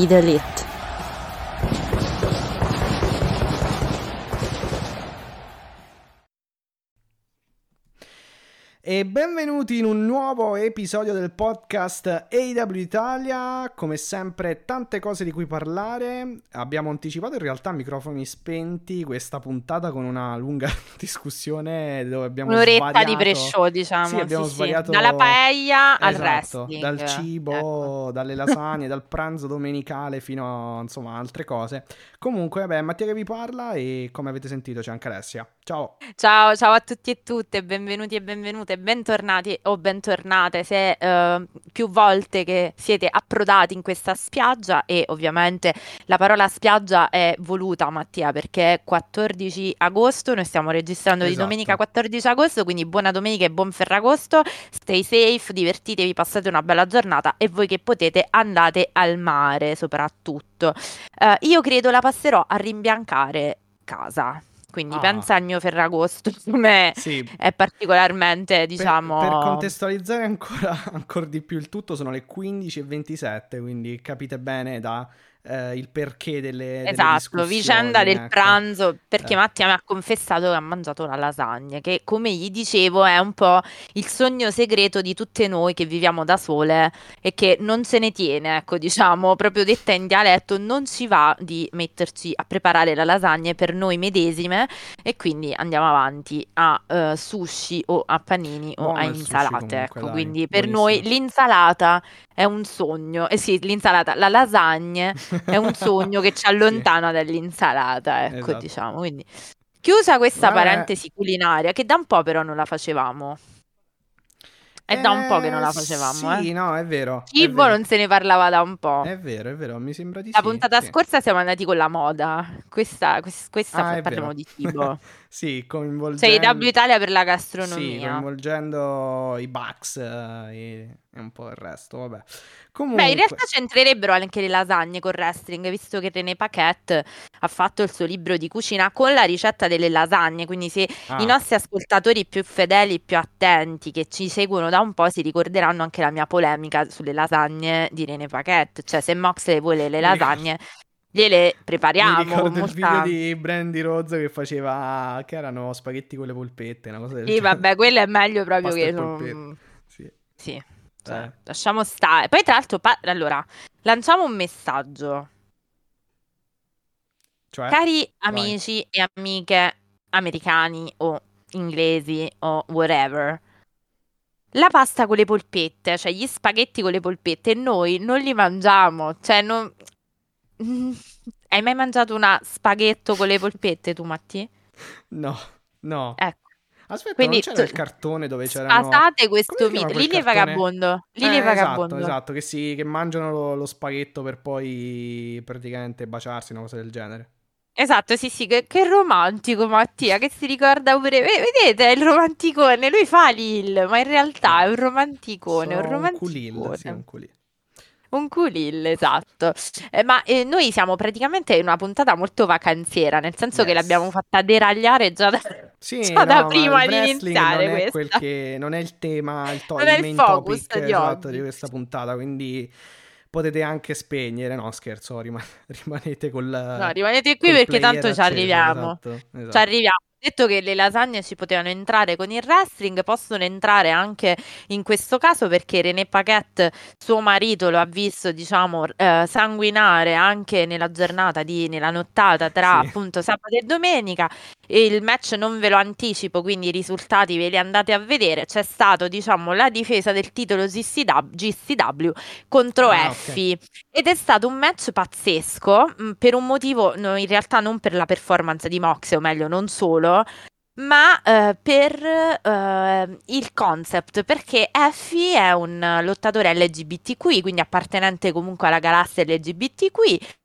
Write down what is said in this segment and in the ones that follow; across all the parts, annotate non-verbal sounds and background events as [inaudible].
Be the. E benvenuti in un nuovo episodio del podcast AW Italia. Come sempre, tante cose di cui parlare. Abbiamo anticipato in realtà microfoni spenti questa puntata con una lunga [laughs] discussione dove abbiamo Un'oretta svariato... di pre-show, diciamo. Sì, abbiamo sì, sì. svariato Dalla paella al Esatto, wrestling. dal cibo, Ecco. dalle lasagne, dal pranzo domenicale fino a insomma altre cose. Comunque, vabbè, Mattia che vi parla e come avete sentito c'è anche Alessia. Ciao. Ciao, ciao a tutti e tutte, benvenuti e benvenute, bentornati o bentornate se eh, più volte che siete approdati in questa spiaggia e ovviamente la parola spiaggia è voluta Mattia perché è 14 agosto, noi stiamo registrando di Esatto. domenica 14 agosto, quindi buona domenica e buon Ferragosto, stay safe, divertitevi, passate una bella giornata e voi che potete andate al mare soprattutto. Eh, io credo la passerò a rimbiancare casa. Quindi Ah. pensa al mio Ferragosto, [laughs] come Sì. è particolarmente, Per- diciamo... Per, contestualizzare ancora, [laughs] ancora di più il tutto, sono le 15.27, quindi capite bene da eh, il perché delle, delle Esatto, discussioni, vicenda del ecco. pranzo, perché Eh. Mattia mi ha confessato che ha mangiato la lasagna, che come gli dicevo è un po' il sogno segreto di tutte noi che viviamo da sole e che non se ne tiene, ecco, diciamo, proprio detta in dialetto, non ci va di metterci a preparare la lasagna per noi medesime e quindi andiamo avanti a eh, sushi o a panini o Buono a il sushi insalate, comunque, ecco, dai, quindi per noi buonissimo. l'insalata è un sogno, eh sì, l'insalata, la lasagna [laughs] è un sogno che ci [laughs] allontana dall'insalata, ecco, Esatto. diciamo. Quindi, chiusa questa Vabbè. parentesi culinaria, che da un po' però non la facevamo. È da un po' che non la Eh, facevamo, Sì, eh. no, è vero. è Cibo vero. non se ne parlava da un po'. È vero, è vero, mi sembra di La sì, puntata sì. scorsa siamo andati con la moda. Questa, quest- questa Ah, è parliamo vero. di cibo. [laughs] sì, Cioè, coinvolgendo... IW Italia per la Sì, gastronomia. coinvolgendo i Bucks eh, e, e un po' il resto, vabbè. Comunque... Beh, in realtà c'entrerebbero anche le lasagne con wrestling, visto che René Paquette ha fatto il suo libro di cucina con la ricetta delle lasagne. Quindi, se Ah, i nostri ascoltatori più fedeli, più attenti, che ci seguono da un po', si ricorderanno anche la mia polemica sulle lasagne di René Paquette. Cioè, se Moxley vuole le lasagne, gliele Mi prepariamo. ricordo con il video di Brandy Rhodes che faceva, che erano spaghetti con le polpette, una cosa del Sì, genere. vabbè, quello è meglio proprio Pasta che non... Sì. Sì, cioè, Eh. lasciamo stare. Poi, tra l'altro, pa- allora, lanciamo un messaggio. Cioè, Cari amici e amiche americani o inglesi o whatever, la pasta con le polpette, cioè gli spaghetti con le polpette, noi non li mangiamo. Cioè, non... [laughs] Hai mai mangiato una spaghetto con le polpette tu, Matti? no, no. Ecco, Aspetta, quindi c'era il tu- cartone dove c'erano... spasate questo quel Linee cartone? Vagabondo. Linee Eh, Vagabondo. Esatto, esatto, che, si, che mangiano lo, lo spaghetto per poi praticamente baciarsi, una cosa del genere. Esatto, sì, sì, che, che romantico Mattia, che si ricorda pure... ve- Vedete, è il romanticone, lui fa Lil, ma in realtà è un romanticone, un Sono un culil, romanticone. sì, un culil. Un culil, esatto. Eh, ma eh, noi siamo praticamente in una puntata molto vacanziera, nel senso che Yes. l'abbiamo fatta deragliare già da, Sì, già no, da ma prima il di iniziare non è questa. che non è il tema, il, to- Non il main focus topic di esatto, di questa puntata, quindi potete anche spegnere, no scherzo, rima- [laughs] rimanete col No, rimanete qui perché tanto ci arriviamo. esatto, esatto. Ci arriviamo. Detto che le lasagne ci potevano entrare con il wrestling, possono entrare anche in questo caso perché René Paquette, suo marito, lo ha visto, diciamo, eh, sanguinare anche nella giornata di, nella nottata tra Sì. appunto sabato e domenica. E il match non ve lo anticipo, quindi i risultati ve li andate a vedere. C'è stato, diciamo, la difesa del titolo GCW, GCW contro Ah, ok. Effie. Ed è stato un match pazzesco mh, per un motivo, no, in realtà non per la performance di Mox, o meglio, non solo, ma eh, per eh, il concept, perché Effie è un lottatore LGBTQ, quindi appartenente comunque alla galassia LGBTQ,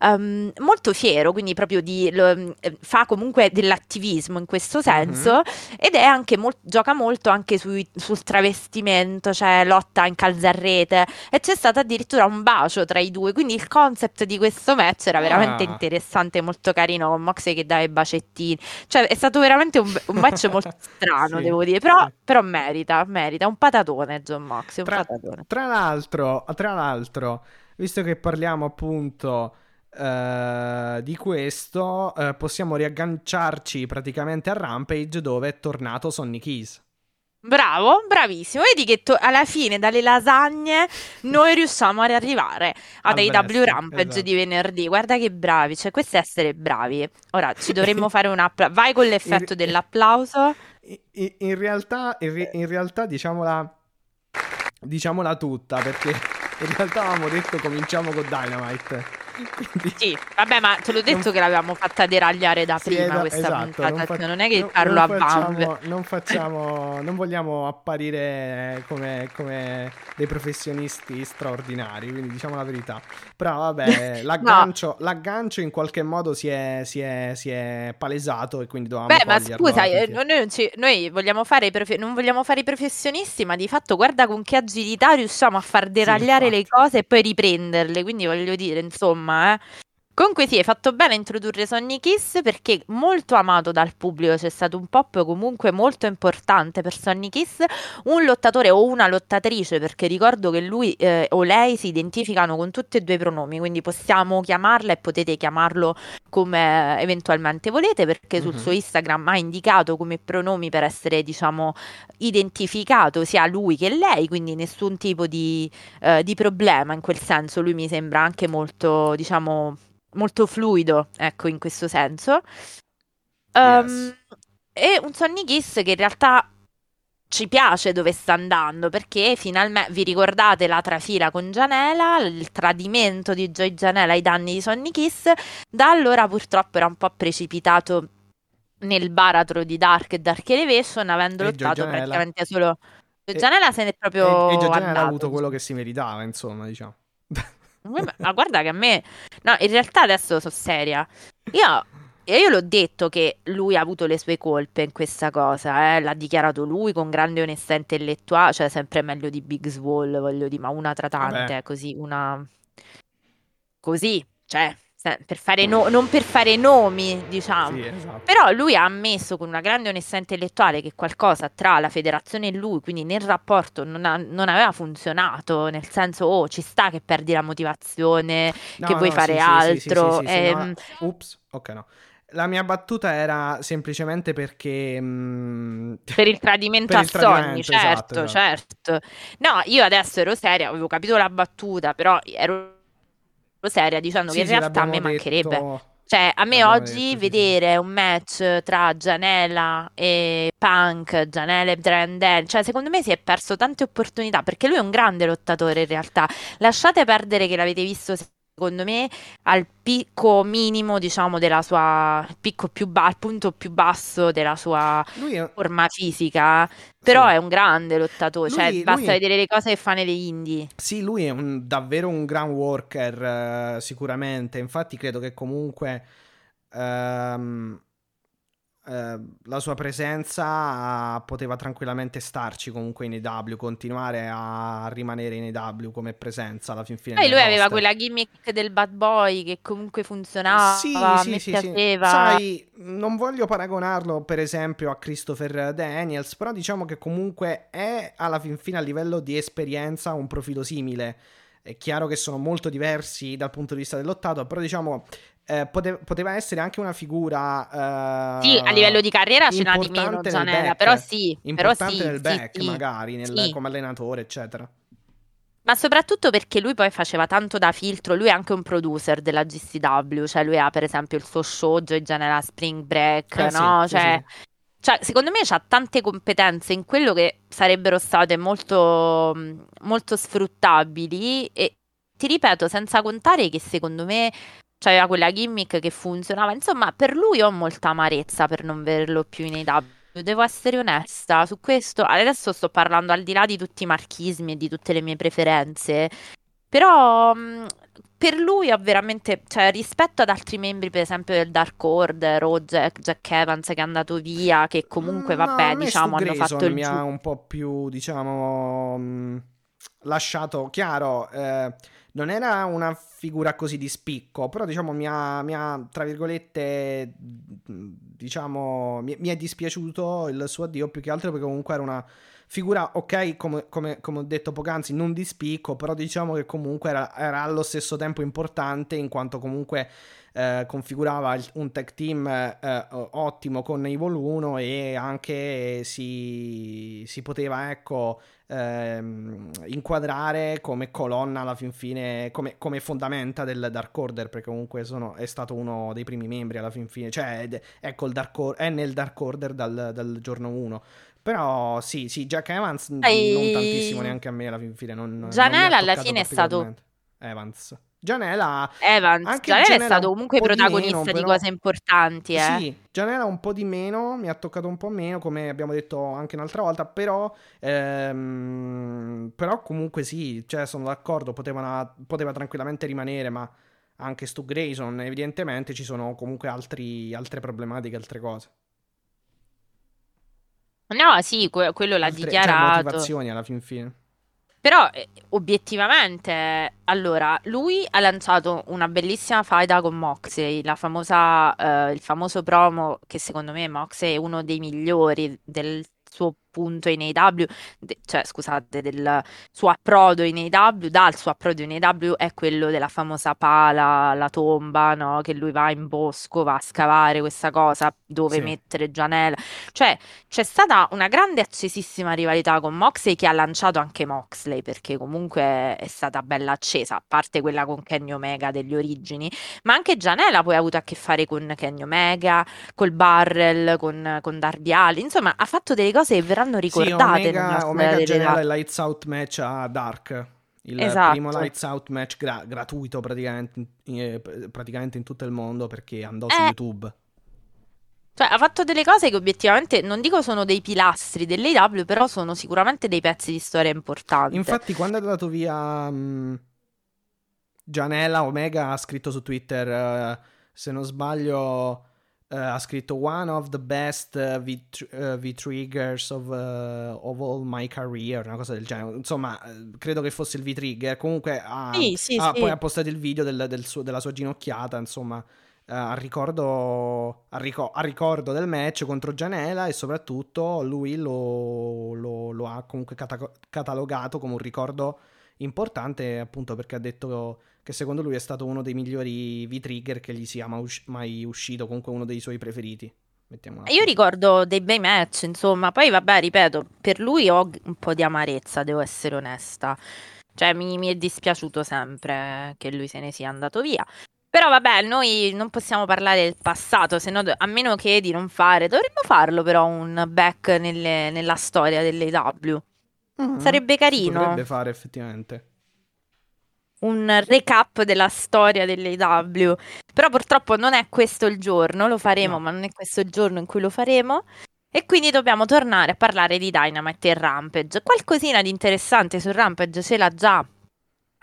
um, molto fiero, quindi proprio di, lo, eh, fa comunque dell'attivismo in questo senso mm-hmm. ed è anche molt, gioca molto anche sui, sul travestimento, cioè lotta in calzarrete e c'è stato addirittura un bacio tra i due, quindi il concept di questo match era veramente ah. interessante, molto carino con Moxley che dava i bacettini, cioè è stato veramente un, un match [laughs] molto strano, sì, devo dire, però, sì. però, merita, merita, un patatone John Moxley, un tra, patatone. Tra l'altro, tra l'altro visto che parliamo appunto uh, di questo, uh, possiamo riagganciarci praticamente a Rampage dove è tornato Sonny Keys. Bravo, bravissimo. Vedi che to- alla fine dalle lasagne noi riusciamo ad arrivare ad AW Rampage esatto. di venerdì. Guarda che bravi, cioè questo è essere bravi. Ora ci dovremmo fare un applauso. Vai con l'effetto in... dell'applauso. In, in, realtà, in, in realtà diciamola, diciamola tutta perché in realtà avevamo detto cominciamo con Dynamite. Quindi... Sì, vabbè, ma te l'ho detto non... che l'avevamo fatta deragliare da sì, prima questa esatto, puntata. Non, fa... non, è che non, parlo a facciamo, non [laughs] facciamo, non vogliamo apparire come, come, dei professionisti straordinari, quindi diciamo la verità. Però vabbè, [laughs] l'aggancio, no. l'aggancio in qualche modo si è, si, è, si è, palesato e quindi dovevamo Beh, ma scusa, eh, noi, ci, noi vogliamo fare profe- non vogliamo fare i professionisti, ma di fatto guarda con che agilità riusciamo a far deragliare sì, le cose e poi riprenderle. Quindi voglio dire, insomma insomma, eh. Comunque sì, hai fatto bene a introdurre Sonny Kiss perché molto amato dal pubblico, c'è stato un pop comunque molto importante per Sonny Kiss, un lottatore o una lottatrice perché ricordo che lui eh, o lei si identificano con tutti e due i pronomi, quindi possiamo chiamarla e potete chiamarlo come eventualmente volete perché sul mm-hmm. suo Instagram ha indicato come pronomi per essere diciamo identificato sia lui che lei, quindi nessun tipo di, eh, di problema in quel senso, lui mi sembra anche molto diciamo molto fluido, ecco, in questo senso. Um, yes. E un Sonny Kiss che in realtà ci piace dove sta andando perché finalmente vi ricordate la trafila con Gianela, il tradimento di Joy Gianela ai danni di Sonny Kiss, da allora purtroppo era un po' precipitato nel baratro di Dark e Dark Elevation avendo e lottato Gianella. praticamente solo Gianela se ne è proprio e, e Gianella ha avuto quello che si meritava insomma diciamo ma guarda che a me... No, in realtà adesso sono seria. Io, io l'ho detto che lui ha avuto le sue colpe in questa cosa, eh? l'ha dichiarato lui con grande onestà intellettuale, cioè sempre meglio di Big Swall, voglio dire, ma una tra tante, Vabbè. così, una... Così, cioè, per fare no- non per fare nomi, diciamo. Sì, esatto. Però lui ha ammesso con una grande onestà intellettuale che qualcosa tra la federazione e lui, quindi nel rapporto, non, ha- non aveva funzionato, nel senso, oh, ci sta che perdi la motivazione, no, che vuoi no, fare sì, altro. Sì, ehm... no, ups, ok no. La mia battuta era semplicemente perché... Mh... Mm, per il tradimento per a il sogni, certo, esatto, certo. Esatto. No, io adesso ero seria, avevo capito la battuta, però ero seria dicendo sì, che in sì, realtà a me mancherebbe. Detto... Cioè, a me oggi detto, vedere sì. un match tra Gianella e Punk, Gianella e Brandel, cioè secondo me si è perso tante opportunità perché lui è un grande lottatore in realtà. Lasciate perdere che l'avete visto secondo me al picco minimo, diciamo, della sua picco più ba- al punto più basso della sua è... forma fisica. Però sì. è un grande lottatore, cioè lui, basta lui... vedere le cose che fa nelle indie. Sì, lui è un, davvero un gran worker, uh, sicuramente. Infatti, credo che comunque. Um, eh, la sua presenza poteva tranquillamente starci comunque in EW, continuare a rimanere in EW come presenza alla fin fine. E lui aveva quella gimmick del bad boy che comunque funzionava, sì, sì, sì, sì. Sai, non voglio paragonarlo per esempio a Christopher Daniels, però diciamo che comunque è alla fin fine a livello di esperienza un profilo simile. È chiaro che sono molto diversi dal punto di vista dell'ottato, però diciamo eh, pote- poteva essere anche una figura. Uh, sì, a livello di carriera n'ha di meno Zanella, però sì. Importante però sì, nel back, sì, magari, nel, sì. come allenatore, eccetera. Ma soprattutto perché lui poi faceva tanto da filtro, lui è anche un producer della GCW, cioè lui ha per esempio il suo show Joy General Spring Break, eh, no? Cioè, cioè, secondo me ha tante competenze in quello che sarebbero state molto, molto sfruttabili e ti ripeto, senza contare che secondo me c'aveva quella gimmick che funzionava. Insomma, per lui ho molta amarezza per non vederlo più in AEW. Devo essere onesta su questo. Adesso sto parlando al di là di tutti i marchismi e di tutte le mie preferenze. Però mh, per lui ho veramente, cioè rispetto ad altri membri, per esempio del Dark Order o Jack, Jack Evans che è andato via, che comunque, Mm, No, vabbè, diciamo, hanno Grayson fatto il mi ha un po' più, diciamo, mh, lasciato chiaro. eh, non era una figura così di spicco, però diciamo mi ha, mi ha, tra virgolette, diciamo, mi, mi è dispiaciuto il suo addio più che altro perché comunque era una figura, ok, come, come- come ho detto poc'anzi, non di spicco, però diciamo che comunque era, era allo stesso tempo importante in quanto comunque eh, configurava il- un tech team eh, eh, ottimo con Evil 1 e anche si, si poteva, ecco, ehm, inquadrare come colonna alla fin fine, come, come fondamenta del Dark Order, perché comunque sono- è stato uno dei primi membri alla fin fine, cioè ecco, il Dark Or- è nel Dark Order dal, dal giorno 1. Però sì, sì, Jack Evans Ehi. non tantissimo neanche a me alla fin fine. Non, non Janela alla toccato fine è stato-. Evans. Janela Evans, Anche Janela è Janela stato un comunque po' di protagonista meno, di però- cose importanti, eh. Sì, Gianella un po' di meno, mi ha toccato un po' meno, come abbiamo detto anche un'altra volta, però, ehm, però comunque sì, cioè sono d'accordo, potevano- poteva tranquillamente rimanere, ma anche Stu Grayson, evidentemente ci sono comunque altri- altre problematiche, altre cose. No, sì, que- quello l'ha Altre- cioè, dichiarato. motivazioni alla fin fine. Però eh, obiettivamente, allora, lui ha lanciato una bellissima faida con Moxley, la famosa, eh, il famoso promo che secondo me Moxley è uno dei migliori del suo punto in AEW, de- cioè scusate, del suo approdo in AEW, dal suo approdo in AEW è quello della famosa pala, la tomba, no? Che lui va in bosco, va a scavare questa cosa dove Sì. mettere Janela. Cioè, c'è stata una grande accesissima rivalità con Moxley che ha lanciato anche Moxley perché comunque è stata bella accesa, a parte quella con Kenny Omega degli origini, ma anche Janela poi ha avuto a che fare con Kenny Omega, col Barrel, con, con Darby Allin, insomma ha fatto delle cose che verranno Sì, ricordate nella Omega, Omega delle General ra- e Lights Out match a Dark. Il Esatto. primo Lights Out match gra- gratuito praticamente, eh, praticamente in tutto il mondo perché andò su Eh, YouTube. Cioè, ha fatto delle cose che obiettivamente non dico sono dei pilastri dell'AEW, però sono sicuramente dei pezzi di storia importanti. Infatti, quando è andato via mh, Gianella, Omega ha scritto su Twitter, eh, se non sbaglio, eh, ha scritto One of the best eh, V-Triggers of, eh, of all my career, una cosa del genere. Insomma, credo che fosse il V-Trigger. Comunque, ha, Sì, sì, ha- sì. poi ha postato il video del- del suo- della sua ginocchiata, insomma. eh, a, ricordo, a, rico- a ricordo del match contro Gianella e soprattutto lui lo, lo- lo ha comunque cata- catalogato come un ricordo importante appunto perché ha detto che secondo lui è stato uno dei migliori V-Trigger che gli sia mai, usci- mai uscito, comunque uno dei suoi preferiti. Mettiamola Io ricordo dei bei match, insomma, poi vabbè, ripeto, per lui ho un po' di amarezza, devo essere onesta. Cioè, mi, mi è dispiaciuto sempre che lui se ne sia andato via. Però vabbè, noi non possiamo parlare del passato, se no, a meno che di non fare, dovremmo farlo però un back nelle- nella storia dell'AW. Mhm, Sarebbe si carino. potrebbe fare effettivamente. Un recap della storia dell'AW. Però purtroppo non è questo il giorno, lo faremo, No. ma non è questo il giorno in cui lo faremo. E quindi dobbiamo tornare a parlare di Dynamite e Rampage. Qualcosina di interessante su Rampage ce l'ha già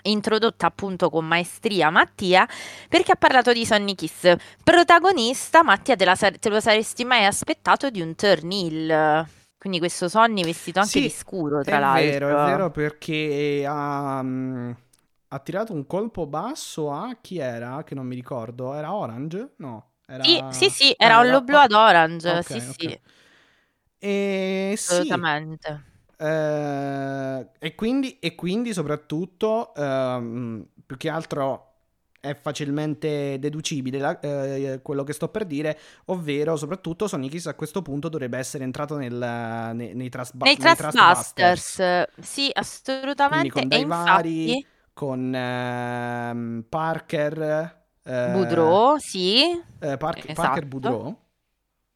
introdotta appunto con maestria Mattia perché ha parlato di Sonny Kiss protagonista Mattia te, sar- te lo saresti mai aspettato di un turn heel quindi questo Sonny vestito anche Sì, di scuro È tra l'altro vero, è vero perché ha, mm, ha tirato un colpo basso a chi era? Che non mi ricordo. Era Orange? No. Era... Sì, sì, sì, Ah, era un blow ad orange, ok, sì, ok. sì, E sì, assolutamente. eh, e quindi, e quindi soprattutto, ehm, più che altro è facilmente deducibile la- eh, quello che sto per dire, ovvero soprattutto Sonic Kiss a questo punto dovrebbe essere entrato nel, nei, nei, Trustbu- Nei nei Trustbusters, sì, Quindi assolutamente. con E Daivari, infatti, con ehm, Parker, eh, Boudreaux, sì, eh, Park- esatto. Parker Boudreaux,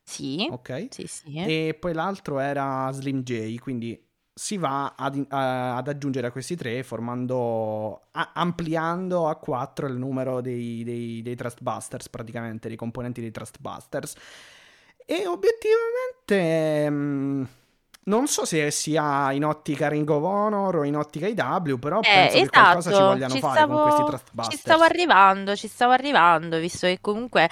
sì, ok. sì, sì. E poi l'altro era Slim J, quindi si va ad, a, ad, aggiungere a questi tre formando, a, ampliando a quattro il numero dei, dei, dei Trustbusters, praticamente, dei componenti dei Trustbusters. E obiettivamente... Mh, mm, non so se sia in ottica Ring of Honor o in ottica IW, però eh, penso esatto. che qualcosa ci esatto. vogliano ci fare stavo, con questi Trustbusters. Ci stavo arrivando, ci stavo arrivando, visto che comunque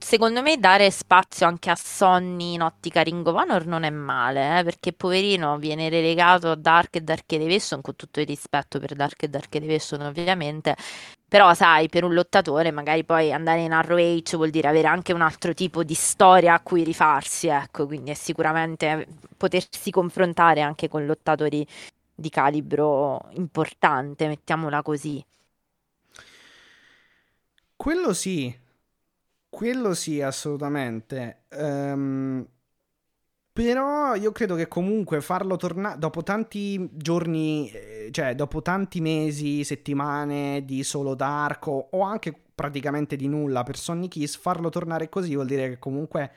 secondo me dare spazio anche a Sonny in ottica Ring of Honor non è male, eh, perché poverino viene relegato a Dark e Dark Elevation con tutto il rispetto per Dark e Dark Elevation ovviamente, però sai, per un lottatore magari poi andare in ROH vuol dire avere anche un altro tipo di storia a cui rifarsi, ecco, quindi è sicuramente potersi confrontare anche con lottatori di calibro importante, mettiamola così. Quello sì, quello sì, assolutamente. Um, però io credo che comunque farlo tornare dopo tanti giorni, eh, cioè dopo tanti mesi, settimane di solo Dark o, o anche praticamente di nulla per Sonny Kiss, farlo tornare così vuol dire che comunque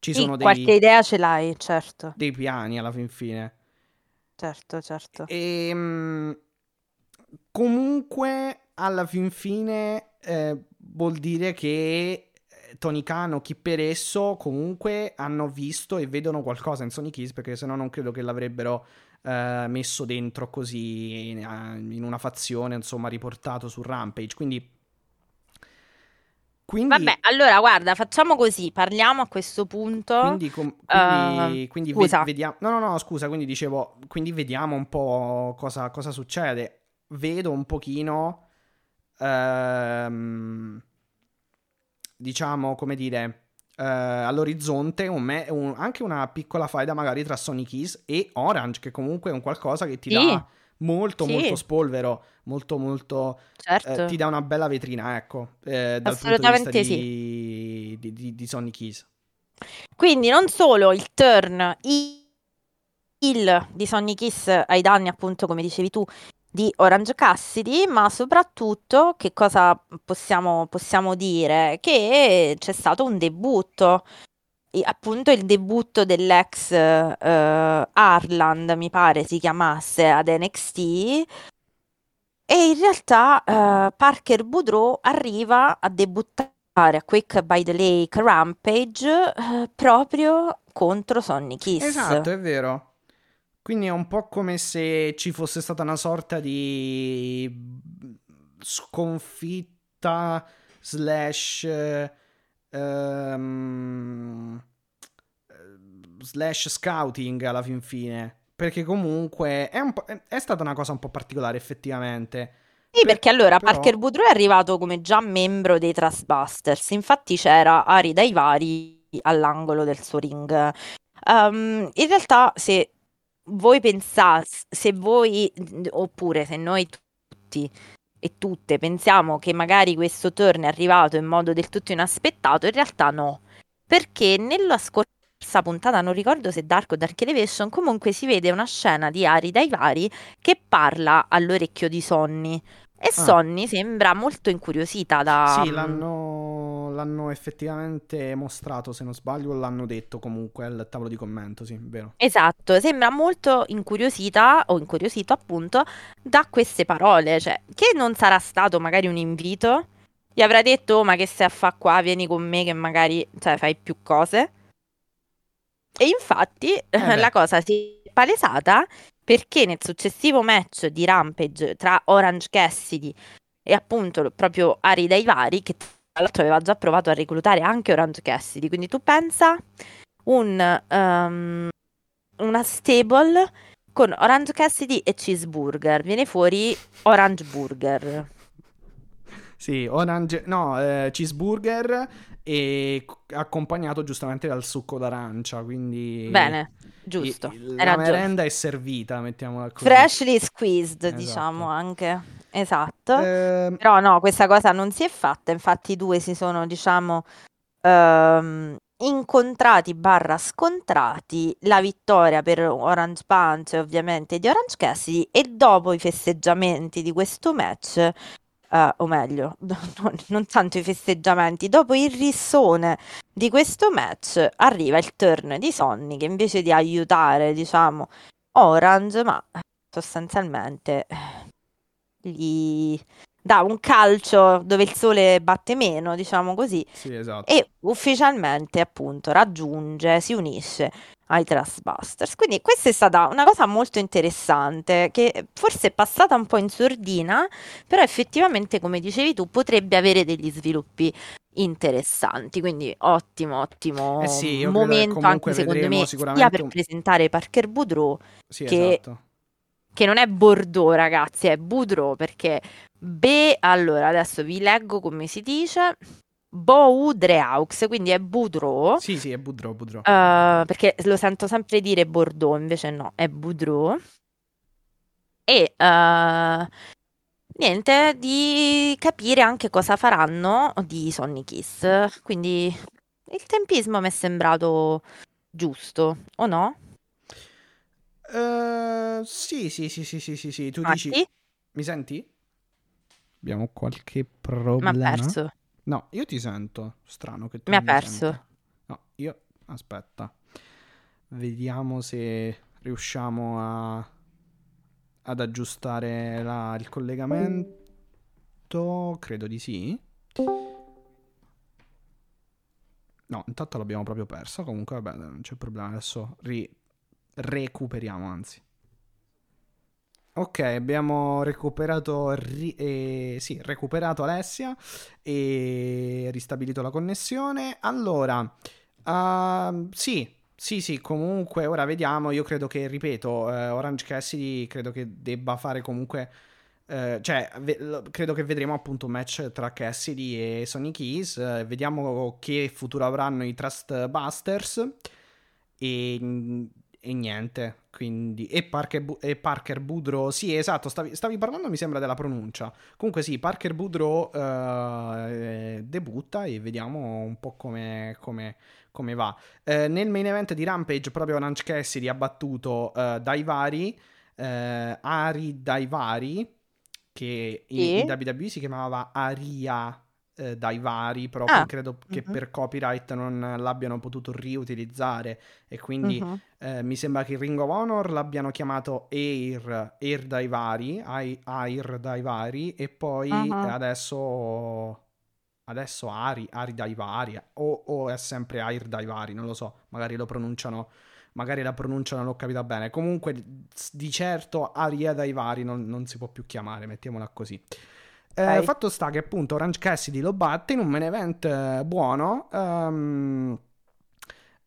ci sì, sono dei, qualche idea ce l'hai, certo. Dei piani alla fin fine. Certo, certo. E um, comunque alla fin fine eh, vuol dire che Tony Khan o chi per esso comunque hanno visto e vedono qualcosa in Sonic Kiss perché se no non credo che l'avrebbero eh, messo dentro così in, in, una fazione, insomma, riportato su Rampage. Quindi quindi, Vabbè, allora guarda, facciamo così, parliamo a questo punto. Quindi, com- quindi, uh, quindi ve- vediamo. No, no, no, scusa, quindi dicevo, quindi vediamo un po' cosa, cosa succede. Vedo un pochino. Ehm, diciamo, come dire, uh, all'orizzonte un me- un, anche una piccola faida magari tra Sonic Keys e Orange, che comunque è un qualcosa che ti sì. dà molto, sì. molto spolvero, molto, molto... Certo. Eh, ti dà una bella vetrina, ecco, eh, dal Assolutamente punto di vista sì. di, di, di, Sonic Keys. Quindi non solo il turn, il di Sonic Kiss ai danni, appunto, come dicevi tu, di Orange Cassidy, ma soprattutto che cosa possiamo, possiamo dire? Che c'è stato un debutto, appunto il debutto dell'ex uh, Arland, mi pare si chiamasse, ad NXT. E in realtà uh, Parker Boudreau arriva a debuttare a Quick by the Lake Rampage uh, proprio contro Sonny Kiss. Esatto, è vero. Quindi è un po' come se ci fosse stata una sorta di sconfitta slash um, slash scouting alla fin fine. Perché comunque è, è, stata una cosa un po' particolare effettivamente. Sì, perché allora però... Parker Boudreau è arrivato come già membro dei Trustbusters. Infatti c'era Ari Daivari all'angolo del suo ring. Um, in realtà, se voi pensate, se voi, oppure se noi tutti e tutte pensiamo che magari questo turn è arrivato in modo del tutto inaspettato, in realtà no. Perché nella scorsa puntata, non ricordo se Dark o Dark Elevation, comunque si vede una scena di Ari dai vari che parla all'orecchio di Sonny. E ah. Sonny sembra molto incuriosita da... Sì, l'hanno, l'hanno, effettivamente mostrato, se non sbaglio, l'hanno detto comunque al tavolo di commento, sì, vero. Esatto, sembra molto incuriosita, o incuriosito appunto, da queste parole, cioè, che non sarà stato magari un invito? Gli avrà detto, oh, ma che stai a fa qua, vieni con me che magari, cioè, fai più cose? E infatti eh [laughs] la cosa si è palesata perché nel successivo match di Rampage tra Orange Cassidy e appunto proprio Ari Daivari, che tra l'altro aveva già provato a reclutare anche Orange Cassidy, quindi tu pensa un, um, una stable con Orange Cassidy e Cheeseburger, viene fuori Orange Burger. Sì, Orange, no, eh, Cheeseburger e accompagnato giustamente dal succo d'arancia, quindi... Bene, giusto. I, la merenda è servita, mettiamola così. Freshly squeezed, esatto. diciamo anche. Esatto. Eh... Però no, questa cosa non si è fatta, infatti i due si sono, diciamo, ehm, incontrati barra scontrati la vittoria per Orange Punch ovviamente di Orange Cassidy e dopo i festeggiamenti di questo match Uh, o meglio, [laughs] non, non tanto i festeggiamenti, dopo il rissone di questo match arriva il turn di Sonny che invece di aiutare, diciamo, Orange, ma sostanzialmente gli dà un calcio dove il sole batte meno, diciamo così, Sì, esatto. e ufficialmente appunto raggiunge, si unisce ai Trustbusters. Quindi questa è stata una cosa molto interessante che forse è passata un po' in sordina, però effettivamente, come dicevi tu, potrebbe avere degli sviluppi interessanti. Quindi ottimo, ottimo Eh sì, momento anche secondo me sia per presentare Parker Boudreau Sì, che esatto. Che non è Bordeaux, ragazzi, è Boudreau perché B, allora adesso vi leggo come si dice, Boudreaux, quindi è Boudreau, Sì, sì, è Boudreau, Boudreau. eh, perché lo sento sempre dire Bordeaux, invece no, è Boudreau. E eh, niente, di capire anche cosa faranno di Sonny Kiss. Quindi il tempismo mi è sembrato giusto, o no? Eh, sì, sì, sì, sì, sì, sì, sì, tu dici... Matti? Mi senti? Abbiamo qualche Mi ha problema? perso. No, io ti sento. Strano che tu Mi ha perso. senta. No, io... Aspetta. Vediamo se riusciamo a... ad aggiustare la- il collegamento. Credo di sì. No, intanto l'abbiamo proprio perso. Comunque, vabbè, non c'è problema. Adesso ri- recuperiamo, anzi. Ok, abbiamo recuperato, ri- eh, sì, recuperato Alessia e ristabilito la connessione. Allora, ehm, sì, sì, sì, comunque ora vediamo. Io credo che, ripeto, eh, Orange Cassidy credo che debba fare comunque. eh, cioè, ve- credo che vedremo appunto un match tra Cassidy e Sonic Keys. eh, vediamo che futuro avranno i Trust Busters. E, e niente. Quindi, e Parker, Bu- e Parker Boudreau. Sì, esatto. Stavi, stavi parlando, mi sembra, della pronuncia. Comunque, sì, Parker Boudreau eh, debutta e vediamo un po' come, come- come va. Eh, nel main event di Rampage, proprio Orange Cassidy ha battuto eh, Daivari, eh, Ari Daivari, che in, in WWE si chiamava Aria eh, Daivari, però qui Ah, credo che mhm. per copyright non l'abbiano potuto riutilizzare e quindi Mhm. eh, mi sembra che in Ring of Honor l'abbiano chiamato Air, Air Daivari, Ai- Air Daivari e poi Mhm. adesso adesso Ari, Ari Daivari o, o è sempre Air Daivari, non lo so, magari lo pronunciano magari la pronuncia non l'ho capita bene. Comunque di certo Aria Daivari non, non si può più chiamare, mettiamola così. Eh, Ok. fatto sta che appunto Orange Cassidy lo batte in un main event eh, buono. ehm,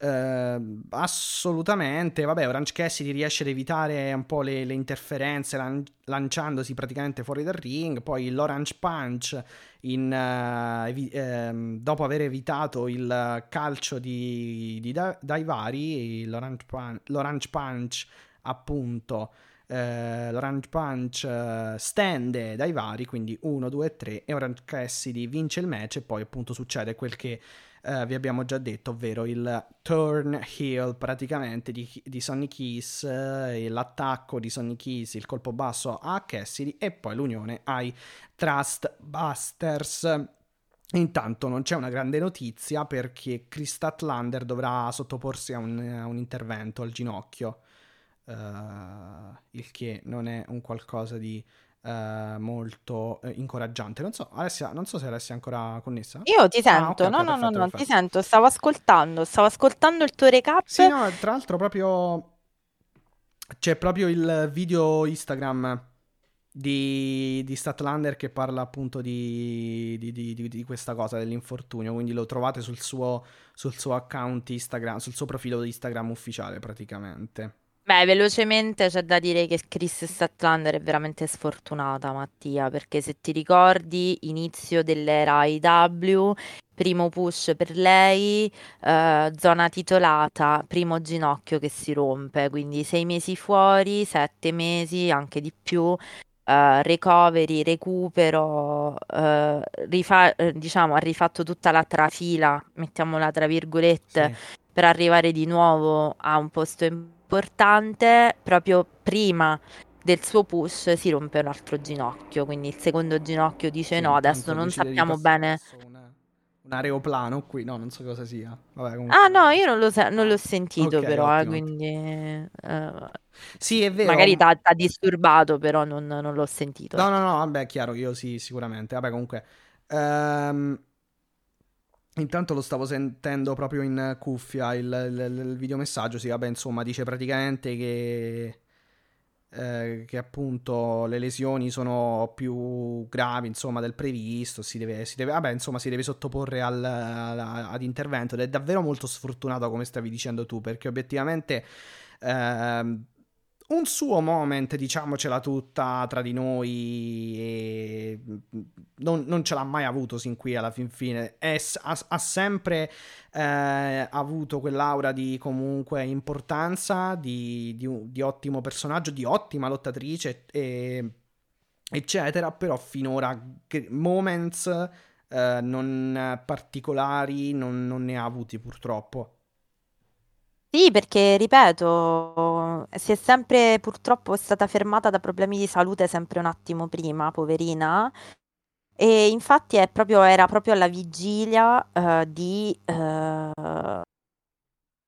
eh, assolutamente, vabbè, Orange Cassidy riesce ad evitare un po' le, le interferenze lan- lanciandosi praticamente fuori dal ring. Poi l'Orange Punch, in, eh, evi- ehm, dopo aver evitato il calcio di, di Da- Daivari, l'Orange, Pun- l'Orange Punch, appunto. Eh, L'Orange Punch eh, stende dai vari, quindi 1, 2, 3 e Orange Cassidy vince il match e poi appunto succede quel che eh, vi abbiamo già detto, ovvero il turn heel praticamente di, di Sonny Kiss, eh, l'attacco di Sonny Kiss, il colpo basso a Cassidy e poi l'unione ai Trust Busters. Intanto non c'è una grande notizia perché Chris Statlander dovrà sottoporsi a un, a un intervento al ginocchio, eh, il che non è un qualcosa di eh, molto eh, incoraggiante. Non so, Alessia, non so se Alessia è ancora connessa. Io ti Ah, sento, ok, no, ok, no, no, perfetto, no, ti sento, stavo ascoltando, stavo ascoltando il tuo recap. Sì, no, tra l'altro proprio c'è proprio il video Instagram di, di Statlander che parla appunto di, di- di- di- di questa cosa dell'infortunio, quindi lo trovate sul suo, sul suo account Instagram, sul suo profilo di Instagram ufficiale praticamente. Beh, velocemente c'è da dire che Chris Statlander è veramente sfortunata, Mattia, perché se ti ricordi, inizio dell'era IW, primo push per lei, eh, zona titolata, primo ginocchio che si rompe, quindi sei mesi fuori, sette mesi, anche di più, eh, recovery, recupero, eh, rifa- eh, diciamo, ha rifatto tutta la trafila, mettiamola tra virgolette, Sì. per arrivare di nuovo a un posto importante, proprio prima del suo push si rompe un altro ginocchio, quindi il secondo ginocchio dice Sì, no, adesso non sappiamo bene. una- un aeroplano qui, no, non so cosa sia. Vabbè, comunque... Ah no, io non, lo se- non l'ho sentito okay, però, eh, quindi... Uh, sì, è vero. Magari ti ha disturbato, però non, non, l'ho sentito. No, no, no, vabbè, chiaro, io sì, sicuramente. Vabbè, comunque... Um, intanto lo stavo sentendo proprio in cuffia il, il, il videomessaggio, sì, vabbè, insomma, dice praticamente che eh, che appunto le lesioni sono più gravi insomma del previsto si deve, si deve, vabbè, insomma, si deve sottoporre al, al, ad intervento ed è davvero molto sfortunato come stavi dicendo tu perché obiettivamente eh, un suo moment, diciamocela tutta tra di noi, e non, non ce l'ha mai avuto sin qui alla fin fine. È, ha, ha, sempre eh, avuto quell'aura di comunque importanza, di, di, di, ottimo personaggio, di ottima lottatrice, e, eccetera. Però finora moments eh, non particolari non, non ne ha avuti purtroppo. Sì, perché ripeto, si è sempre purtroppo stata fermata da problemi di salute sempre un attimo prima, poverina. E infatti è proprio, era proprio alla vigilia uh, di uh,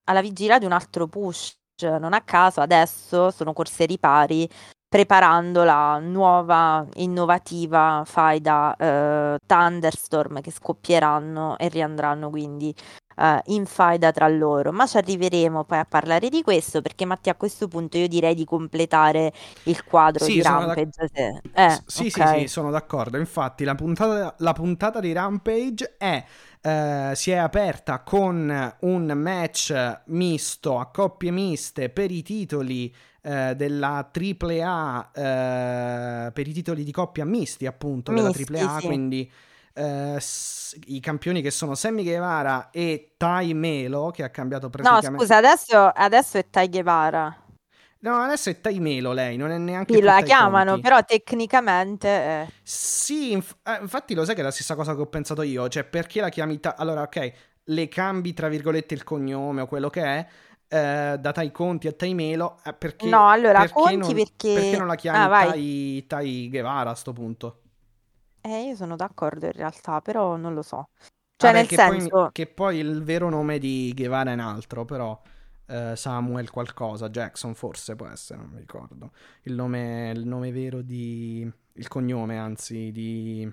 alla vigilia di un altro push. Non a caso adesso sono corse ripari preparando la nuova innovativa faida uh, Thunderstorm che scoppieranno e riandranno quindi uh, in faida tra loro, ma ci arriveremo poi a parlare di questo perché Mattia a questo punto io direi di completare il quadro sì, di Rampage. Da... Eh, sì, okay. sì, sì, sono d'accordo. Infatti la puntata, la puntata di Rampage è... Uh, si è aperta con un match misto a coppie miste per i titoli uh, della AAA, uh, per i titoli di coppia misti appunto misti, della AAA, sì. quindi eh, i campioni che sono Sammy Guevara e Tai Melo, che ha cambiato praticamente... No, scusa, adesso, adesso è Tai Guevara. No, adesso è Tai Melo lei, non è neanche... Sì, la chiamano, conti. però tecnicamente... È... Sì, inf- eh, infatti lo sai che è la stessa cosa che ho pensato io, cioè perché la chiami... Ta- allora, ok, le cambi tra virgolette il cognome o quello che è, eh, da Tai Conti a Tai Melo, eh, perché... No, allora, perché Conti non, perché... Perché non la chiami ah, tai, tai Guevara a sto punto? Eh, io sono d'accordo in realtà, però non lo so. Cioè, Vabbè, nel che senso... Poi, che poi il vero nome di Guevara è un altro, però eh, Samuel qualcosa, Jackson forse può essere, non mi ricordo. Il nome, il nome vero di... il cognome, anzi, di...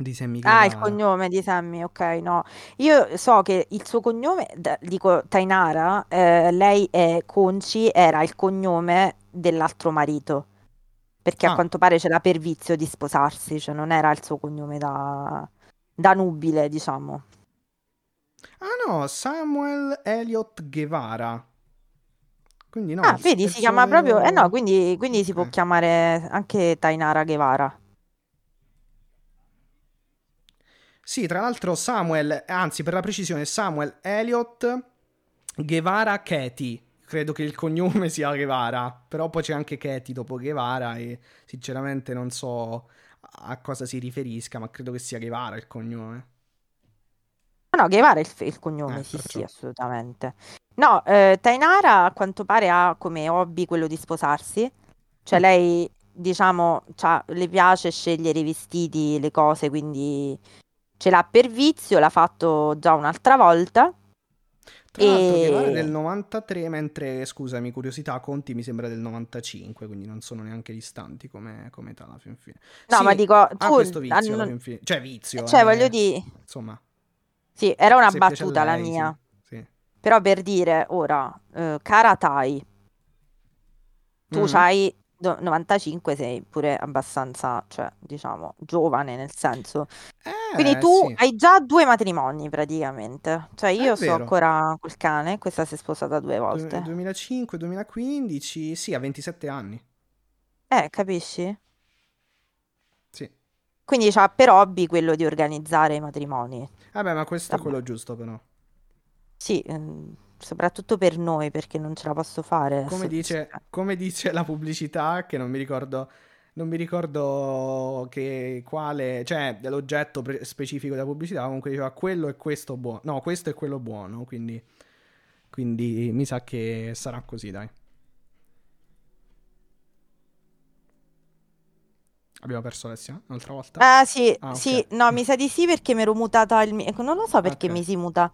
Di Sammy Ah, il cognome di Sammy, ok, no. Io so che il suo cognome, dico Tainara, eh, lei è Conci, era il cognome dell'altro marito perché ah. a quanto pare c'era per vizio di sposarsi, cioè non era il suo cognome da, da nubile, diciamo. Ah no, Samuel Elliot Guevara. Quindi no, ah, vedi, si chiama vero... proprio... Eh no, quindi, quindi okay. si può chiamare anche Tainara Guevara. Sì, tra l'altro Samuel, anzi per la precisione, Samuel Elliot Guevara Katie credo che il cognome sia Guevara, però poi c'è anche Katie dopo Guevara e sinceramente non so a cosa si riferisca, ma credo che sia Guevara il cognome. No, Guevara è il, il cognome, eh, sì, perciò. sì, assolutamente. No, eh, Tainara a quanto pare ha come hobby quello di sposarsi, cioè mm. lei, diciamo, le piace scegliere i vestiti, le cose, quindi ce l'ha per vizio, l'ha fatto già un'altra volta tra l'altro e... È del 93, mentre, scusami, curiosità, Conti mi sembra del 95, quindi non sono neanche distanti come, come età alla fin fine. No, sì, ma dico, tu... Ha questo vizio fin fine. Cioè, vizio. Cioè, eh, voglio dire... Insomma. Sì, era una battuta lei, la mia. Sì, sì. Però per dire, ora, uh, cara Tai, tu mm. hai 95 sei pure abbastanza, cioè, diciamo, giovane nel senso. Eh, Quindi tu sì. hai già due matrimoni praticamente. Cioè io sto ancora col cane, questa si è sposata due volte. 2005, 2015, sì, a 27 anni. Eh, capisci? Sì. Quindi c'ha per hobby quello di organizzare i matrimoni. Vabbè, ma questo Vabbè. è quello giusto però. Sì, ehm, soprattutto per noi perché non ce la posso fare. Come dice, come dice la pubblicità, che non mi ricordo, non mi ricordo che quale, cioè l'oggetto pre- specifico della pubblicità, comunque diceva quello e questo buono, no, questo è quello buono, quindi, quindi mi sa che sarà così, dai. Abbiamo perso Alessia un'altra volta? Ah, sì, Ah, ok. sì, no, mi sa di sì perché mi ero mutata il microfono. Non lo so perché Ok. mi si muta.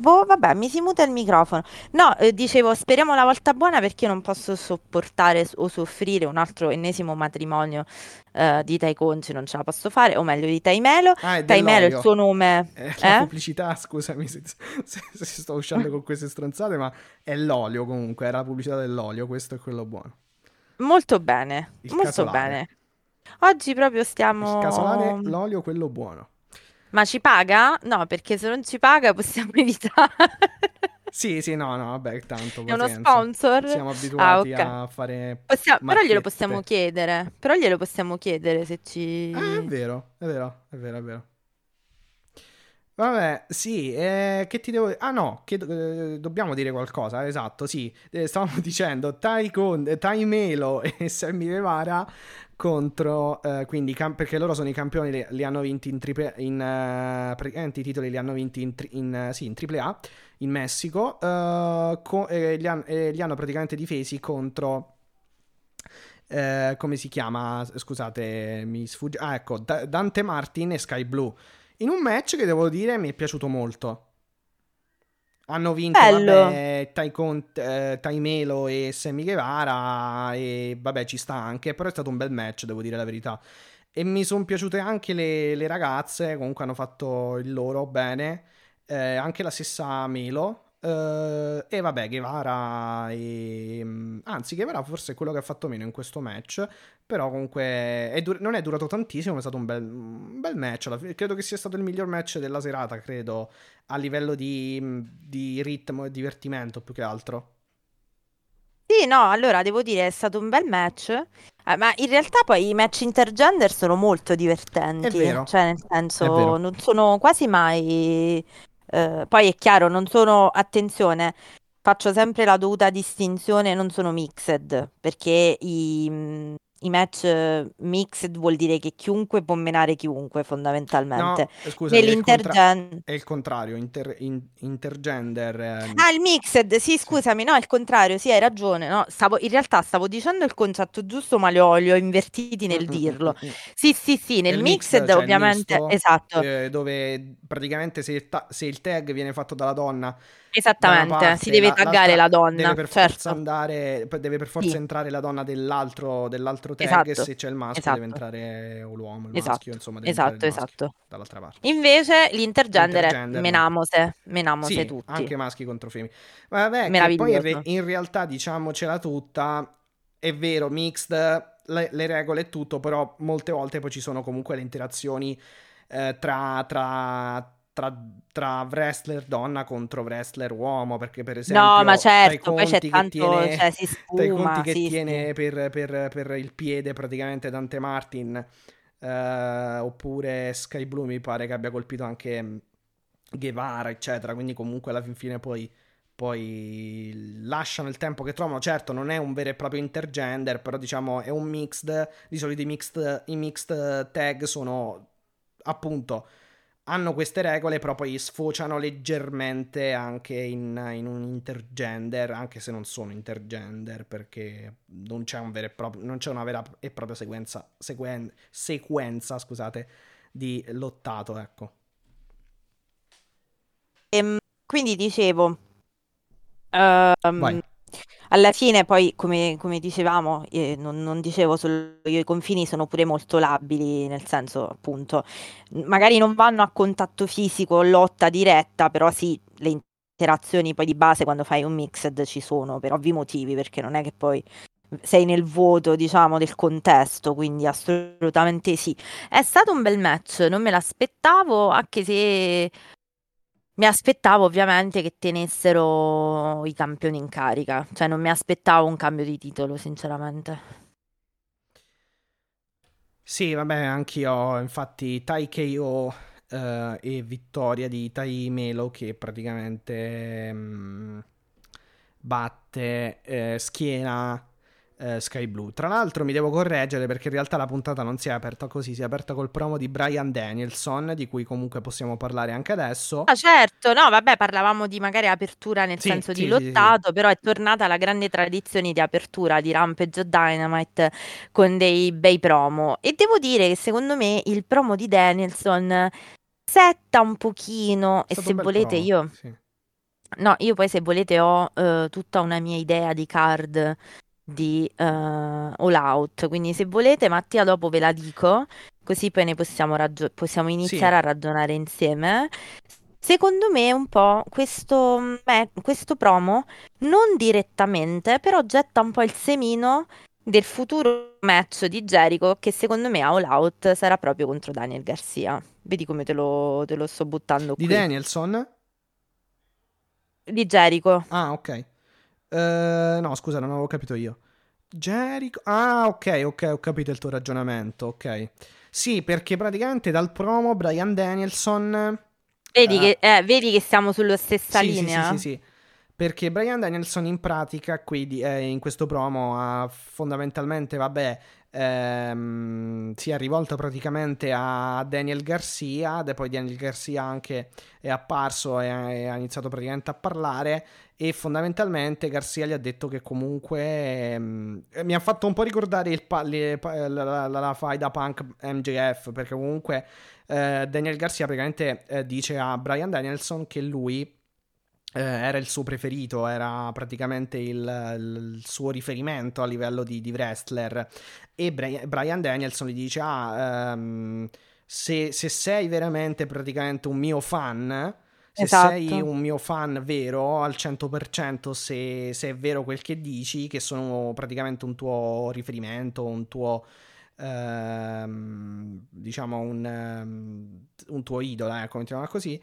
Boh, vabbè, mi si muta il microfono. No, eh, dicevo, speriamo la volta buona perché io non posso sopportare o soffrire un altro ennesimo matrimonio eh, di Tai Conci, non ce la posso fare, o meglio di Tai Melo. Ah, è Tai Melo, il suo nome, Eh, la eh? pubblicità, scusami se, se- se sto uscendo con queste stronzate, ma è l'olio comunque, era la pubblicità dell'olio, questo è quello buono. Molto bene, Il molto casolare. bene. Oggi proprio Il stiamo... casolare, l'olio, quello buono. Ma ci paga? No, perché se non ci paga possiamo [laughs] evitare. Sì, sì, no, no, vabbè, tanto È uno pazienza. sponsor? Siamo abituati Ah, ok. a fare... Possiamo- però glielo possiamo chiedere. Però glielo possiamo chiedere se ci. Ah, è vero, è vero, è vero, è vero. Vabbè, sì, eh, che ti devo... Ah no, che, eh, dobbiamo dire qualcosa, esatto, sì. Eh, stavamo [laughs] dicendo Tai, Con- Tai Melo [laughs] e Sammy Guevara contro... eh, quindi, cam- perché loro sono i campioni, li, li hanno vinti in triple... In, eh, praticamente i titoli li hanno vinti in, tri- in, sì, in triple A, in Messico, co- e li, han- e li hanno praticamente difesi contro... eh, come si chiama? Scusate, mi sfugge. Ah, ecco, Da- Dante Martin e Sky Blue. In un match che devo dire mi è piaciuto molto. Hanno vinto, vabbè, Tai, Con- eh, Tai Melo e Sammy Guevara e vabbè ci sta anche, però è stato un bel match, devo dire la verità. E mi sono piaciute anche le, le ragazze, comunque hanno fatto il loro bene, Eh, anche la stessa Melo. Eh, e vabbè, Guevara e... Anzi, Guevara forse è quello che ha fatto meno in questo match, però comunque è dur- non è durato tantissimo, è stato un bel, un bel match. fine. Credo che sia stato il miglior match della serata, credo, a livello di, di ritmo e divertimento più che altro. Sì, no, allora devo dire è stato un bel match. Eh, ma in realtà poi i match intergender sono molto divertenti. Cioè, nel senso, non sono quasi mai. Eh, poi è chiaro, non sono. Attenzione, faccio sempre la dovuta distinzione, non sono mixed, perché i, mm, i match eh, mixed vuol dire che chiunque può menare chiunque, fondamentalmente. No, scusami, è il, contra- Nell'intergen. è il contrario, inter- in- intergender. ehm, Ah, il mixed, sì, scusami, no, è il contrario, sì, hai ragione, no, stavo, in realtà stavo dicendo il concetto giusto, ma li ho, li ho invertiti nel mm, mm, dirlo. mm, mm. Sì, sì, sì, nel Nel mixed mixed, cioè ovviamente, misto, esatto, eh, dove praticamente se il, ta- se il tag viene fatto dalla donna esattamente, parte, si deve la- taggare l'altra la donna, deve per forza certo, andare, poi deve per forza Sì. entrare la donna dell'altro, dell'altro tag e esatto, se c'è il maschio esatto, deve entrare o l'uomo, il esatto, maschio, insomma deve esatto, esatto. dall'altra parte. Invece l'intergender è Intergender no. menamose, menamose Sì, tutti, anche maschi contro femmine. Vabbè, poi in realtà diciamocela tutta, è vero, mixed, le, le regole e tutto, però molte volte poi ci sono comunque le interazioni eh, tra, tra, tra, tra wrestler donna contro wrestler uomo, perché per No, ma esempio certo, poi c'è tanto, tiene... cioè si Tai sfuma, Conti che sì, tiene sì. per, per- per il piede praticamente Dante Martin, eh, oppure Sky Blue mi pare che abbia colpito anche Guevara, eccetera. Quindi comunque alla fin fine poi, poi lasciano il tempo che trovano. Certo, non è un vero e proprio intergender, però diciamo è un mixed. Di solito i mixed, i mixed tag sono appunto hanno queste regole, però poi sfociano leggermente anche in, in un intergender, anche se non sono intergender, perché non c'è, un vero e proprio, non c'è una vera e propria sequenza, sequen- sequenza scusate, di lottato, ecco. Ehm, quindi dicevo, Vai. Alla fine poi come, come dicevamo, eh, non, non dicevo solo io, i confini sono pure molto labili, nel senso appunto, magari non vanno a contatto fisico, lotta diretta, però sì, le interazioni poi di base quando fai un mixed ci sono per ovvi motivi, perché non è che poi sei nel vuoto, diciamo, del contesto, quindi assolutamente sì. È stato un bel match, non me l'aspettavo, anche se mi aspettavo ovviamente che tenessero i campioni in carica, cioè non mi aspettavo un cambio di titolo, sinceramente. Sì, vabbè, anch'io, infatti, Tai KO eh, e vittoria di Tai Melo che praticamente mm, batte, eh, schiena eh, Sky Blue. Tra l'altro mi devo correggere perché in realtà la puntata non si è aperta così, si è aperta col promo di Brian Danielson, di cui comunque possiamo parlare anche adesso. Ah, certo, no, vabbè, parlavamo di magari apertura nel Sì, senso sì, di sì, sì, lottato, però è tornata la grande tradizione di apertura di Rampage o Dynamite con dei bei promo. E devo dire che secondo me il promo di Danielson setta un pochino, e se volete promo, io... No, io poi se volete ho eh, tutta una mia idea di card di eh, All Out, quindi se volete Mattia dopo ve la dico, così poi ne possiamo, ragio- possiamo iniziare a ragionare insieme. Secondo me un po' questo, me- questo promo, non direttamente, però getta un po' il semino del futuro match di Jericho che secondo me a All Out sarà proprio contro Daniel Garcia. Vedi come te lo, te lo sto buttando Di qui. Danielson? Di Jericho. Ah, ok. Eh, no, scusa, non avevo capito io. Jericho. Ah, ok, ok, ho capito il tuo ragionamento. Ok. Sì, perché praticamente dal promo Brian Danielson. Vedi, eh, che, eh, vedi che siamo sulla stessa sì, sì, linea? Sì, sì, sì. Perché Brian Danielson in pratica qui eh, in questo promo ha fondamentalmente, vabbè, ehm, si è rivolto praticamente a Daniel Garcia, poi Daniel Garcia anche è apparso e ha, iniziato praticamente a parlare e fondamentalmente Garcia gli ha detto che comunque ehm, mi ha fatto un po' ricordare pa- le- pa- la, la, la, la faida punk MJF perché comunque eh, Daniel Garcia praticamente eh, dice a Brian Danielson che lui eh, era il suo preferito, era praticamente il, il suo riferimento a livello di, di wrestler. E Bri- Brian Danielson gli dice: Ah, ehm, se, se sei veramente praticamente un mio fan. Se Esatto. sei un mio fan vero al 100%, se, se è vero quel che dici, che sono praticamente un tuo riferimento, un tuo, ehm, diciamo, un, ehm, un tuo idolo, ecco, mettiamola così,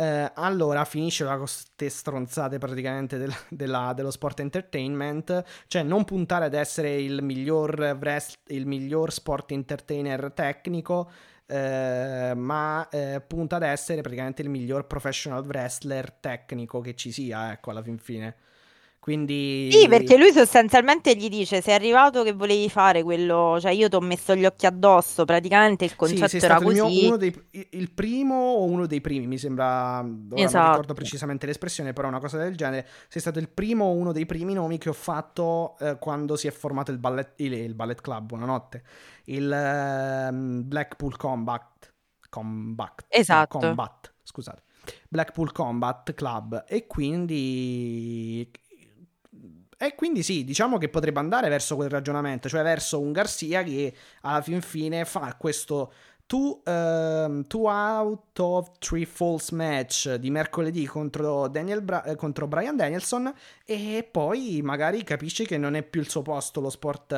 eh, allora finisce con queste stronzate praticamente del- [laughs] della- dello sport entertainment, cioè non puntare ad essere il miglior, wrest- il miglior sport entertainer tecnico, eh, ma eh, punta ad essere praticamente il miglior professional wrestler tecnico che ci sia, ecco, alla fin fine. Quindi... Sì, perché lui sostanzialmente gli dice: Sei arrivato che volevi fare quello, cioè io ti ho messo gli occhi addosso. Praticamente il Sì, concetto sei era stato il, mio- così. uno dei, il primo o uno dei primi, mi sembra, ora non Esatto. ricordo precisamente l'espressione, però una cosa del genere, sei stato il primo o uno dei primi nomi che ho fatto eh, quando si è formato il ballet, il, il ballet club, buonanotte, il ehm, Blackpool Combat, Combat, no, Esatto. Combat, scusate, Blackpool Combat Club e quindi... E quindi sì, diciamo che potrebbe andare verso quel ragionamento, cioè verso un Garcia che alla fin fine fa questo two, ehm, two out of three false match di mercoledì contro, Daniel Bra- eh, contro Brian Danielson e poi magari capisce che non è più il suo posto lo sport,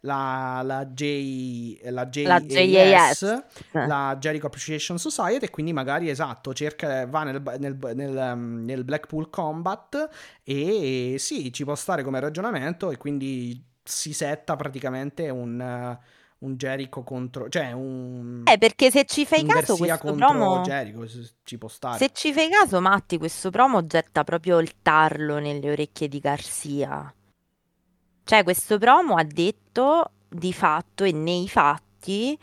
la, la, J, la La JAS, JAS. la Jericho Appreciation Society e quindi magari esatto cerca va nel, nel, nel, um, nel Blackpool Combat e sì ci può stare come ragionamento e quindi si setta praticamente un, uh, un Jericho contro cioè un, Eh, perché se ci fai caso, Garcia questo promo. Jericho ci può stare Se ci fai caso, Matti, questo promo getta proprio il tarlo nelle orecchie di Garcia. Cioè, questo promo ha detto di fatto e nei fatti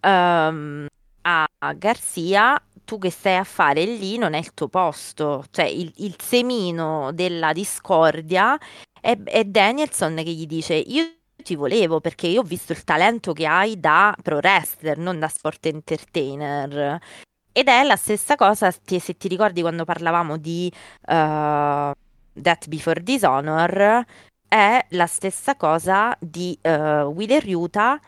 ehm, a Garcia, tu che stai a fare lì non è il tuo posto. Cioè, il, il semino della discordia è, è Danielson che gli dice: Io ti volevo perché io ho visto il talento che hai da pro wrestler, non da sport entertainer. Ed è la stessa cosa, se ti ricordi quando parlavamo di eh, Death Before Dishonor, è la stessa cosa di eh, Wheeler Yuta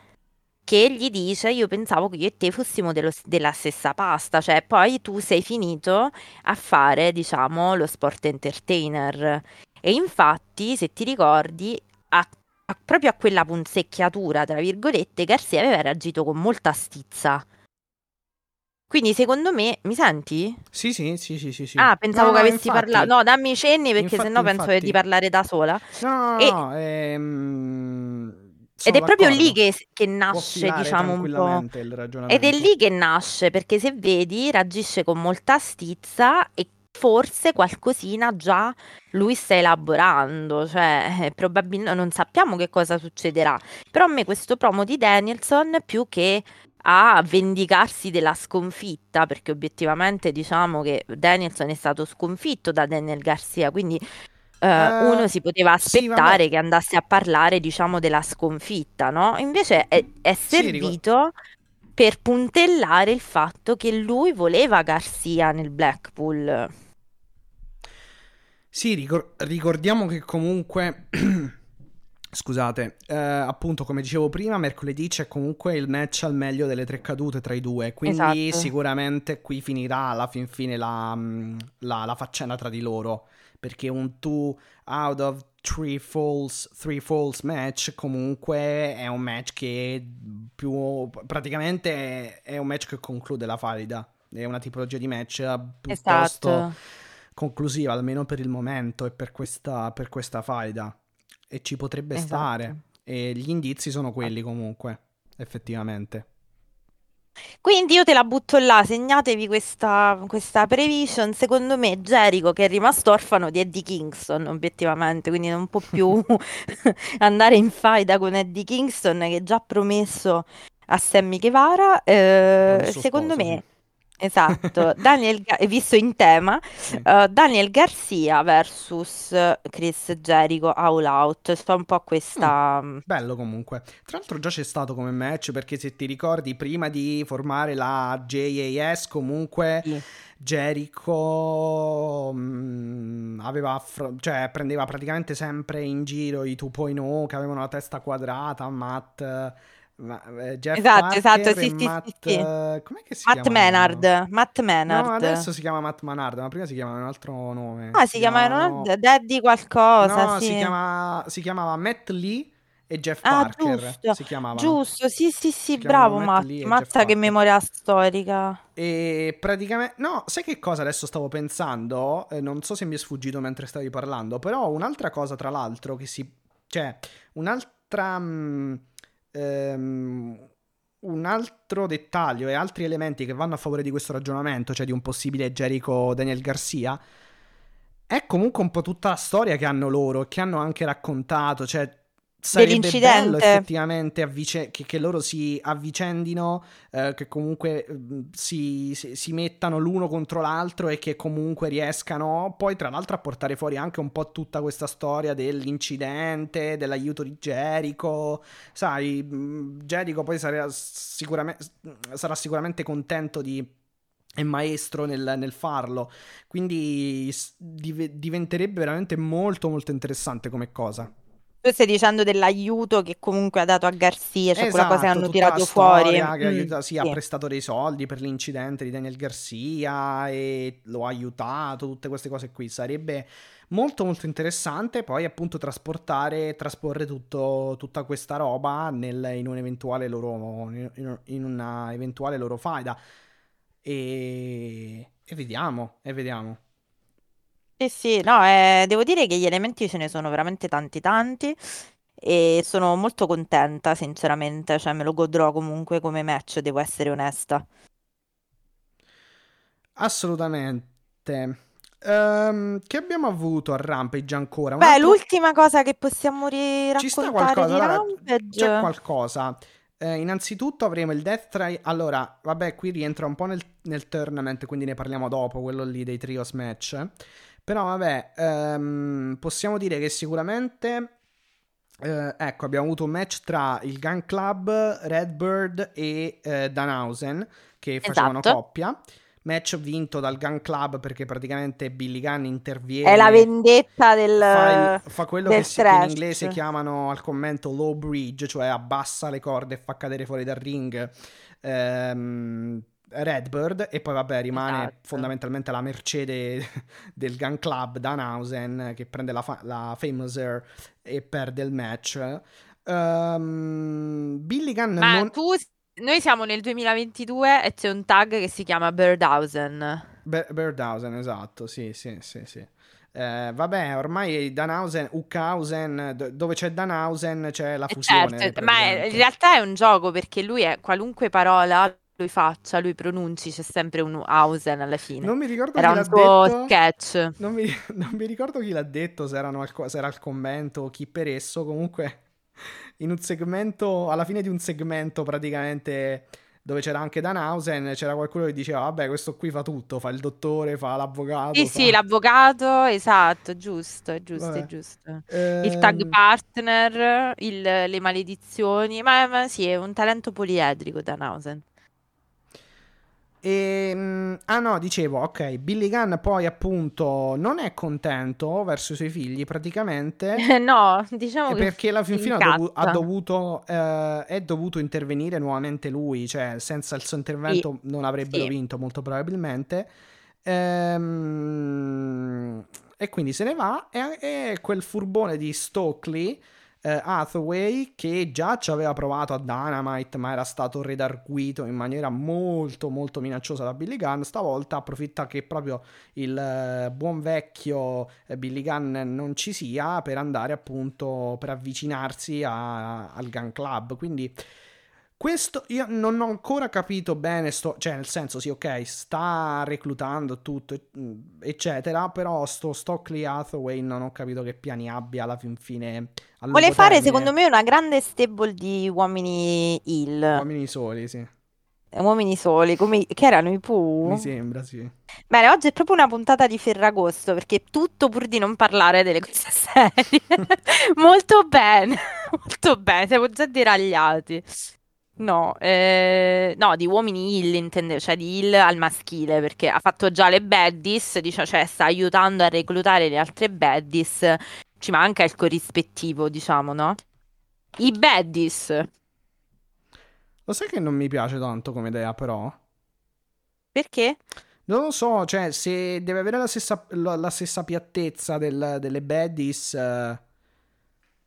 che gli dice io pensavo che io e te fossimo dello- della stessa pasta, cioè poi tu sei finito a fare, diciamo, lo sport entertainer. E infatti, se ti ricordi, a- a- proprio a quella punzecchiatura, tra virgolette, Garcia aveva reagito con molta stizza. Quindi secondo me, mi senti? sì sì sì sì sì. Ah, pensavo No, che avessi parlato. No, dammi i cenni perché infatti- sennò penso infatti. di parlare da sola. no E- no, ehm, Ed è proprio lì che, che nasce, diciamo, un po'. il Ed è lì che nasce, perché se vedi, reagisce con molta stizza e forse qualcosina già lui sta elaborando, cioè eh, probabilmente non sappiamo che cosa succederà, però a me questo promo di Danielson più che a vendicarsi della sconfitta, perché obiettivamente diciamo che Danielson è stato sconfitto da Daniel Garcia, quindi Uh, uno si poteva aspettare sì, che andasse a parlare, diciamo, della sconfitta, no? Invece è, è servito sì, per puntellare il fatto che lui voleva Garcia nel Blackpool. Sì, ricor- ricordiamo che comunque [clears throat] Scusate, eh, appunto come dicevo prima, mercoledì c'è comunque il match al meglio delle tre cadute tra i due, quindi esatto. sicuramente qui finirà alla fin fine la, mm, la, la faccenda tra di loro, perché un 2 out of 3 falls, three falls match comunque è un match che più praticamente è un match che conclude la faida, è una tipologia di match piuttosto esatto. Conclusiva, almeno per il momento e per questa, per questa faida e ci potrebbe esatto. stare. E gli indizi sono quelli comunque, effettivamente. Quindi io te la butto là, segnatevi questa, questa prevision. Secondo me Jericho che è rimasto orfano di Eddie Kingston, obiettivamente, quindi non può più [laughs] [laughs] andare in faida con Eddie Kingston che già promesso a Sammy Guevara. Eh, secondo sposo, me... Esatto, [laughs] Daniel, visto in tema, uh, Daniel Garcia versus Chris Jericho All Out, sto un po' questa... Mm, bello comunque. Tra l'altro già c'è stato come match perché se ti ricordi prima di formare la JAS comunque... Sì. Jericho mh, aveva affro- cioè, prendeva praticamente sempre in giro i 2.0 che avevano la testa quadrata, Matt ma, eh, Jeff esatto, Parker esatto, sì, Matt, sì, sì. Uh, com'è che si Matt chiama? Menard, Matt Menard. No, adesso si chiama Matt Menard, ma prima si chiamava un altro nome. Ah, si, si chiamava no, Daddy qualcosa, no, sì. si, chiama, si chiamava Matt Lee e Jeff ah, Parker giusto, si chiamava. Giusto, sì, sì, sì, bravo Matt. Mazza che memoria storica. E praticamente, no, sai che cosa adesso stavo pensando? Eh, non so se mi è sfuggito mentre stavi parlando, però un'altra cosa tra l'altro che si... cioè, un'altra... Mh, mm, ehm, un altro dettaglio e altri elementi che vanno a favore di questo ragionamento, cioè di un possibile Jericho Daniel Garcia, è comunque un po' tutta la storia che hanno loro, che hanno anche raccontato, cioè sarebbe bello effettivamente avvice- che, che, loro si avvicendino, eh, che comunque mm, si, si, si, mettano l'uno contro l'altro e che comunque riescano poi tra l'altro a portare fuori anche un po' tutta questa storia dell'incidente, dell'aiuto di Jericho, sai, mm, Jericho poi sarà sicuramente, sarà sicuramente contento di è maestro nel, nel, farlo. Quindi div- diventerebbe veramente molto molto interessante come cosa. Tu stai dicendo dell'aiuto che comunque ha dato a Garcia, cioè esatto, quella cosa che hanno tirato fuori. Che mm, aiuta, sì, sì, ha prestato dei soldi per l'incidente di Daniel Garcia e lo ha aiutato, tutte queste cose qui. Sarebbe molto molto interessante poi appunto trasportare, trasporre tutto, tutta questa roba nel, in un eventuale loro, in, in una eventuale loro faida. E, e vediamo, e vediamo. Sì, sì, no, eh, devo dire che gli elementi ce ne sono veramente tanti tanti e sono molto contenta, sinceramente, cioè me lo godrò comunque come match, devo essere onesta. Assolutamente. Ehm, che abbiamo avuto a Rampage ancora? Un Beh, altro... l'ultima cosa che possiamo Ci sta riraccontare qualcosa, di allora, Rampage. c'è qualcosa. Eh, innanzitutto avremo il Death Try. Allora, vabbè, qui rientra un po' nel, nel tournament, quindi ne parliamo dopo, quello lì dei trios match. Però vabbè, ehm, possiamo dire che sicuramente... Eh, ecco, abbiamo avuto un match tra il Gun Club, Redbird e eh, Danhausen che facevano esatto. coppia. Match vinto dal Gun Club perché praticamente Billy Gunn interviene. È la vendetta del. Fa, il, fa quello che, si, che, in inglese chiamano al commento low bridge, cioè abbassa le corde e fa cadere fuori dal ring. Ehm, Redbird e poi vabbè rimane esatto. fondamentalmente la mercede [laughs] del Gun Club Danhausen che prende la, fa- la Famouser e perde il match. Um, Billy Gunn Ma non... tu, noi siamo nel 2022 e c'è un tag che si chiama Birdhausen. Be- Birdhausen, esatto, sì, sì, sì, sì. Eh, vabbè, ormai Danhausen, Uckhausen, dove c'è Danhausen c'è la eh, fusione. Certo, ma in realtà è un gioco perché lui è qualunque parola lui faccia, lui pronunci, c'è sempre un Hausen alla fine. Non mi ricordo Era chi un l'ha detto. sketch. Non mi, [laughs] non mi ricordo chi l'ha detto, se, erano al, se era al commento o chi per esso. Comunque, in un segmento, alla fine di un segmento praticamente dove c'era anche Danhausen, c'era qualcuno che diceva: Vabbè, questo qui fa tutto, fa il dottore, fa l'avvocato. Sì, fa... sì, l'avvocato, esatto, giusto, è giusto, Vabbè. è giusto. Il tag Ehm, partner, il- le maledizioni, ma, ma sì, è un talento poliedrico Danhausen. E, mm, ah no, dicevo, ok, Billy Gunn poi appunto non è contento verso i suoi figli praticamente [laughs] No, diciamo che perché alla fin fine ha, dovu- ha dovuto, eh, è dovuto intervenire nuovamente lui, cioè senza il suo intervento non avrebbero sì. vinto molto probabilmente. Ehm, e quindi se ne va e, e quel furbone di Stokely eh, Hathaway che già ci aveva provato a Dynamite ma era stato redarguito in maniera molto molto minacciosa da Billy Gunn. Stavolta approfitta che proprio il eh, buon vecchio eh, Billy Gunn non ci sia per andare appunto per avvicinarsi a- al Gun Club. Quindi questo io non ho ancora capito bene, sto, cioè nel senso sì ok sta reclutando tutto mm, eccetera però sto Stockley Hathaway non ho capito che piani abbia alla fin fine Vuole fare, termine. secondo me, una grande stable di uomini Hill, Uomini soli, sì. uomini soli, come che erano i Pooh. Mi sembra, sì. Bene, oggi è proprio una puntata di Ferragosto perché tutto pur di non parlare delle cose serie. [laughs] [laughs] Molto bene, [laughs] molto bene, siamo già deragliati. No, eh, no, di uomini Hill intendevo, cioè di Hill al maschile perché ha fatto già le baddies, diciamo, cioè sta aiutando a reclutare le altre baddies. Ci manca il corrispettivo, diciamo, no? I baddies, Lo sai che non mi piace tanto come idea, però? perché? Non lo so, cioè, se deve avere la stessa, la, la stessa piattezza del- delle baddies, eh,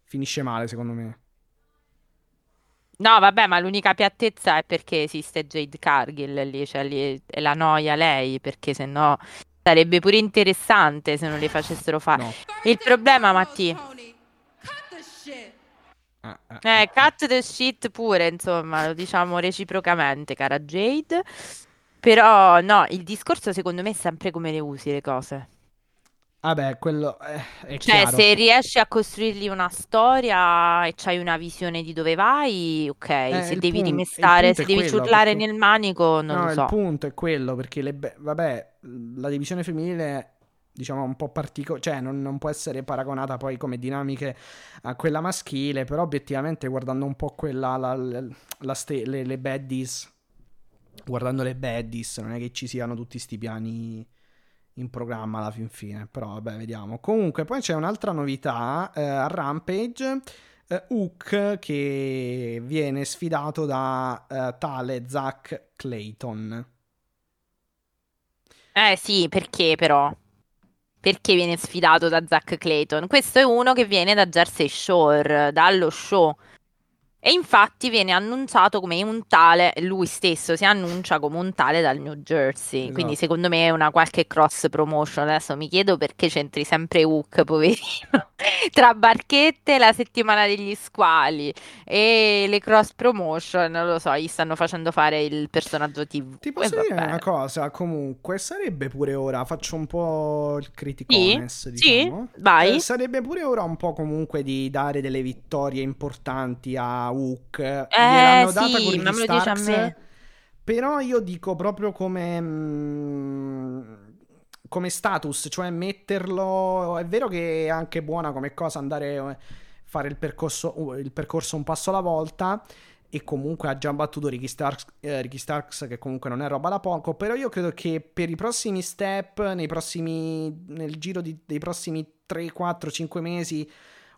finisce male, secondo me. No, vabbè, ma l'unica piattezza è perché esiste Jade Cargill lì, cioè lì è la noia lei, perché se no sarebbe pure interessante se non le facessero fare. No. Il problema, Matti, Ah, ah, eh, cut the shit pure, insomma, lo diciamo reciprocamente, cara Jade. Però no, il discorso secondo me è sempre come le usi le cose. Vabbè, quello eh, è Cioè, chiaro. se riesci a costruirgli una storia e c'hai una visione di dove vai, ok. Eh, Se il devi pun- il rimestare, punto se è devi quello, ciurlare perché- nel manico, non No, lo il so. punto è quello, perché le be- vabbè, la divisione femminile, diciamo, è un po' particolare, cioè non, non può essere paragonata poi come dinamiche a quella maschile, però obiettivamente guardando un po' quella, la, la- la ste- le, le baddies, guardando le baddies, non è che ci siano tutti sti piani in programma alla fin fine, però vabbè, vediamo. Comunque, poi c'è un'altra novità eh, a Rampage. eh, Hook che viene sfidato da eh, tale Zack Clayton. Eh sì, perché però? Perché viene sfidato da Zack Clayton? Questo è uno che viene da Jersey Shore, dallo show. E infatti viene annunciato come un tale, lui stesso si annuncia come un tale dal New Jersey. Quindi Esatto. secondo me è una qualche cross promotion. Adesso mi chiedo perché c'entri sempre Hook, [laughs] poverino. Tra Barchette, la settimana degli squali e le cross promotion, non lo so, gli stanno facendo fare il personaggio TV. Ti posso dire bene. una cosa, comunque, sarebbe pure ora, faccio un po' il Sì, criticones, sì, diciamo. vai. Eh, sarebbe pure ora un po' comunque di dare delle vittorie importanti a Hook. Gliel'hanno data sì, con Ricky ma me lo dici a me. Però io dico proprio come, mm, come status, cioè metterlo. È vero che è anche buona come cosa andare a fare il percorso, uh, il percorso un passo alla volta. E comunque ha già battuto Ricky Starks, eh, Ricky Starks, che comunque non è roba da poco. Però io credo che per i prossimi step, nei prossimi, nel giro di- dei prossimi 3, 4, 5 mesi,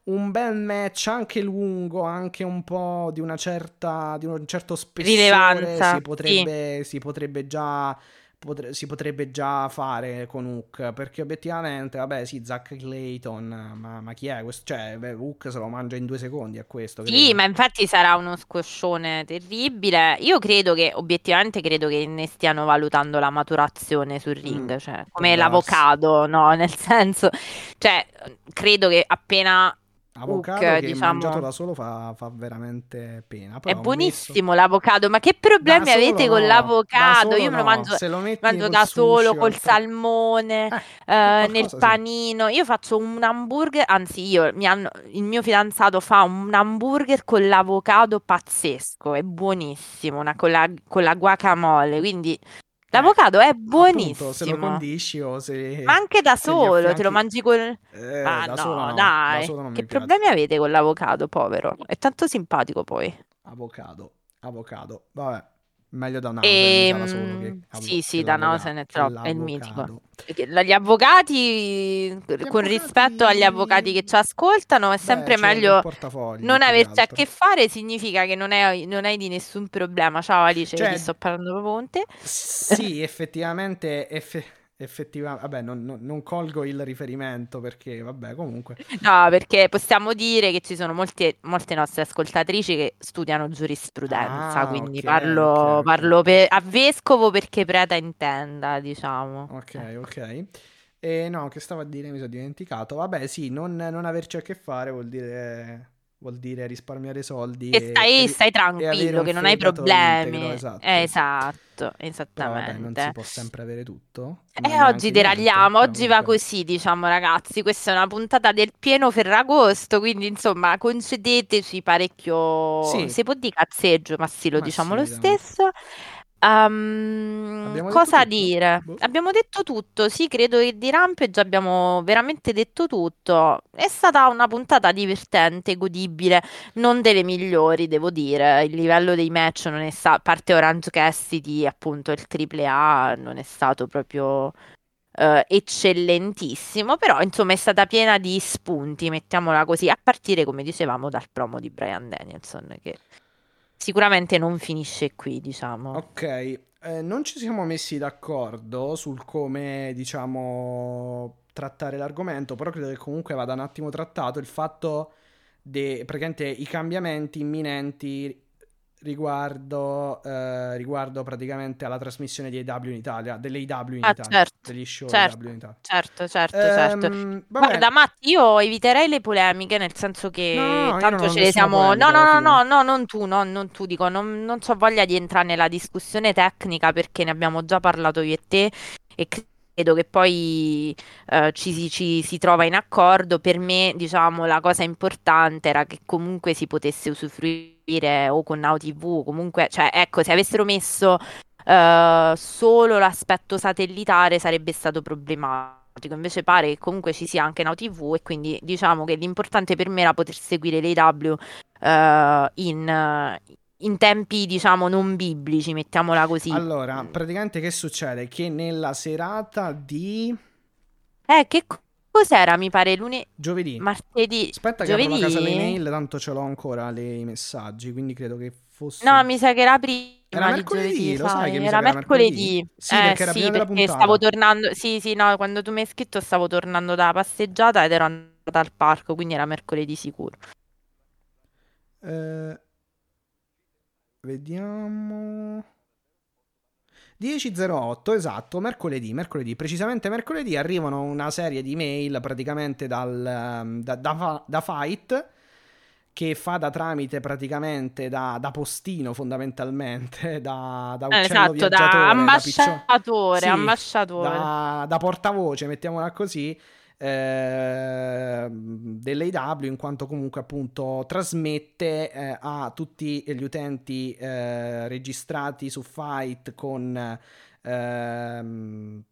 un bel match anche lungo, anche un po' di una certa, di un certo spessore Rilevanza, si potrebbe, si potrebbe già potre- si potrebbe già fare con Hook perché obiettivamente vabbè sì Zack Clayton ma, ma chi è questo cioè beh, Hook se lo mangia in due secondi a questo Sì, credo. ma infatti sarà uno squoscione terribile. Io credo che, obiettivamente, credo che ne stiano valutando la maturazione sul ring, Mm, cioè come l'avocado, no? [laughs] Nel senso, cioè, credo che appena Avocado Hook, che diciamo. mangiato da solo fa, fa veramente pena. È Però ho buonissimo l'avocado, ma che messo- problemi avete con no, l'avocado? Io me lo mangio, lo mangio da solo, sushi col al- salmone, Eh, eh, nel sì. panino. Io faccio un hamburger, anzi io, mi hanno- il mio fidanzato fa un hamburger con l'avocado pazzesco, è buonissimo, una- con la, con la guacamole, quindi l'avocado è Eh, Appunto, se lo buonissimo. condisci o se... Ma anche da solo, te lo affianchi- mangi con... Eh, Ah da solo no, no, da dai, che problemi avete con l'avocado, povero? È tanto simpatico poi. Avocado, avocado. Vabbè, meglio da Nausen da solo Ehm, che avo- sì, sì, che da l'avoca- Nausen è troppo, è il mitico. Gli avvocati, con avvocati- rispetto agli avvocati che ci ascoltano, è Beh, sempre il meglio non averci a che fare, significa che non hai, non hai di nessun problema. Ciao Alice, Cioè- ti sto parlando proprio con te. Sì, effettivamente, effe- effettiva- vabbè, non, non- non colgo il riferimento perché, vabbè, comunque. No, perché possiamo dire che ci sono molte, molte nostre ascoltatrici che studiano giurisprudenza, Ah, quindi ok, parlo, ok, ok. parlo per- a vescovo perché preta intenda, diciamo. Ok, ok. E no, che stavo a dire, mi sono dimenticato. Vabbè, sì, non, non averci a che fare vuol dire, vuol dire risparmiare soldi E stai, e- stai e avere tranquillo, un che non hai problemi. integro, esatto. Eh, esatto, Però vabbè, non si esattamente. può sempre avere tutto. E ma oggi niente, deragliamo, però oggi va così, diciamo ragazzi, questa è una puntata del pieno Ferragosto, quindi insomma concedeteci parecchio, Sì. si può dire cazzeggio, ma sì, lo Ma diciamo sì, lo dai. stesso. Detto cosa dire? Boh. Abbiamo detto tutto, sì, credo che di Rampage abbiamo veramente detto tutto. È stata una puntata divertente, godibile, non delle migliori, devo dire. Il livello dei match non è stato, a parte Orange Cassidy, appunto il triple A, non è stato proprio eh, eccellentissimo, però insomma è stata piena di spunti, mettiamola così, a partire, come dicevamo, dal promo di Brian Danielson, che sicuramente non finisce qui, diciamo. Ok, eh, non ci siamo messi d'accordo sul come, diciamo, trattare l'argomento, però credo che comunque vada un attimo trattato il fatto di praticamente i cambiamenti imminenti riguardo, eh, riguardo praticamente alla trasmissione di AW in Italia, delle AW in Ah, Italia, certo, degli show certo. In Italia. Certo, certo, certo. Ehm, vabbè, Guarda, Matti, io eviterei le polemiche, nel senso che No, tanto ce le siamo. polemica No, no, no, no, no, non tu, no, non tu, dico, non, non ho voglia di entrare nella discussione tecnica perché ne abbiamo già parlato io e te e credo che poi eh, ci, si- ci si trova in accordo. Per me, diciamo, la cosa importante era che comunque si potesse usufruire o con Now TV comunque, cioè, ecco, se avessero messo eh, solo l'aspetto satellitare sarebbe stato problematico. Invece pare che comunque ci sia anche Now TV e quindi diciamo che l'importante per me era poter seguire l'AW eh, in, in tempi, diciamo, non biblici, mettiamola così. allora, praticamente che succede? Che nella serata di Eh, che cos'era? Mi pare lunedì, giovedì, martedì, aspetta che apro la casa giovedì? delle mail, tanto ce l'ho ancora le, i messaggi, quindi credo che fosse... No, mi sa che era prima Era mercoledì, giovedì, lo sai che mi sa Era che era mercoledì? mercoledì. Sì, Eh, perché era sì, prima della perché puntata. stavo tornando. Sì, sì, no, quando tu mi hai scritto stavo tornando dalla passeggiata ed ero andata al parco, quindi era mercoledì sicuro. Eh, vediamo. 10.08, esatto, mercoledì, mercoledì, precisamente mercoledì arrivano una serie di mail praticamente dal, ehm, da, da da Fight che fa da tramite praticamente da, da postino fondamentalmente, [laughs] da, da Eh, uccello esatto, viaggiatore, da da piccio- ambasciatore, Sì, ambasciatore. da, da portavoce, mettiamola così, eh, dell'AW, in quanto comunque appunto trasmette eh, a tutti gli utenti eh, registrati su Fight con, ehm,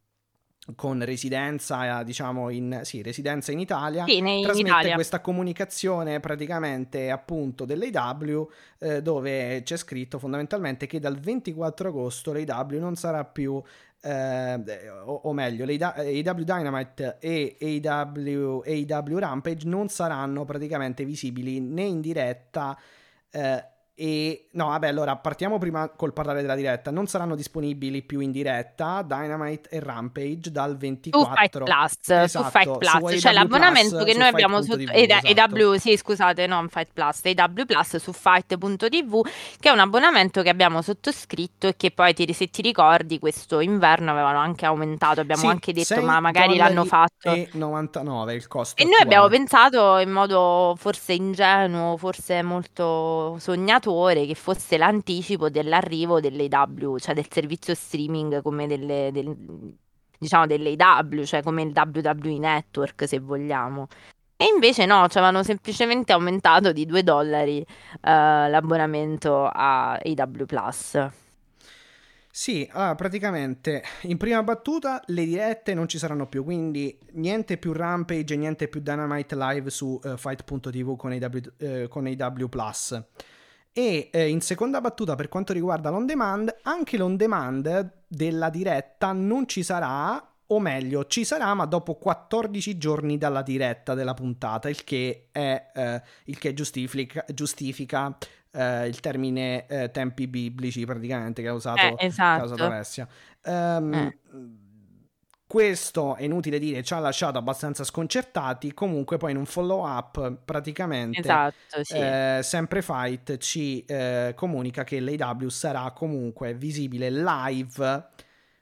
con residenza, diciamo, in, sì, residenza in Italia. Sì, ne- in Trasmette Italia. questa comunicazione praticamente appunto dell'AW eh, dove c'è scritto fondamentalmente che dal 24 agosto l'AW non sarà più eh, o, o meglio, AW Dynamite e AW, AW Rampage non saranno praticamente visibili né in diretta eh, E no, vabbè, allora partiamo prima col parlare della diretta. Non saranno disponibili più in diretta Dynamite e Rampage dal 24 su Fight Plus, esatto, su Fight Plus, su cioè AW l'abbonamento Plus, che noi abbiamo su ed- esatto. EW, sì, scusate, non Fight Plus, EW Plus su Fight.tv, che è un abbonamento che abbiamo sottoscritto e che poi ti- se ti ricordi questo inverno avevano anche aumentato, abbiamo Sì, anche detto 6 ma magari l'hanno fatto. E 99 il costo E noi abbiamo attuale. pensato in modo forse ingenuo, forse molto sognatore, che fosse l'anticipo dell'arrivo dell'AW, cioè del servizio streaming come delle, del- diciamo dell'AW, cioè come il WWE Network se vogliamo. E invece no, ci avevano semplicemente aumentato di 2 dollari eh, l'abbonamento a AW Plus. Sì, allora, praticamente in prima battuta le dirette non ci saranno più, quindi niente più Rampage niente più Dynamite Live su eh, Fight.tv con AW, eh, con AW. E eh, in seconda battuta, per quanto riguarda l'on demand, anche l'on demand della diretta non ci sarà, o meglio, ci sarà, ma dopo 14 giorni dalla diretta della puntata, il che, è, eh, il che giustifica, giustifica eh, il termine eh, tempi biblici praticamente che ha usato Eh, esatto. Alessia. Ehm, Eh. Questo è inutile dire, ci ha lasciato abbastanza sconcertati. Comunque, poi in un follow up, praticamente Esatto, sì. eh, sempre Fight ci eh, comunica che l'AW sarà comunque visibile live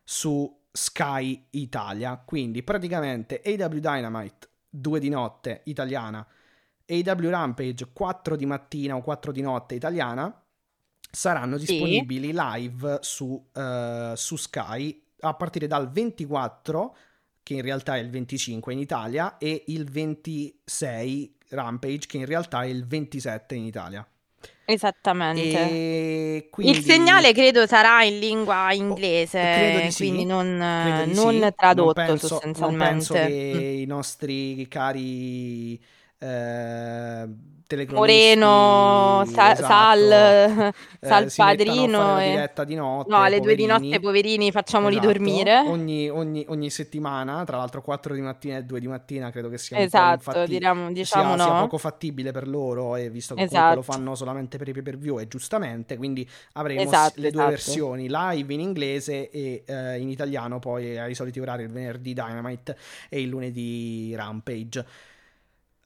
su Sky Italia. Quindi praticamente AW Dynamite 2 di notte italiana, AW Rampage 4 di mattina o 4 di notte italiana saranno Sì. disponibili live su, eh, su Sky a partire dal 24 che in realtà è il 25 in Italia e il 26 Rampage che in realtà è il 27 in Italia. Esattamente. Quindi Il segnale credo sarà in lingua Oh, inglese, credo di sì, quindi non, di non sì. tradotto non penso, non sostanzialmente. penso che Mm. i nostri cari eh, Moreno, Sa- esatto, Sal, eh, [laughs] Sal fare Padrino e... diretta di notte, No, alle due di poverini. notte, poverini, facciamoli Esatto, dormire. ogni, ogni- ogni settimana, tra l'altro 4 di mattina e 2 di mattina credo che sia un po' Esatto, infatti diciamo, sia, diciamo sia no. poco fattibile per loro e visto che comunque lo Esatto, fanno solamente per i pay per view e giustamente quindi avremo esatto, le due esatto. versioni live in inglese e eh, in italiano poi ai soliti orari il venerdì Dynamite e il lunedì Rampage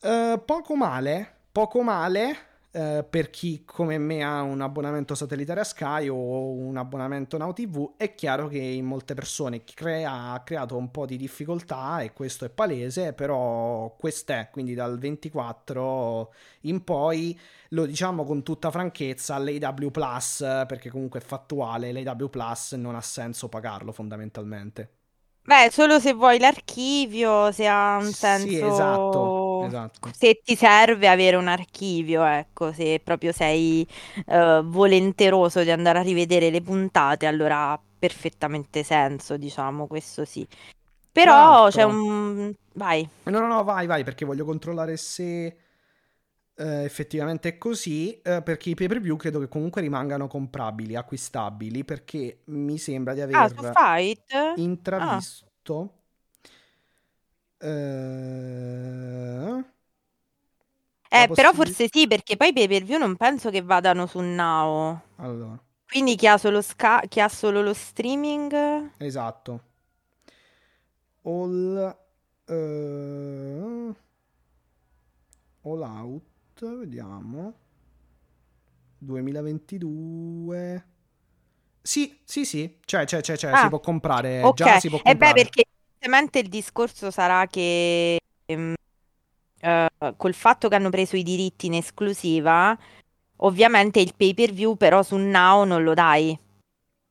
Eh, poco male poco male eh, per chi come me ha un abbonamento satellitare a Sky o un abbonamento Now TV, è chiaro che in molte persone crea- ha creato un po' di difficoltà e questo è palese, però quest'è, quindi dal 24 in poi lo diciamo con tutta franchezza, l'AW Plus, perché comunque è fattuale, l'AW Plus non ha senso pagarlo fondamentalmente. Beh, solo se vuoi l'archivio, se ha un Sì, esatto, esatto. se ti serve avere un archivio, ecco, se proprio sei eh, volenteroso di andare a rivedere le puntate, allora ha perfettamente senso, diciamo, questo sì. Però c'è un... Vai. No, no, no, vai, vai, perché voglio controllare se eh, effettivamente è così, eh, perché i pay per view credo che comunque rimangano comprabili, acquistabili, perché mi sembra di Ah, aver? Ah, intravisto... eh, eh, però forse sì, perché poi i pay per view non penso che vadano su Now. Allora, Quindi chi ha solo, sca- chi ha solo lo streaming... esatto. All... eh, all Out, vediamo. 2022... Sì, sì, sì, cioè, cioè, cioè, cioè, si Ah, può comprare, ok. già si può E beh, comprare. perché evidentemente il discorso sarà che ehm, eh, col fatto che hanno preso i diritti in esclusiva, ovviamente il pay per view però su Now non lo dai.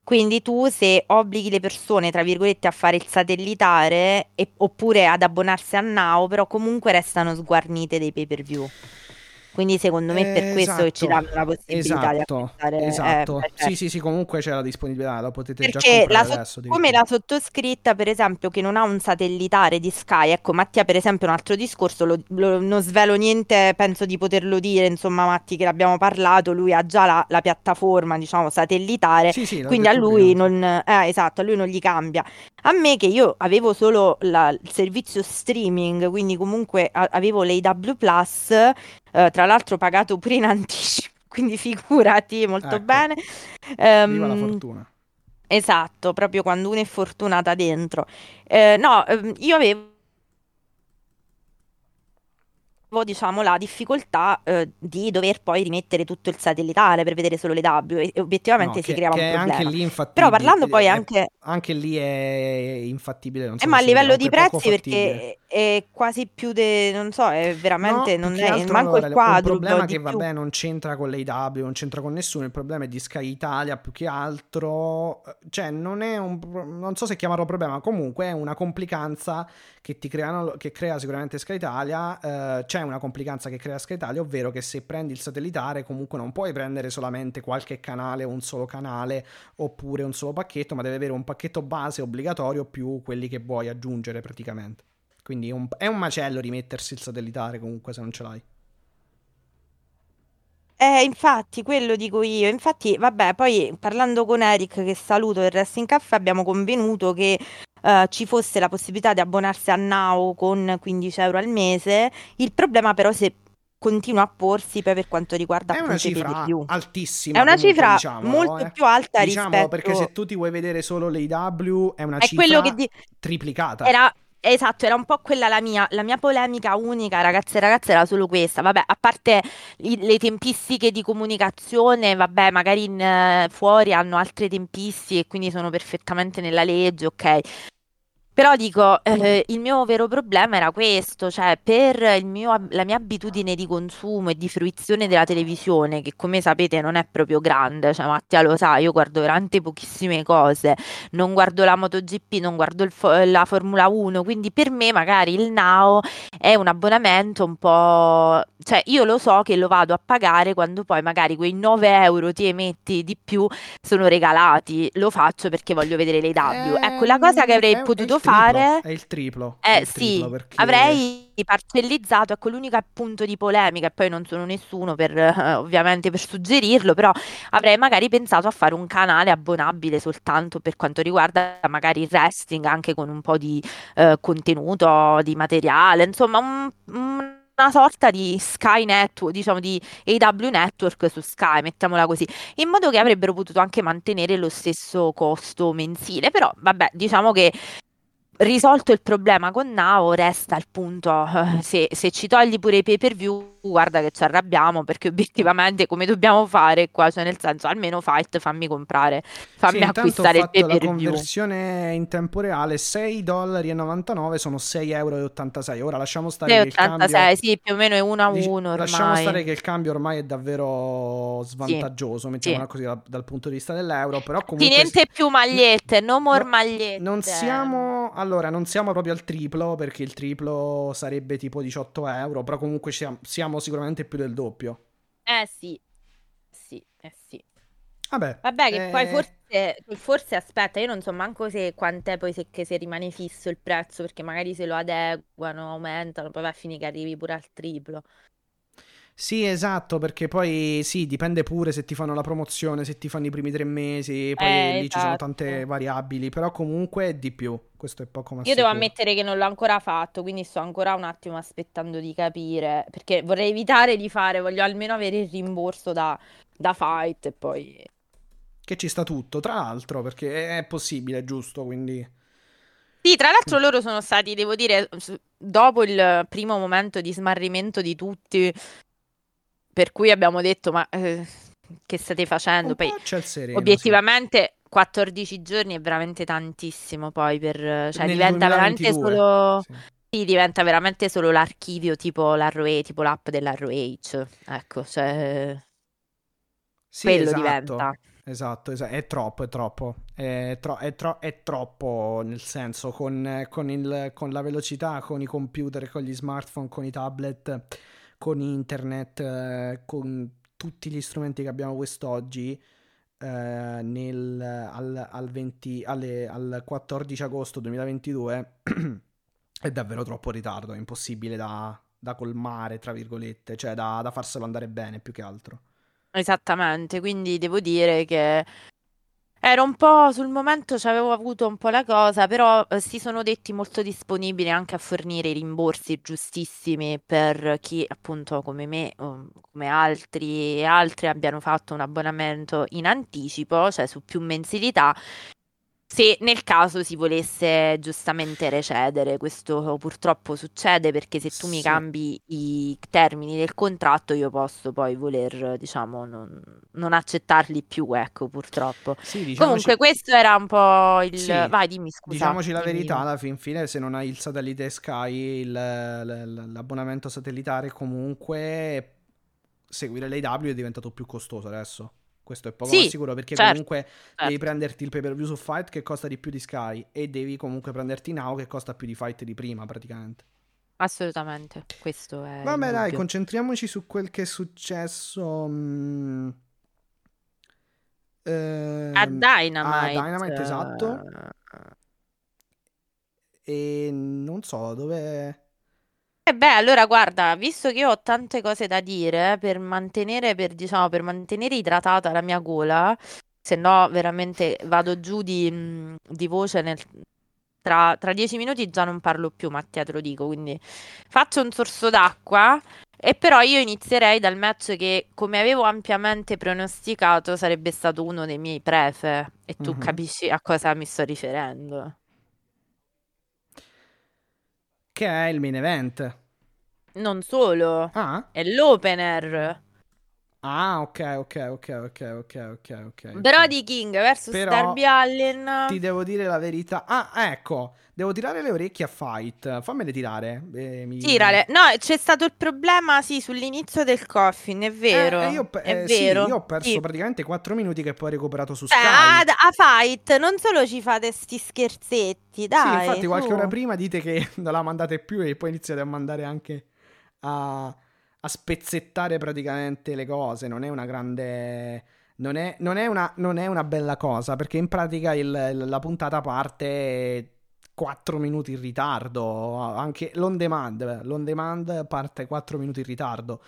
Quindi tu se obblighi le persone, tra virgolette, a fare il satellitare e- oppure ad abbonarsi a Now, però comunque restano sguarnite dei pay per view. Quindi secondo me è per Eh, questo che ci esatto, danno la possibilità di esatto. Eh, esatto. Sì, sì, sì, comunque c'è la disponibilità, la potete già Perché la comprare so- adesso come la sottoscritta, per esempio, che non ha un satellitare di Sky, ecco, Mattia, per esempio, un altro discorso, lo- lo- non svelo niente, penso di poterlo dire, insomma, Matti, che l'abbiamo parlato, lui ha già la, la piattaforma, diciamo, satellitare, Sì, sì, quindi a lui non, eh, esatto, a lui non gli cambia. A me che io avevo solo la- il servizio streaming, quindi comunque a- avevo l'AW Plus, eh, tra l'altro pagato pure in anticipo. [laughs] quindi figurati molto Ecco, bene. viva la Ehm, fortuna. esatto, proprio quando uno è fortunata dentro. Eh, no, ehm, io avevo diciamo, la difficoltà eh, di dover poi rimettere tutto il satellitare per vedere solo le W e e No, obiettivamente si che, creava un che problema. lì Però infattibile, parlando poi è- anche... anche lì è infattibile, non Eh, so ma se a livello di prezzi perché è quasi più de... non so, è veramente, No, non è altro manco allora, il il- un quadruplo problema che più. vabbè non c'entra con l'AW, non c'entra con nessuno, il problema è di Sky Italia più che altro, eh, cioè non è un, non so se chiamarlo problema, comunque è una complicanza che ti creano, che crea sicuramente Sky Italia, eh, c'è una complicanza che crea Sky Italia, ovvero che se prendi il satellitare comunque non puoi prendere solamente qualche canale o un solo canale oppure un solo pacchetto, ma deve avere un pacchetto base obbligatorio più quelli che vuoi aggiungere praticamente. Quindi è un, è un macello rimettersi il satellitare comunque se non ce l'hai. Eh, infatti, quello dico io. Infatti, vabbè, poi parlando con Eric, che saluto del Wrestling Caffè, abbiamo convenuto che eh, ci fosse la possibilità di abbonarsi a Now con 15 euro al mese. Il problema però se continua a porsi poi per quanto riguarda È una cifra altissima È una comunque, cifra diciamolo, molto eh. più alta Diciamolo perché se rispetto... tu ti vuoi vedere solo l'AW è una È quello che cifra di... triplicata. Era, esatto, era un po' quella la mia, la mia polemica unica, ragazze e ragazze, era solo questa. Vabbè, a parte i- le tempistiche di comunicazione, vabbè, magari in, eh, fuori hanno altre tempistiche e quindi sono perfettamente nella legge, ok. Però dico, eh, il mio vero problema era questo, cioè per il mio- la mia abitudine di consumo e di fruizione della televisione, che come sapete non è proprio grande, cioè Mattia lo sa, io guardo veramente pochissime cose, non guardo la MotoGP, non guardo fo- la Formula 1, quindi per me magari il Now è un abbonamento un po'... cioè io lo so che lo vado a pagare quando poi magari quei 9 euro ti emetti di più sono regalati, lo faccio perché voglio vedere le W. Ecco, la cosa che avrei potuto triplo, fare È il triplo. è eh il triplo sì, perché... avrei parcellizzato, ecco l'unico punto di polemica, e poi non sono nessuno per eh, ovviamente per suggerirlo, però avrei magari pensato a fare un canale abbonabile soltanto per quanto riguarda magari il wrestling, anche con un po' di eh, contenuto, di materiale, insomma, un- una sorta di Sky Network, diciamo di AW Network su Sky, mettiamola così, in modo che avrebbero potuto anche mantenere lo stesso costo mensile, però vabbè, diciamo che risolto il problema con Now, resta il punto, eh, se, se ci togli pure i pay per view, guarda che ci arrabbiamo, perché obiettivamente come dobbiamo fare qua, cioè nel senso almeno Fight fammi comprare, Sì, fammi ho acquistare il pay la per view. conversione in tempo reale, 6,99 dollari sono 6,86 euro. Ora lasciamo stare che il cambio 86, sì, più o meno è 1 a Dici- 1 lasciamo stare che il cambio ormai è davvero svantaggioso, mettiamola sì. così dal, dal punto di vista dell'euro, però Sì, comunque niente più magliette, no more no- magliette. non siamo allora non siamo proprio al triplo perché il triplo sarebbe tipo 18 euro, però comunque siamo, siamo sicuramente più del doppio. Eh sì, sì, eh sì. Vabbè, Vabbè, che poi eh, forse, forse aspetta, io non so manco se quant'è poi se, che se rimane fisso il prezzo, perché magari se lo adeguano, aumentano, poi va a finire che arrivi pure al triplo. Sì, esatto, perché poi sì, dipende pure se ti fanno la promozione, se ti fanno i primi tre mesi, poi Eh, lì ci sono tante esatto. variabili, però comunque è di più, questo è poco ma Io devo ammettere che non l'ho ancora fatto, quindi sto ancora un attimo aspettando di capire, perché vorrei evitare di fare, voglio almeno avere il rimborso da, da Fight e poi... Che ci sta tutto, tra l'altro, perché è possibile, è giusto, quindi... Sì, tra l'altro loro sono stati, devo dire, dopo il primo momento di smarrimento di tutti, per cui abbiamo detto, ma eh, che state facendo? Poi po' c'è il sereno, sì. obiettivamente 14 giorni è veramente tantissimo poi per, cioè Nel diventa veramente 2022, solo, sì. sì, diventa veramente solo l'archivio tipo l'ROH, tipo l'app dell'ROH, ecco, cioè Sì, quello esatto. diventa. Esatto, esa- è troppo, è troppo. È, tro- è tro- è troppo, nel senso, con, con il- con la velocità, con i computer, con gli smartphone, con i tablet, con internet, eh, con tutti gli strumenti che abbiamo quest'oggi, eh, nel, al, al 20 alle- al 14 agosto 2022 [clears throat] è davvero troppo ritardo, è impossibile da, da colmare, tra virgolette, cioè da, da farselo andare bene più che altro. Esattamente, quindi devo dire che è ero un po' sul momento, ci avevo avuto un po' la cosa, però eh, si sono detti molto disponibili anche a fornire i rimborsi giustissimi per chi appunto come me, o come altri e altri abbiano fatto un abbonamento in anticipo, cioè su più mensilità se nel caso si volesse giustamente recedere, questo purtroppo succede perché se tu mi Sì. cambi i termini del contratto io posso poi voler, diciamo, non, non accettarli più, ecco, purtroppo. Sì, diciamoci, Comunque questo era un po' il... sì, Vai, dimmi scusa, diciamoci la verità, alla fin fine, se non hai il satellite Sky, il- l'abbonamento satellitare, comunque seguire l'AW è diventato più costoso adesso. Questo è poco Sì, sicuro perché certo, comunque devi certo, prenderti il pay per view su Fight che costa di più di Sky e devi comunque prenderti Now che costa più di Fight di prima praticamente. assolutamente, questo è Vabbè, dai, concentriamoci su quel che è successo. mm, ehm, A a Dynamite, Dynamite, esatto. E non so dove. Eh beh, allora guarda, visto che io ho tante cose da dire per mantenere, per, diciamo, per mantenere idratata la mia gola, se no veramente vado giù di, mh, di voce nel- tra, tra dieci minuti già non parlo più, Mattia, te lo dico, quindi faccio un sorso d'acqua e però io inizierei dal match che, come avevo ampiamente pronosticato, sarebbe stato uno dei miei prefe e tu Mhm. capisci a cosa mi sto riferendo. Che è il main event. Non solo, Ah, è l'opener. Ah, ok, ok, ok, ok, ok, ok, ok. Brody King versus Però Darby Allin. Ti devo dire la verità. Ah, ecco, devo tirare le orecchie a Fight. Fammele tirare. eh, mi- Tirale. No, c'è stato il problema, sì, sull'inizio del coffin, è vero. Eh, io, pe- è eh, sì, vero. io ho perso Sì. praticamente 4 minuti che poi ho recuperato su Sky. a, a fight, non solo ci fate sti scherzetti, Sì, dai, infatti qualche ora prima dite che [laughs] non la mandate più e poi iniziate a mandare anche a, a spezzettare praticamente le cose. Non è una grande... Non è, non è una, non è una bella cosa perché in pratica il- la puntata parte 4 minuti in ritardo. Anche l'on demand, l'on demand parte 4 minuti in ritardo.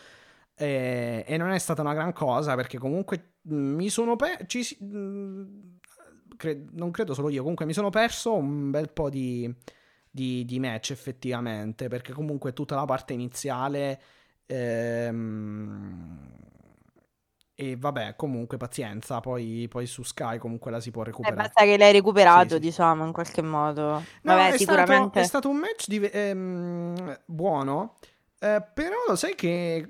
E, e non è stata una gran cosa perché comunque mh, mi sono pe- ci si- mh, cre- non credo solo io comunque mi sono perso un bel po' di, di, di match effettivamente perché comunque tutta la parte iniziale ehm, e vabbè comunque pazienza poi, poi su Sky comunque la si può Eh, recuperare basta che l'hai recuperato, Sì, sì. diciamo, in qualche modo. No, Vabbè, è stato, sicuramente. è stato un match di- ehm, buono, eh, però lo sai che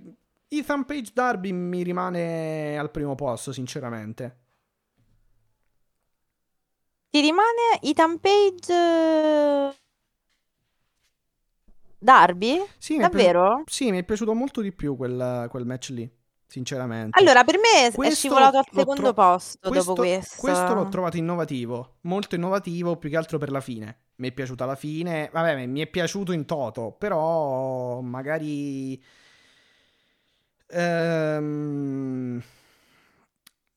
Ethan Page Darby mi rimane al primo posto, sinceramente. Ti rimane Ethan Page eh, Darby? Sì, mi è piaciuto, Davvero? sì, mi è piaciuto molto di più quel, quel match lì, sinceramente. Allora, per me è Questo scivolato al secondo tro- posto dopo questo. questo l'ho trovato innovativo, molto innovativo, più che altro per la fine. Mi è piaciuta la fine, vabbè, mi è piaciuto in toto, però magari... ehm,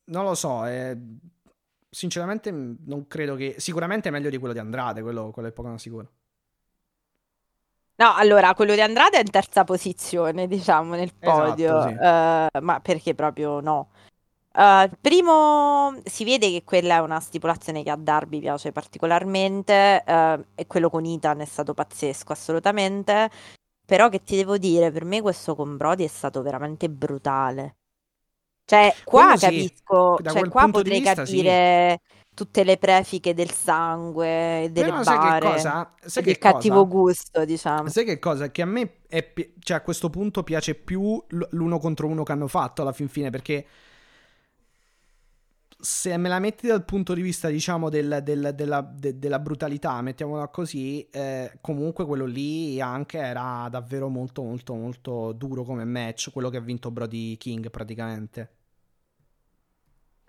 non lo so, eh, sinceramente non credo che... Sicuramente è meglio di quello di Andrade, quello, quello è poco sicuro. No, allora, quello di Andrade è in terza posizione, diciamo, nel Esatto, podio, sì. eh, ma perché proprio no. Eh, primo, si vede che quella è una stipulazione che a Darby piace particolarmente, eh, e quello con Ethan è stato pazzesco, assolutamente. Però che ti devo dire, per me questo con Brody è stato veramente brutale. Cioè, qua Quello sì, capisco, da cioè qua potrei vista sì. Tutte le prefiche del sangue, delle Però sai che bare, cosa? Sai del che cosa? cattivo gusto, diciamo. Sai che cosa? Che a me è cioè a questo punto piace più l'uno contro uno che hanno fatto alla fin fine perché se me la metti dal punto di vista diciamo del- del- della, de- della brutalità, mettiamola così, eh, comunque quello lì anche era davvero molto molto molto duro come match, quello che ha vinto Brody King praticamente.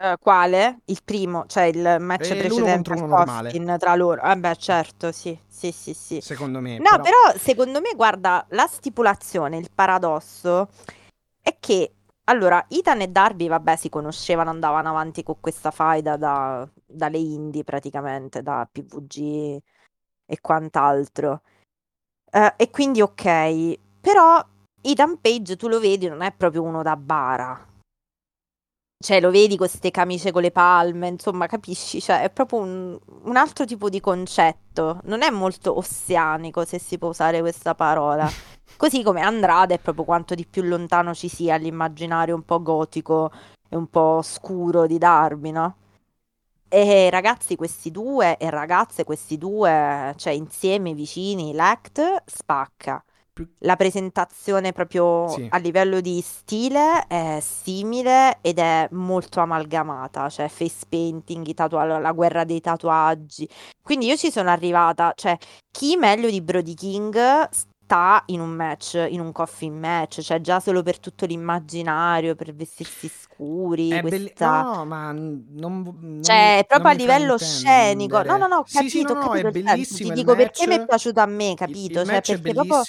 Eh, quale? Il primo, cioè il match Eh, precedente al. Coffin tra loro. Vabbè, certo, sì, sì, sì, sì. Secondo me, No, però però secondo me, guarda, la stipulazione, il paradosso è che, allora, Ethan e Darby, vabbè, si conoscevano, andavano avanti con questa faida da- dalle indie praticamente, da PVG e quant'altro. Eh, e quindi ok, però Ethan Page, tu lo vedi, non è proprio uno da bara. Cioè lo vedi queste camicie con le palme, insomma, capisci? Cioè è proprio un, un altro tipo di concetto, non è molto ossianico se si può usare questa parola. [laughs] Così come Andrade è proprio quanto di più lontano ci sia l'immaginario un po' gotico e un po' scuro di Darby, no? E ragazzi, questi due, e ragazze, questi due, cioè insieme vicini, l'Act spacca. La presentazione proprio Sì. a livello di stile è simile ed è molto amalgamata, cioè face painting, i tatua- la guerra dei tatuaggi. Quindi io ci sono arrivata, cioè chi meglio di Brody King sta in un match, in un coffin match, cioè già solo per tutto l'immaginario, per vestirsi scuri, È questa... No, ma non, non Cioè, proprio non a livello scenico. No, no, no, ho Sì, sì, capito, no, ho no, è capito il senso. bellissimo Ti il dico perché mi è match. piaciuto a me, Il, capito? il Cioè, match è perché proprio...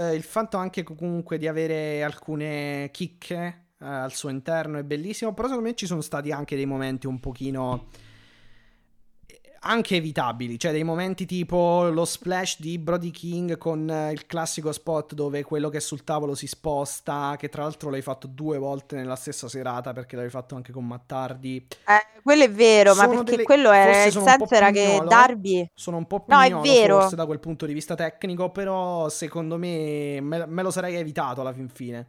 eh, il fatto anche comunque di avere alcune chicche eh, al suo interno è bellissimo. Però secondo me ci sono stati anche dei momenti un pochino anche evitabili, cioè dei momenti tipo lo splash di Brody King con eh, il classico spot dove quello che è sul tavolo si sposta, che tra l'altro l'hai fatto due volte nella stessa serata perché l'avevi fatto anche con Mattardi. Eh, quello è vero, ma Sono perché delle- quello era, il senso era che pignolo. Darby... Sono un po' No, è vero. forse da quel punto di vista tecnico, però secondo me me, me lo sarei evitato alla fin fine.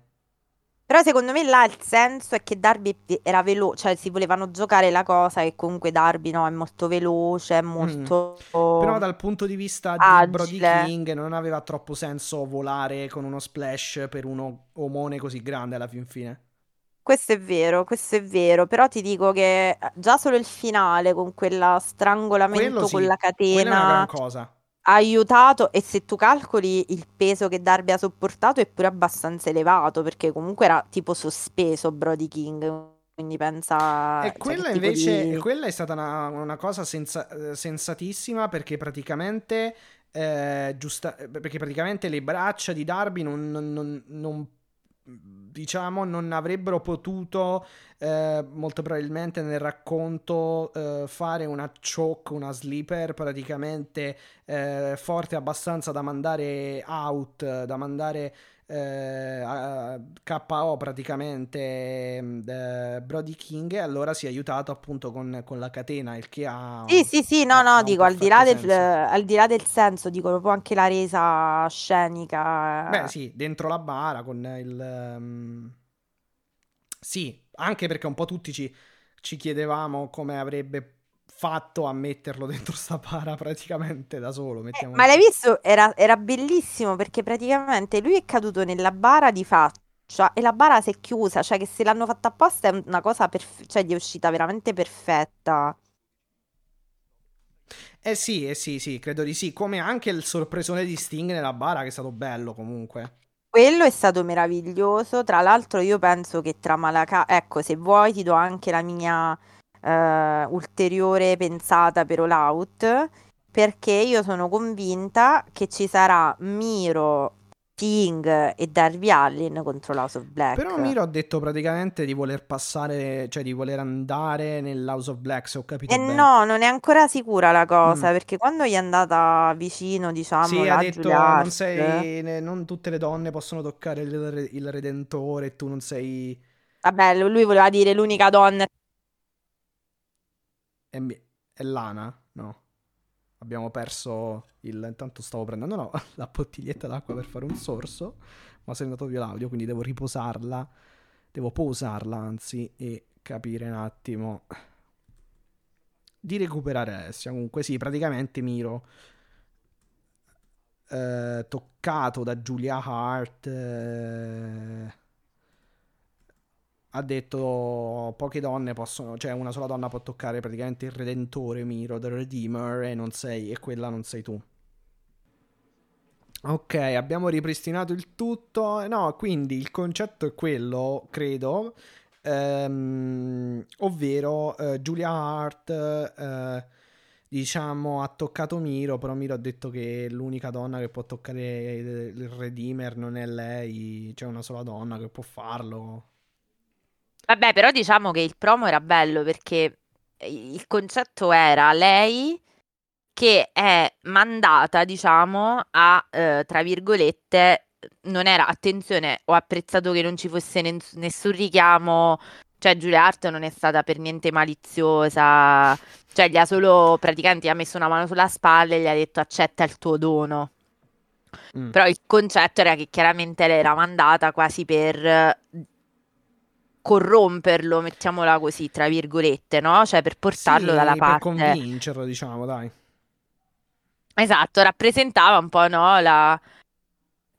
Però secondo me là il senso è che Darby era veloce, cioè si volevano giocare la cosa che comunque Darby no, è molto veloce, è molto... Mm. Però dal punto di vista di Agile. Brody King non aveva troppo senso volare con uno splash per uno omone così grande alla fin fine. Questo è vero, questo è vero, però ti dico che eh, già solo il finale con quella strangolamento sì, con la quella è una gran catena cosa. Ha aiutato e se tu calcoli il peso che Darby ha sopportato è pure abbastanza elevato perché comunque era tipo sospeso Brody King, quindi pensa... E cioè, quella tipo invece, di- quella è stata una, una cosa senza- eh, sensatissima perché praticamente, eh, giusta- eh, perché praticamente le braccia di Darby non, non- non- non- diciamo, non avrebbero potuto eh, molto probabilmente nel racconto eh, fare una choke, una sleeper praticamente eh, forte abbastanza da mandare out, da mandare eh, KO praticamente mm, eh, Brody King e allora si è aiutato appunto con, con la catena il che ha Sì, sì, sì, no, no, dico al di del, al di là del senso, dico proprio anche la resa scenica. Beh, sì, dentro la bara con il... ehm, Sì, anche perché un po' tutti ci, ci chiedevamo come avrebbe fatto a metterlo dentro sta bara praticamente da solo. Eh, ma l'hai visto? Era, era bellissimo perché praticamente lui è caduto nella bara di faccia e la bara si è chiusa, cioè che se l'hanno fatta apposta è una cosa perf- cioè gli è uscita veramente perfetta. Eh sì, eh sì, sì, credo di sì. Come anche il sorpresone di Sting nella bara che è stato bello comunque. Quello è stato meraviglioso. Tra l'altro, io penso che tra Malakai, ecco, se vuoi ti do anche la mia eh, ulteriore pensata per All Out, perché io sono convinta che ci sarà Miro, Sting e Darby Allin contro l'House of Black. Però Miro ha detto praticamente di voler passare, cioè di voler andare nell'House of Black, se ho capito E bene. no, non è ancora sicura la cosa, Mm. perché quando gli è andata vicino, diciamo, Sì, ha detto non sei, ne- non tutte le donne possono toccare il, il Redentore e tu non sei... vabbè, lui voleva dire l'unica donna È, mi- è Lana? No. Abbiamo perso il... Intanto stavo prendendo no, [laughs] la bottiglietta d'acqua per fare un sorso, ma se è andato via l'audio, quindi devo riposarla. Devo posarla, anzi, e capire un attimo di recuperare Alessia. Comunque sì, praticamente Miro eh, toccato da Julia Hart eh, ha detto poche donne possono, cioè una sola donna può toccare praticamente il Redentore Miro, The Redeemer e non sei, e quella non sei tu. Ok, abbiamo ripristinato il tutto. No, quindi il concetto è quello, credo, ehm, ovvero eh, Julia Hart, eh, diciamo, ha toccato Miro, però Miro ha detto che l'unica donna che può toccare il, Redeemer non è lei, c'è una sola donna che può farlo. Vabbè, però diciamo che il promo era bello perché il concetto era lei che è mandata, diciamo, a, eh, tra virgolette, non era, attenzione, ho apprezzato che non ci fosse nen- nessun richiamo Cioè, Giulia Hart non è stata per niente maliziosa, cioè gli ha solo praticamente gli ha messo una mano sulla spalla e gli ha detto accetta il tuo dono. Mm. Però il concetto era che chiaramente lei era mandata quasi per corromperlo, mettiamola così, tra virgolette, no? Cioè per portarlo sì, dalla parte... per convincerlo, diciamo, dai. Esatto, rappresentava un po', no, la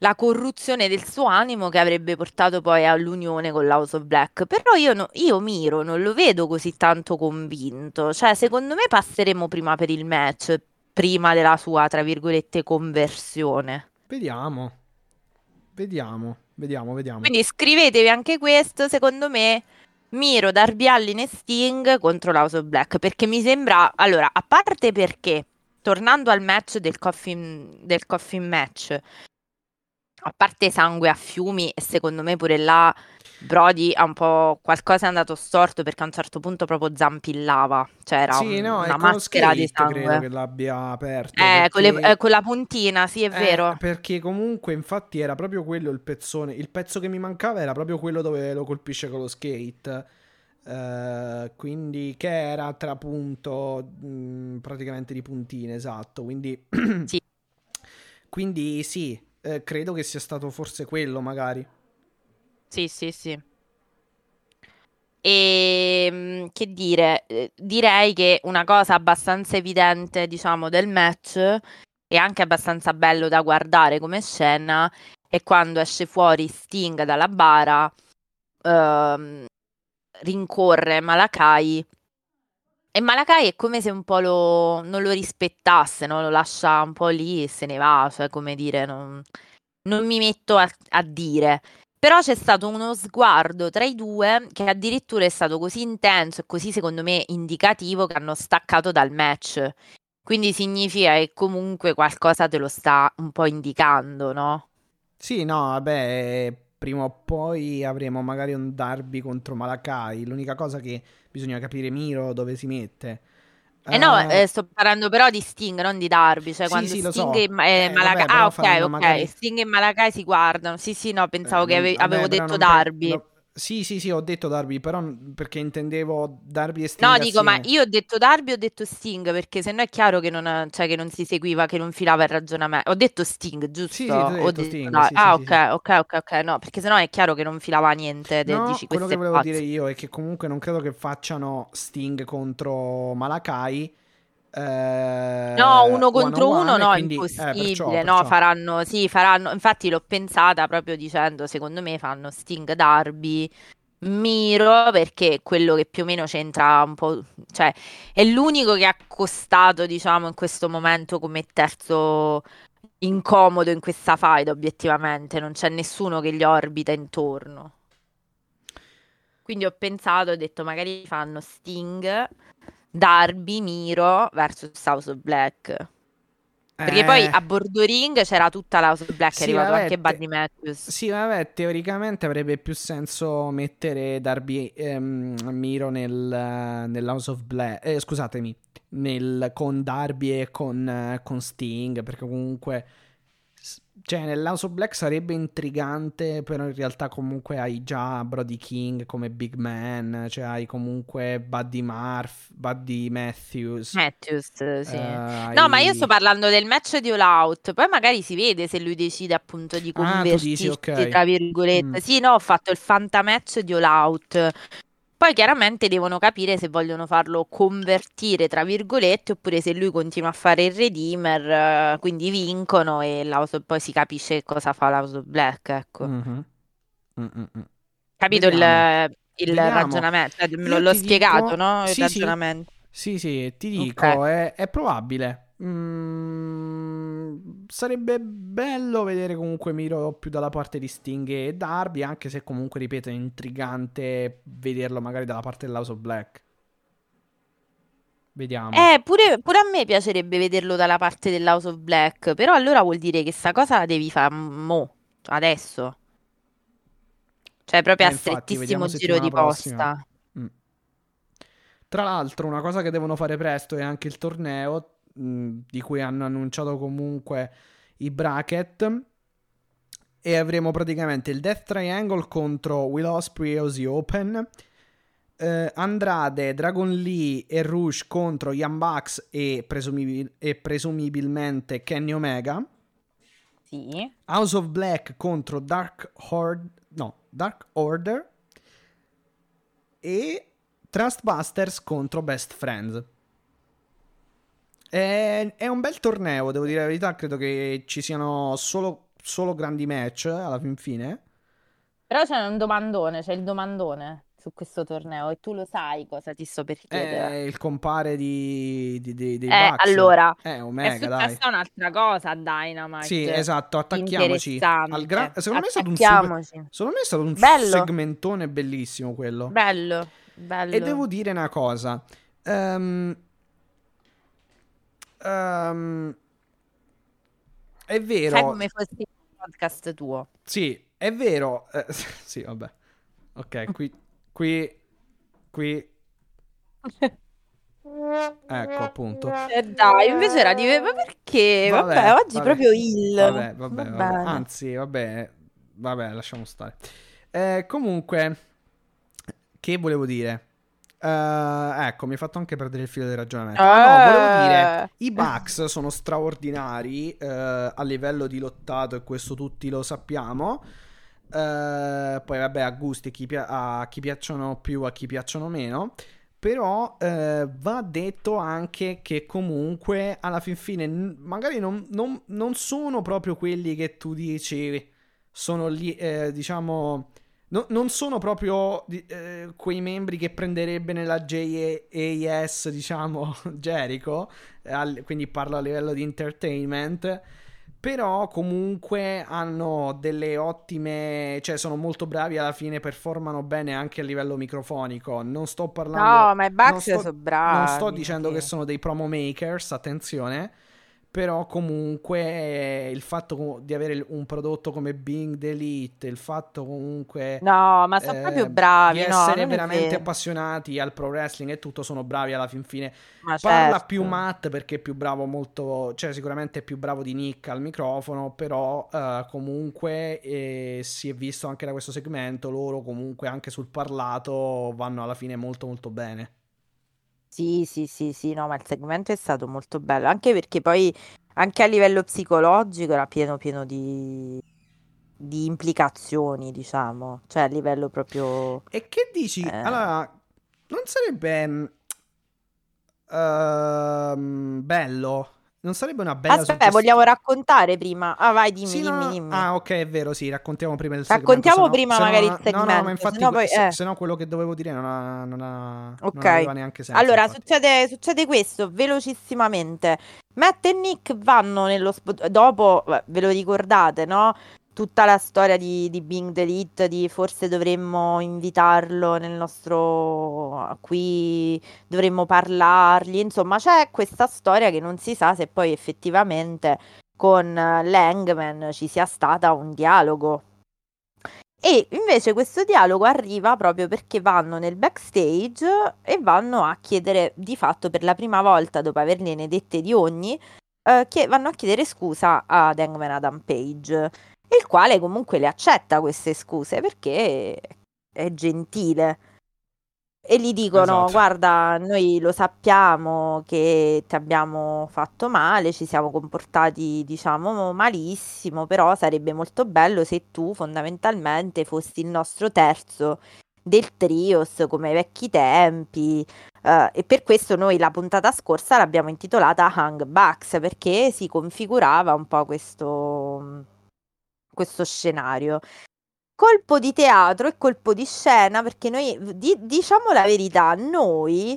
la corruzione del suo animo che avrebbe portato poi all'unione con l'House of Black. Però io, no, io Miro non lo vedo così tanto convinto. Cioè, secondo me passeremo prima per il match, prima della sua, tra virgolette, conversione. Vediamo. Vediamo, vediamo, vediamo. Quindi scrivetevi anche questo, secondo me. Miro, Darby Allin e Sting contro l'House of Black perché mi sembra allora a parte perché tornando al match del coffin, del coffin match a parte sangue a fiumi e secondo me pure là Brody ha un po' qualcosa è andato storto perché a un certo punto proprio zampillava, cioè era sì, un, no, una maschera di sangue. credo che l'abbia aperto. Eh, perché... con, le, eh, con, la puntina, sì, è eh, vero. Perché comunque infatti era proprio quello il pezzone, il pezzo che mi mancava era proprio quello dove lo colpisce con lo skate. Uh, quindi che era tra appunto mh, praticamente di puntine, esatto. Quindi sì. [clears throat] quindi sì, eh, credo che sia stato forse quello, magari. Sì, sì, sì. E ehm, che dire, eh, direi che una cosa abbastanza evidente, diciamo, del match e anche abbastanza bello da guardare come scena è quando esce fuori Sting dalla bara, ehm, rincorre Malakai e Malakai è come se un po' lo, non lo rispettasse, no? lo lascia un po' lì e se ne va, cioè come dire, non, non mi metto a, a dire. Però c'è stato uno sguardo tra i due che addirittura è stato così intenso e così secondo me indicativo che hanno staccato dal match. Quindi significa che comunque qualcosa te lo sta un po' indicando, no? Sì, no, vabbè, prima o poi avremo magari un derby contro Malakai. L'unica cosa che bisogna capire Miro dove si mette. Eh no, eh, sto parlando però di Sting, non di Darby, cioè sì, quando sì, Sting so. e Ma- eh, Malakai... ah, ok, ok, magari... Sting e Malakai si guardano. Sì, sì, no, pensavo eh, che ave- vabbè, avevo detto Darby. Lo... Sì, sì, sì, ho detto Darby, però perché intendevo Darby e Sting. No, dico, ma io ho detto Darby, ho detto Sting, perché se no è chiaro che non, cioè, che non si seguiva, che non filava il ragionamento. Ho detto Sting, giusto? Sì, sì, ho detto, Sting, no. sì, ah, sì, ok, ok, ok, ok, no, perché se no è chiaro che non filava niente. De, no, dici, quello che volevo pazzi. dire io è che comunque non credo che facciano Sting contro Malakai eh, no, uno contro uno, no, quindi, impossibile. Eh, perciò, perciò. No, faranno, sì, faranno. Infatti, l'ho pensata proprio dicendo: secondo me fanno Sting Darby. Miro perché è quello che più o meno c'entra un po', cioè è l'unico che ha accostato, diciamo, in questo momento come terzo incomodo in questa fight, obiettivamente, non c'è nessuno che gli orbita intorno. Quindi ho pensato, ho detto magari fanno Sting Darby, Miro versus House of Black. Perché eh... poi a Bordo Ring c'era tutta la House of Black, sì, è arrivato vabbè, anche Buddy Matthews. Sì, vabbè, teoricamente avrebbe più senso mettere Darby ehm, Miro nel, nell'House of Black. Eh, scusatemi, nel, con Darby e con, con Sting, perché comunque cioè, nell'House of Black sarebbe intrigante, però in realtà comunque hai già Brody King come big man, cioè hai comunque Buddy Murph, Buddy Matthews. Matthews, sì. Uh, no, hai... ma io sto parlando del match di All Out, poi magari si vede se lui decide appunto di convertirsi, ah, okay. tra virgolette. Mm. Sì, no, ho fatto il fanta match di All Out poi chiaramente devono capire se vogliono farlo convertire, tra virgolette, oppure se lui continua a fare il Redeemer, eh, quindi vincono e poi si capisce cosa fa l'House of Black, ecco. Mm-hmm. Capito il, il ragionamento? Cioè, l'ho spiegato, dico... no? Il sì, ragionamento. Sì, sì, ti dico, okay. è, è probabile. Mm, sarebbe bello vedere comunque Miro più dalla parte di Sting e Darby, anche se comunque, ripeto, è intrigante vederlo magari dalla parte dell'House of Black. Vediamo. Eh, pure, pure, a me piacerebbe vederlo dalla parte dell'House of Black, però allora vuol dire che sta cosa la devi fare mo, adesso. Cioè, proprio eh, a strettissimo giro di prossima. posta. Mm. Tra l'altro, una cosa che devono fare presto è anche il torneo di cui hanno annunciato comunque i bracket. E avremo praticamente il Death Triangle contro Will Osprey e Ozzy Open. eh, Andrade, Dragon Lee e Rouge contro Young Bucks e, presumibil- e presumibilmente Kenny Omega. Sì. House of Black contro Dark Horde, no, Dark Order e Trustbusters contro Best Friends. È, è un bel torneo, devo dire la verità, credo che ci siano solo, solo grandi match alla fin fine. Però c'è un domandone, c'è il domandone su questo torneo e tu lo sai cosa ti sto per È chiedere. il compare di, di- di- dei Eh, Bucks. allora, Eh, È Omega, dai. successa un'altra cosa a Dynamite. Sì, esatto, attacchiamoci. Al gra- secondo me è stato un super- Attacchiamoci. Secondo me è stato un Bello. segmentone bellissimo quello. Bello, bello. E devo dire una cosa. Ehm, ehm, è vero. Sai come fosse il podcast tuo. Sì, è vero. eh, [laughs] sì, vabbè. Ok, qui, qui, qui. Ecco, appunto. Eh, dai, invece era di... Ma perché? Vabbè, Vabbè, oggi vabbè. proprio il... Vabbè, vabbè, Va vabbè. Anzi, vabbè, vabbè, lasciamo stare. Eh, comunque, che volevo dire? Eh, ecco, mi hai fatto anche perdere il filo del ragionamento. Ah, no, volevo dire, Eh. i Bucks sono straordinari eh, a livello di lottato e questo tutti lo sappiamo. Eh, poi vabbè, a gusti, chi pia- a chi piacciono più, a chi piacciono meno. Però eh, va detto anche che comunque alla fin fine n- magari non, non- non sono proprio quelli che tu dici sono lì, eh, diciamo, no- non sono proprio eh, quei membri che prenderebbe nella JAS, diciamo, [laughs] Jericho, al- quindi parlo a livello di entertainment. Però comunque hanno delle ottime, cioè sono molto bravi alla fine, performano bene anche a livello microfonico. Non sto parlando No, ma i Bucks non sto- sono bravi. non sto dicendo sì. che sono dei promo makers, attenzione. Però comunque eh, il fatto di avere un prodotto come Bing Delete, il fatto comunque No, ma sono eh, proprio bravi, di no, essere non è veramente appassionati al pro wrestling e tutto, sono bravi alla fin fine. Ma Parla certo. più Matt perché è più bravo molto, cioè sicuramente è più bravo di Nick al microfono, però eh, comunque eh, si è visto anche da questo segmento, loro comunque anche sul parlato vanno alla fine molto molto bene. Sì, sì, sì, sì, no, ma il segmento è stato molto bello, anche perché poi anche a livello psicologico era pieno pieno di, di implicazioni, diciamo, cioè a livello proprio... E che dici? Eh. Allora, non sarebbe ehm, bello? Non sarebbe una bella Aspetta, suggestione? vogliamo raccontare prima? Ah, vai, dimmi, Sì, dimmi, no. dimmi. Ah, ok, è vero, sì, raccontiamo prima il Raccontiamo segmento. prima se no- magari il no- No, no, segmento, ma infatti, se no poi- eh. se no quello che dovevo dire non ha, non ha, non Ok. aveva neanche senso. Allora, succede, succede questo velocissimamente. Matt e Nick vanno nello spot. Dopo, ve lo ricordate, no? Tutta la storia di, di Bing Delete, di forse dovremmo invitarlo nel nostro. Qui dovremmo parlargli. Insomma, c'è questa storia che non si sa se poi effettivamente con eh, Langman ci sia stata un dialogo. E invece questo dialogo arriva proprio perché vanno nel backstage e vanno a chiedere, di fatto per la prima volta dopo avergliene dette di ogni, eh, che vanno a chiedere scusa ad Hangman Adam Page, il quale comunque le accetta queste scuse perché è gentile. E gli dicono: Esatto. Guarda, noi lo sappiamo che ti abbiamo fatto male, ci siamo comportati, diciamo, malissimo, però sarebbe molto bello se tu fondamentalmente fossi il nostro terzo del trios come ai vecchi tempi. eh, e per questo noi la puntata scorsa l'abbiamo intitolata Hang Bucks perché si configurava un po' questo, questo scenario colpo di teatro e colpo di scena, perché noi, di- diciamo la verità, noi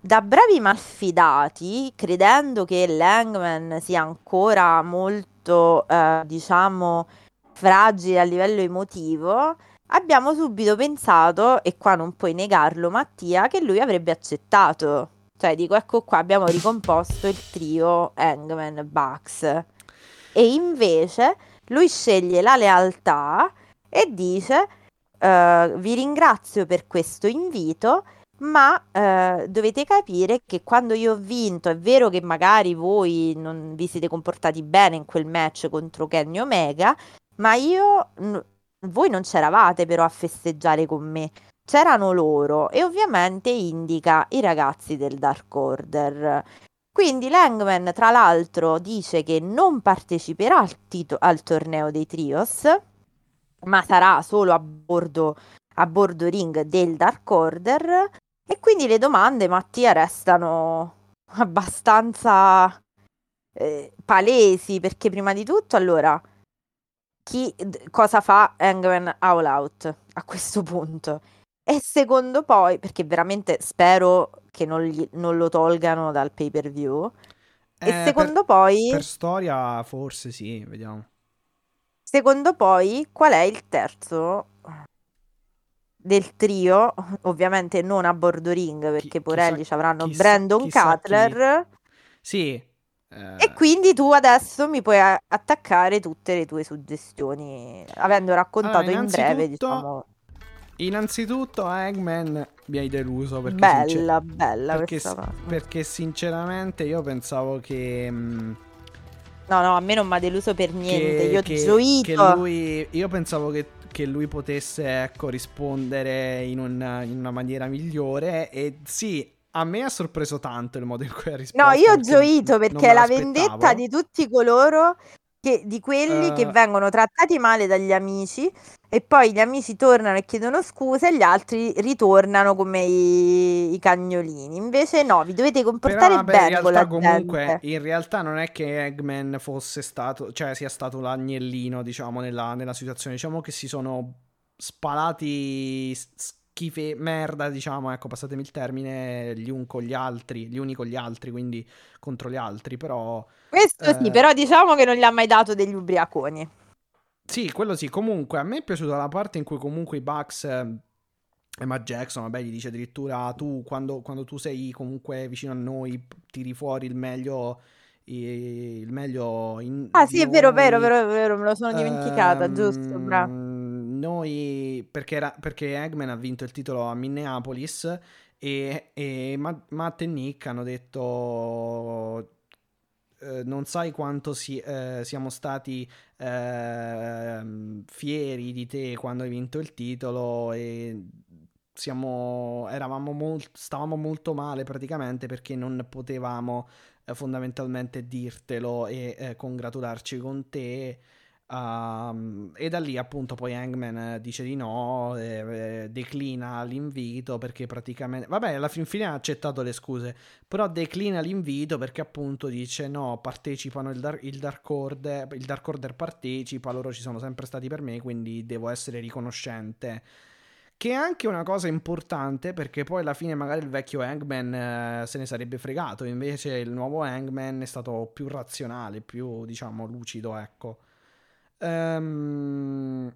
da bravi malfidati, credendo che Langman sia ancora molto, eh, diciamo, fragile a livello emotivo, abbiamo subito pensato, e qua non puoi negarlo Mattia, che lui avrebbe accettato. Cioè, dico, ecco qua, abbiamo ricomposto il trio Hangman Bucks. E invece lui sceglie la lealtà e dice eh, vi ringrazio per questo invito, ma eh, dovete capire che quando io ho vinto, è vero che magari voi non vi siete comportati bene in quel match contro Kenny Omega, ma io, n- voi non c'eravate però a festeggiare con me. c'erano loro e ovviamente indica i ragazzi del Dark Order. Quindi Langman, tra l'altro, dice che non parteciperà al, tito- al torneo dei Trios, ma sarà solo a bordo, a bordo ring del Dark Order. E quindi le domande, Mattia, restano abbastanza eh, palesi, perché prima di tutto, allora, chi, cosa fa Hangman All Out a questo punto? E secondo poi, perché veramente spero che non, gli, non lo tolgano dal pay per view. Eh, e secondo per, poi. Per storia, forse sì, vediamo. Secondo poi, qual è il terzo del trio? Ovviamente non a bordo ring, perché chi, Porelli ci avranno chissà, Brandon chissà Cutler. Chi... Sì. Eh... E quindi tu adesso mi puoi attaccare tutte le tue suggestioni, avendo raccontato allora, in breve, diciamo Innanzitutto Eggman mi hai deluso perché bella, sincer- bella perché, questa perché sinceramente io pensavo che mh, mm, No, no, a me non mi ha deluso per niente. che, io ho che, gioito. che lui io pensavo che, che lui potesse ecco rispondere in una, in una maniera migliore e sì, a me ha sorpreso tanto il modo in cui ha risposto. No, io ho gioito perché è la vendetta di tutti coloro che, di quelli che Eh. vengono trattati male dagli amici e poi gli amici tornano e chiedono scusa e gli altri ritornano come i, i cagnolini. Invece no, vi dovete Però comportare in bene con la realtà comunque, in realtà non è che Eggman fosse stato, cioè sia stato l'agnellino, diciamo, nella, nella situazione. Diciamo che si sono spalati schife, merda, diciamo, ecco, passatemi il termine, gli un con gli altri, gli uni con gli altri, quindi contro gli altri, però... Questo sì, eh, però diciamo che non gli ha mai dato degli ubriaconi. Sì, quello sì. Comunque, a me è piaciuta la parte in cui comunque i Bucks eh, e Matt Jackson, vabbè, gli dice addirittura tu, quando, quando tu sei comunque vicino a noi, tiri fuori il meglio, il meglio in Ah sì, è vero, vero, vero, vero, me lo sono dimenticata, Ehm, giusto, bravo. Noi, perché, era, perché Eggman ha vinto il titolo a Minneapolis e, e Ma- Matt e Nick hanno detto... eh, non sai quanto si- eh, siamo stati ehm, fieri di te quando hai vinto il titolo e siamo, eravamo molt- stavamo molto male praticamente perché non potevamo eh, fondamentalmente dirtelo e eh, congratularci con te. Um, e da lì appunto poi Hangman eh, dice di no, eh, eh, declina l'invito perché praticamente, vabbè, alla fin fine ha accettato le scuse, però declina l'invito perché appunto dice no, partecipano il, Dar- il Dark Order, il Dark Order partecipa, loro ci sono sempre stati per me, quindi devo essere riconoscente. Che è anche una cosa importante perché poi alla fine magari il vecchio Hangman eh, se ne sarebbe fregato, invece il nuovo Hangman è stato più razionale, più diciamo lucido, ecco. Ehm,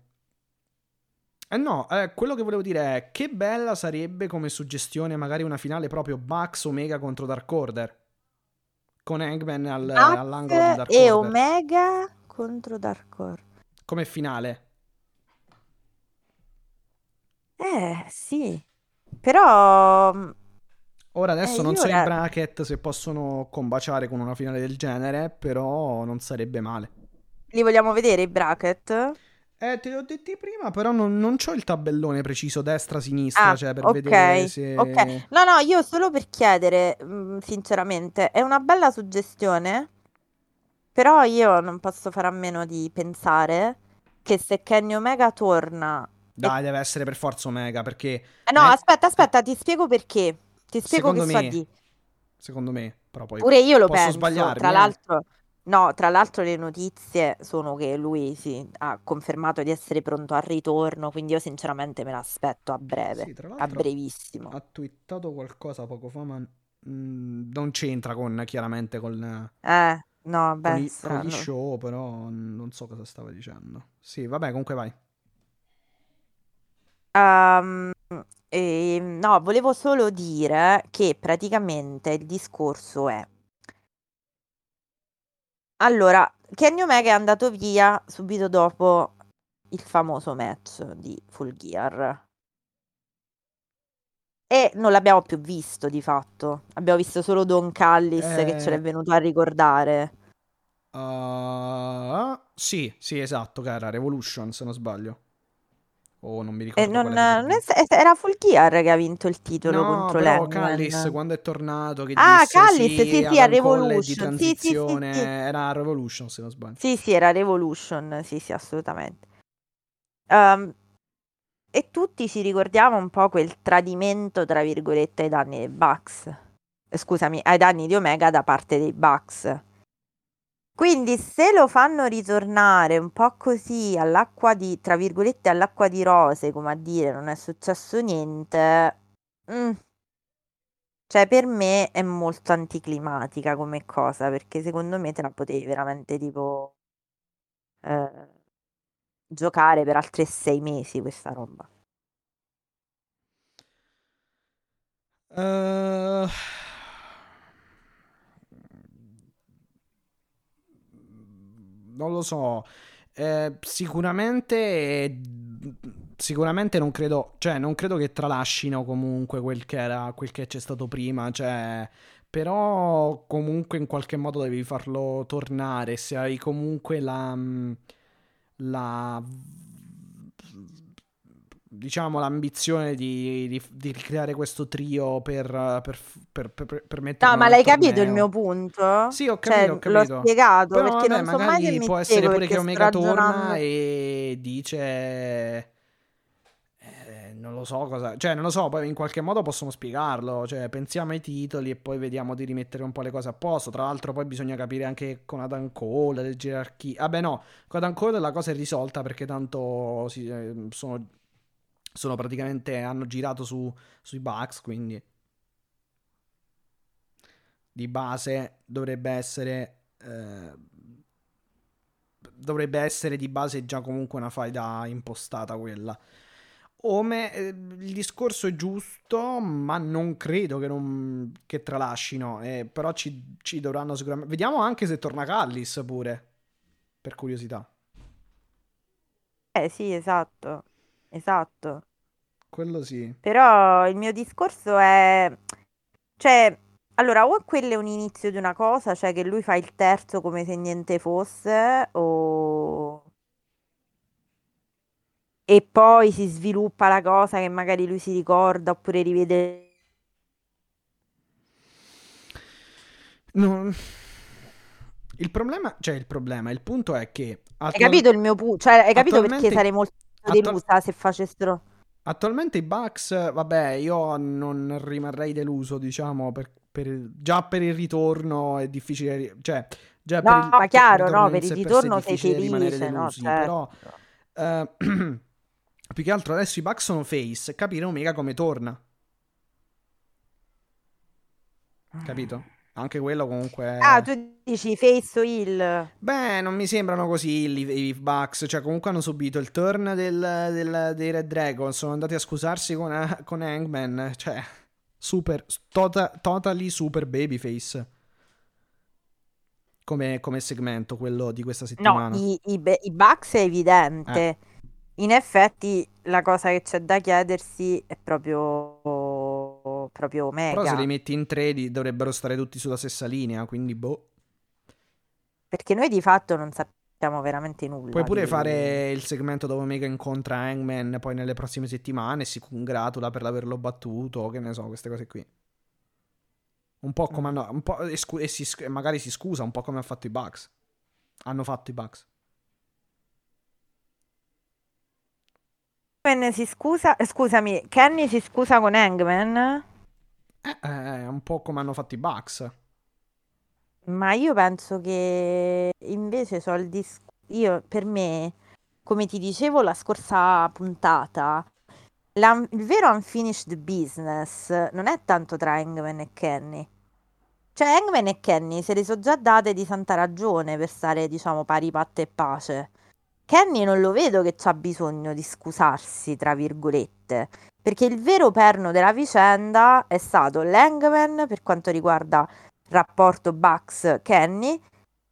Eh no, eh, quello che volevo dire è che bella sarebbe come suggestione magari una finale proprio Bucks Omega contro Dark Order. Con Hangman al- all'angolo di Dark e Order. Omega contro Dark Order. Come finale. Eh, sì. Però mm, Ora adesso Eh, non so i ora- bracket se possono combaciare con una finale del genere, però non sarebbe male. Li vogliamo vedere i bracket? Eh, te li ho detti prima, però non, non c'ho il tabellone preciso destra-sinistra, Ah, cioè per ok, vedere se... ok. No, no, io solo per chiedere, mm, sinceramente, è una bella suggestione, però io non posso fare a meno di pensare che se Kenny Omega torna... Dai, deve essere per forza Omega, perché... Eh, no, eh, aspetta, aspetta, ti spiego perché. Ti spiego Secondo che me, di... Secondo me, però poi... Pure io lo posso penso, sbagliarmi, tra eh. No, tra l'altro le notizie sono che lui si ha confermato di essere pronto al ritorno, quindi io sinceramente me l'aspetto a breve, Sì, tra a brevissimo. ha twittato qualcosa poco fa, ma mm, non c'entra con, chiaramente con, Eh, no, con beh, i- con gli show, però non so cosa stava dicendo. Sì, vabbè, comunque vai. Ehm, e, no, volevo solo dire che praticamente il discorso è... Allora, Kenny Omega è andato via subito dopo il famoso match di Full Gear. E non l'abbiamo più visto di fatto. Abbiamo visto solo Don Callis che ce l'è Eh, venuto a ricordare. uh, sì, sì, esatto, che era Revolution, se non sbaglio. O non mi E ricordo non, non è- era Full Gear che ha vinto il titolo No, contro però l'Hangman. Callis quando è tornato che Ah, disse Callis, sì, sì, sì, a Revolution. Sì, sì, sì, era Revolution se non sbaglio. Sì, sì, era Revolution, sì, sì, assolutamente. Ehm, e tutti ci ricordiamo un po' quel tradimento, tra virgolette, ai danni dei Bucks. Eh, Scusami, ai danni di Omega da parte dei Bucks. Quindi se lo fanno ritornare un po' così all'acqua di, tra virgolette, all'acqua di rose, come a dire, non è successo niente, mm, cioè per me è molto anticlimatica come cosa, perché secondo me te la potevi veramente tipo eh, giocare per altri sei mesi questa roba. Eh, non lo so. Eh, sicuramente, sicuramente non credo, cioè non credo che tralascino comunque quel che era, quel che c'è stato prima, cioè, però comunque in qualche modo devi farlo tornare, se hai comunque la, mm, la diciamo l'ambizione di, di- di ricreare questo trio per, per, per, per, per- per No, ma l'hai capito il torneo. mio punto? Sì, ho Cioè, capito, ho l'ho capito. spiegato Però perché vabbè, non so mai che mi può essere pure che Omega torna e dice... eh, non lo so cosa... Cioè, non lo so, poi in qualche modo possono spiegarlo. Cioè, pensiamo ai titoli e poi vediamo di rimettere un po' le cose a posto. Tra l'altro poi bisogna capire anche con Adam Cole, le gerarchie... Vabbè no, con Adam Cole la cosa è risolta perché tanto si- eh, sono, sono praticamente... hanno girato su, sui Bucks, quindi... Di base dovrebbe essere... eh, dovrebbe essere di base già comunque una faida impostata quella. Ome, eh, il discorso è giusto, ma non credo che, non, che tralascino. eh, però ci, ci dovranno sicuramente. Vediamo anche se torna Callis pure. Per curiosità. Eh sì, esatto, esatto. Quello sì. Però il mio discorso è, cioè, allora, o quello è un inizio di una cosa, cioè che lui fa il terzo come se niente fosse, o... E poi si sviluppa la cosa che magari lui si ricorda, oppure rivede... Non- Il problema, cioè il problema, il punto è che Hai attual- capito il mio punto? Cioè, hai capito perché attualmente, sarei molto delusa se facessero... attualmente i Bucks, vabbè, io non rimarrei deluso, diciamo, per, per il- già per il ritorno è difficile, cioè, già per No, il, ma per il chiaro, ritorno no, per il ritorno sei felice, no, delusi, però certo. eh, [clears throat] più che altro adesso i Bucks sono face, capire Omega come torna, capito? Anche quello comunque... Ah, tu dici face o heal? Beh, non mi sembrano così i, i Bucks. Cioè, comunque hanno subito il turn del, del- dei Red Dragon. Sono andati a scusarsi con, con Hangman. Cioè, super, tota- totally super babyface. Come, come segmento, quello di questa No, settimana. i, i, be- i Bucks è Eh, evidente. In effetti, la cosa che c'è da chiedersi è proprio, proprio però se li metti in tre dovrebbero stare tutti sulla stessa linea. Quindi, boh. Perché noi di fatto non sappiamo veramente Puoi nulla pure di... fare il segmento dove Omega incontra Hangman poi nelle prossime settimane e si congratula per averlo battuto, che ne so, queste cose qui. Un po' come Mm. hanno, un po' e, scu- e si magari si scusa, un po' come ha fatto i Bucks. Hanno fatto i Bucks. Hangman si scusa... eh, Scusami, Kenny si scusa con Hangman? Eh, eh, un po' come hanno fatto i Bucks. Ma io penso che invece so il dis- io per me, come ti dicevo la scorsa puntata, la- il vero unfinished business non è tanto tra Hangman e Kenny. Cioè Hangman e Kenny se le sono già date di santa ragione per stare, diciamo, pari patte e pace. Kenny non lo vedo che c'ha bisogno di scusarsi, tra virgolette, perché il vero perno della vicenda è stato l'Hangman per quanto riguarda rapporto Bucks-Kenny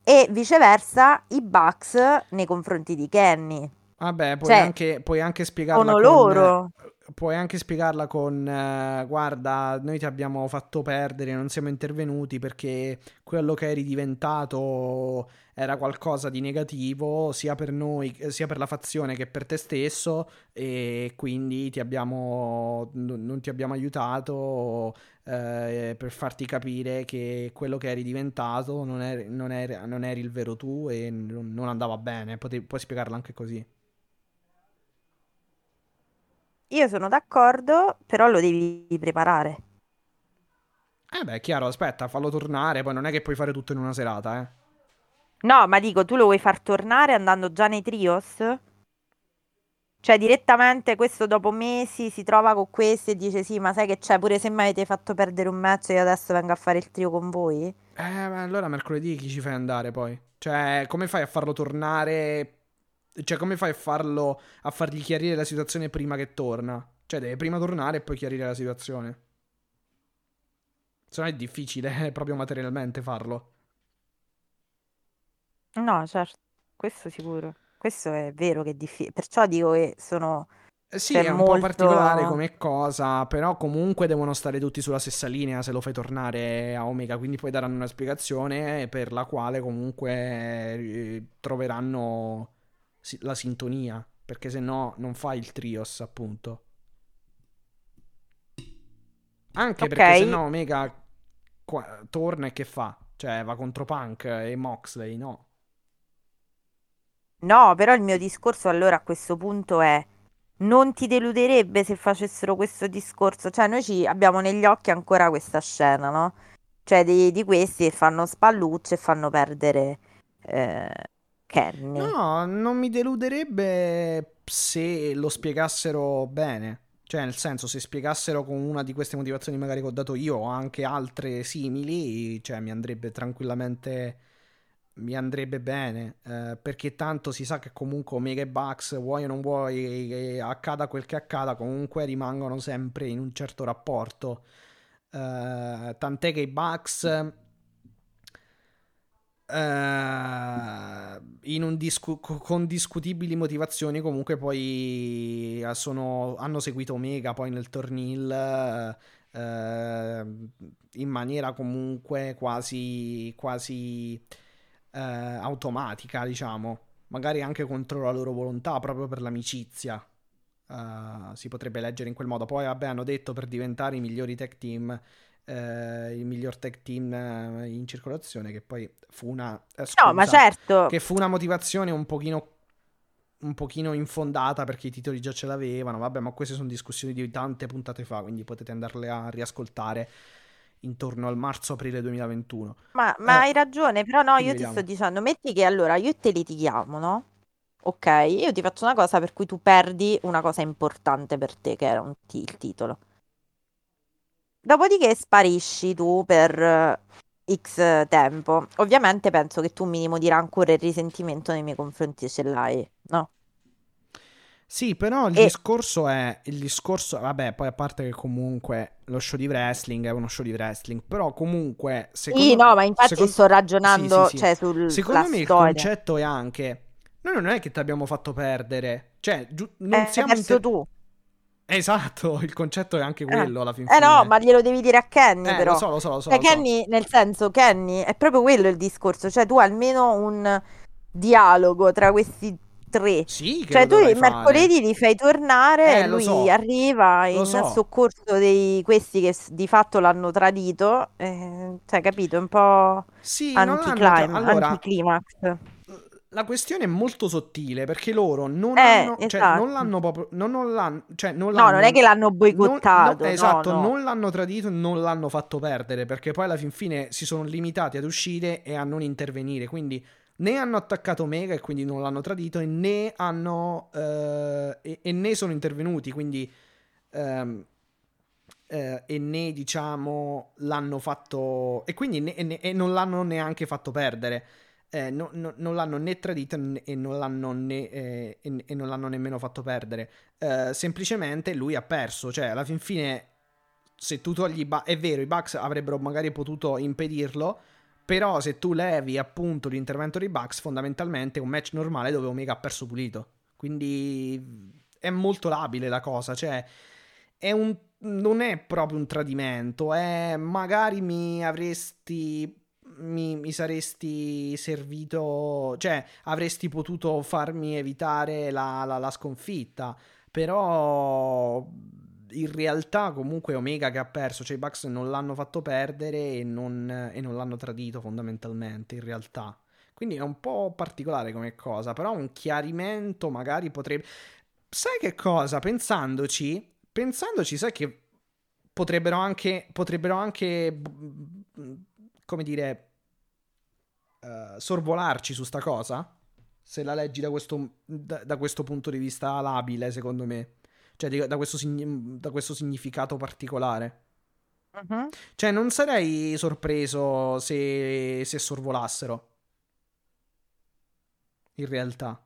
e viceversa i Bucks nei confronti di Kenny. Vabbè, puoi Cioè, anche, puoi anche spiegarla con... loro. puoi anche spiegarla con eh, guarda, noi ti abbiamo fatto perdere, non siamo intervenuti perché quello che eri diventato era qualcosa di negativo sia per noi, sia per la fazione che per te stesso e quindi ti abbiamo, non ti abbiamo aiutato eh, per farti capire che quello che eri diventato non eri, non eri, non eri il vero tu e non andava bene. Potevi, puoi spiegarla anche così. Io sono d'accordo, però lo devi preparare. Eh beh, chiaro, aspetta, fallo tornare, poi non è che puoi fare tutto in una serata, eh. No, ma dico, tu lo vuoi far tornare andando già nei trios? Cioè, direttamente questo dopo mesi si trova con questi e dice sì, ma sai che c'è, pure se mi avete fatto perdere un match io adesso vengo a fare il trio con voi? Eh, ma allora mercoledì chi ci fai andare poi? Cioè, come fai a farlo tornare cioè, come fai a farlo a fargli chiarire la situazione prima che torna? Cioè, deve prima tornare e poi chiarire la situazione. Se no è difficile [laughs] eh, proprio materialmente farlo. No, certo, questo sicuro. Questo è vero che è difficile. Perciò dico che sono. Eh sì, è un molto... po' particolare come cosa, però comunque devono stare tutti sulla stessa linea se lo fai tornare a Omega, quindi poi daranno una spiegazione per la quale comunque eh, troveranno la sintonia, perché se no non fai il trios, appunto. Anche okay. perché se no Omega qua, torna e che fa? Cioè va contro Punk e Moxley, no? No, però il mio discorso allora a questo punto è non ti deluderebbe se facessero questo discorso? Cioè noi ci abbiamo negli occhi ancora questa scena, no? Cioè di, di questi che fanno spallucce e fanno perdere eh, Kenny. No, non mi deluderebbe se lo spiegassero bene. Cioè, nel senso, se spiegassero con una di queste motivazioni magari che ho dato io o anche altre simili, cioè mi andrebbe tranquillamente mi andrebbe bene eh, perché tanto si sa che comunque Omega e Bucks vuoi o non vuoi che accada quel che accada comunque rimangono sempre in un certo rapporto. Eh, tant'è che i Bucks Uh, discu- con discutibili motivazioni comunque poi eh, sono, hanno seguito Omega poi nel tornil uh, in maniera comunque quasi, quasi uh, automatica diciamo magari anche contro la loro volontà proprio per l'amicizia si potrebbe leggere in quel modo poi vabbè hanno detto per diventare i migliori tech team eh, il miglior tag team eh, in circolazione, che poi fu una... Eh, scusa, no, ma certo. Che fu una motivazione un pochino un pochino infondata perché i titoli già ce l'avevano. Vabbè, ma queste sono discussioni di tante puntate fa, quindi potete andarle a riascoltare intorno al marzo-aprile 2021. Ma, ma eh, hai ragione, però no, io vediamo. ti sto dicendo, metti che allora io e te litighiamo, no? Ok, io ti faccio una cosa per cui tu perdi una cosa importante per te, che era t- il titolo. Dopodiché sparisci tu per eh, X tempo. Ovviamente penso che tu un minimo di rancore e risentimento nei miei confronti ce l'hai, no? Sì, però il e... discorso è il discorso, vabbè, poi a parte che comunque lo show di wrestling è uno show di wrestling, però comunque secondo Sì, no, ma infatti secondo... sto ragionando, sì, sì, sì. cioè sul Secondo me storia. il concetto è anche noi non è che ti abbiamo fatto perdere, cioè giu... non eh, siamo inter... tu. Esatto, il concetto è anche eh. quello alla fine. Eh no, ma glielo devi dire a Kenny eh, però. Lo so, lo so, lo so. Cioè, lo Kenny, so. nel senso, Kenny, è proprio quello il discorso. Cioè, tu almeno un dialogo tra questi tre. Sì, cioè, tu il mercoledì li fai tornare eh, e lui so. arriva in so. soccorso di questi che di fatto l'hanno tradito. Eh, cioè, capito? È un po' sì, anticlimax. Allora, anticlimax la questione è molto sottile perché loro non, eh, hanno, cioè, esatto. non l'hanno proprio. Non, non l'hanno, cioè, non no, non è che l'hanno boicottato. Non, esatto, no, no. non l'hanno tradito e non l'hanno fatto perdere perché poi alla fin fine si sono limitati ad uscire e a non intervenire. Quindi né hanno attaccato Mega e quindi non l'hanno tradito, e né hanno. Eh, e, e, né sono intervenuti. Quindi. Ehm, eh, e né diciamo l'hanno fatto. E quindi ne, e, e non l'hanno neanche fatto perdere eh, no, no, non l'hanno né tradito e non l'hanno, né, eh, e, e non l'hanno nemmeno fatto perdere. Eh, semplicemente lui ha perso. Cioè, alla fin fine, se tu togli. Ba- è vero, i Bucks avrebbero magari potuto impedirlo. Però, se tu levi appunto l'intervento dei Bucks, fondamentalmente è un match normale dove Omega ha perso pulito. Quindi è molto labile la cosa. Cioè. è un, non è proprio un tradimento, è magari mi avresti mi, mi, saresti servito, cioè avresti potuto farmi evitare la, la, la sconfitta, però in realtà comunque Omega che ha perso, cioè i Bucks non l'hanno fatto perdere e non, e non l'hanno tradito fondamentalmente in realtà. Quindi è un po' particolare come cosa, però un chiarimento magari potrebbe... Sai che cosa? Pensandoci, pensandoci, sai che potrebbero anche, potrebbero anche, come dire, uh, sorvolarci su sta cosa? Se la leggi da questo, da, da questo punto di vista labile, secondo me. Cioè, da questo, da questo significato particolare. Uh-huh. Cioè, non sarei sorpreso se, se sorvolassero. In realtà.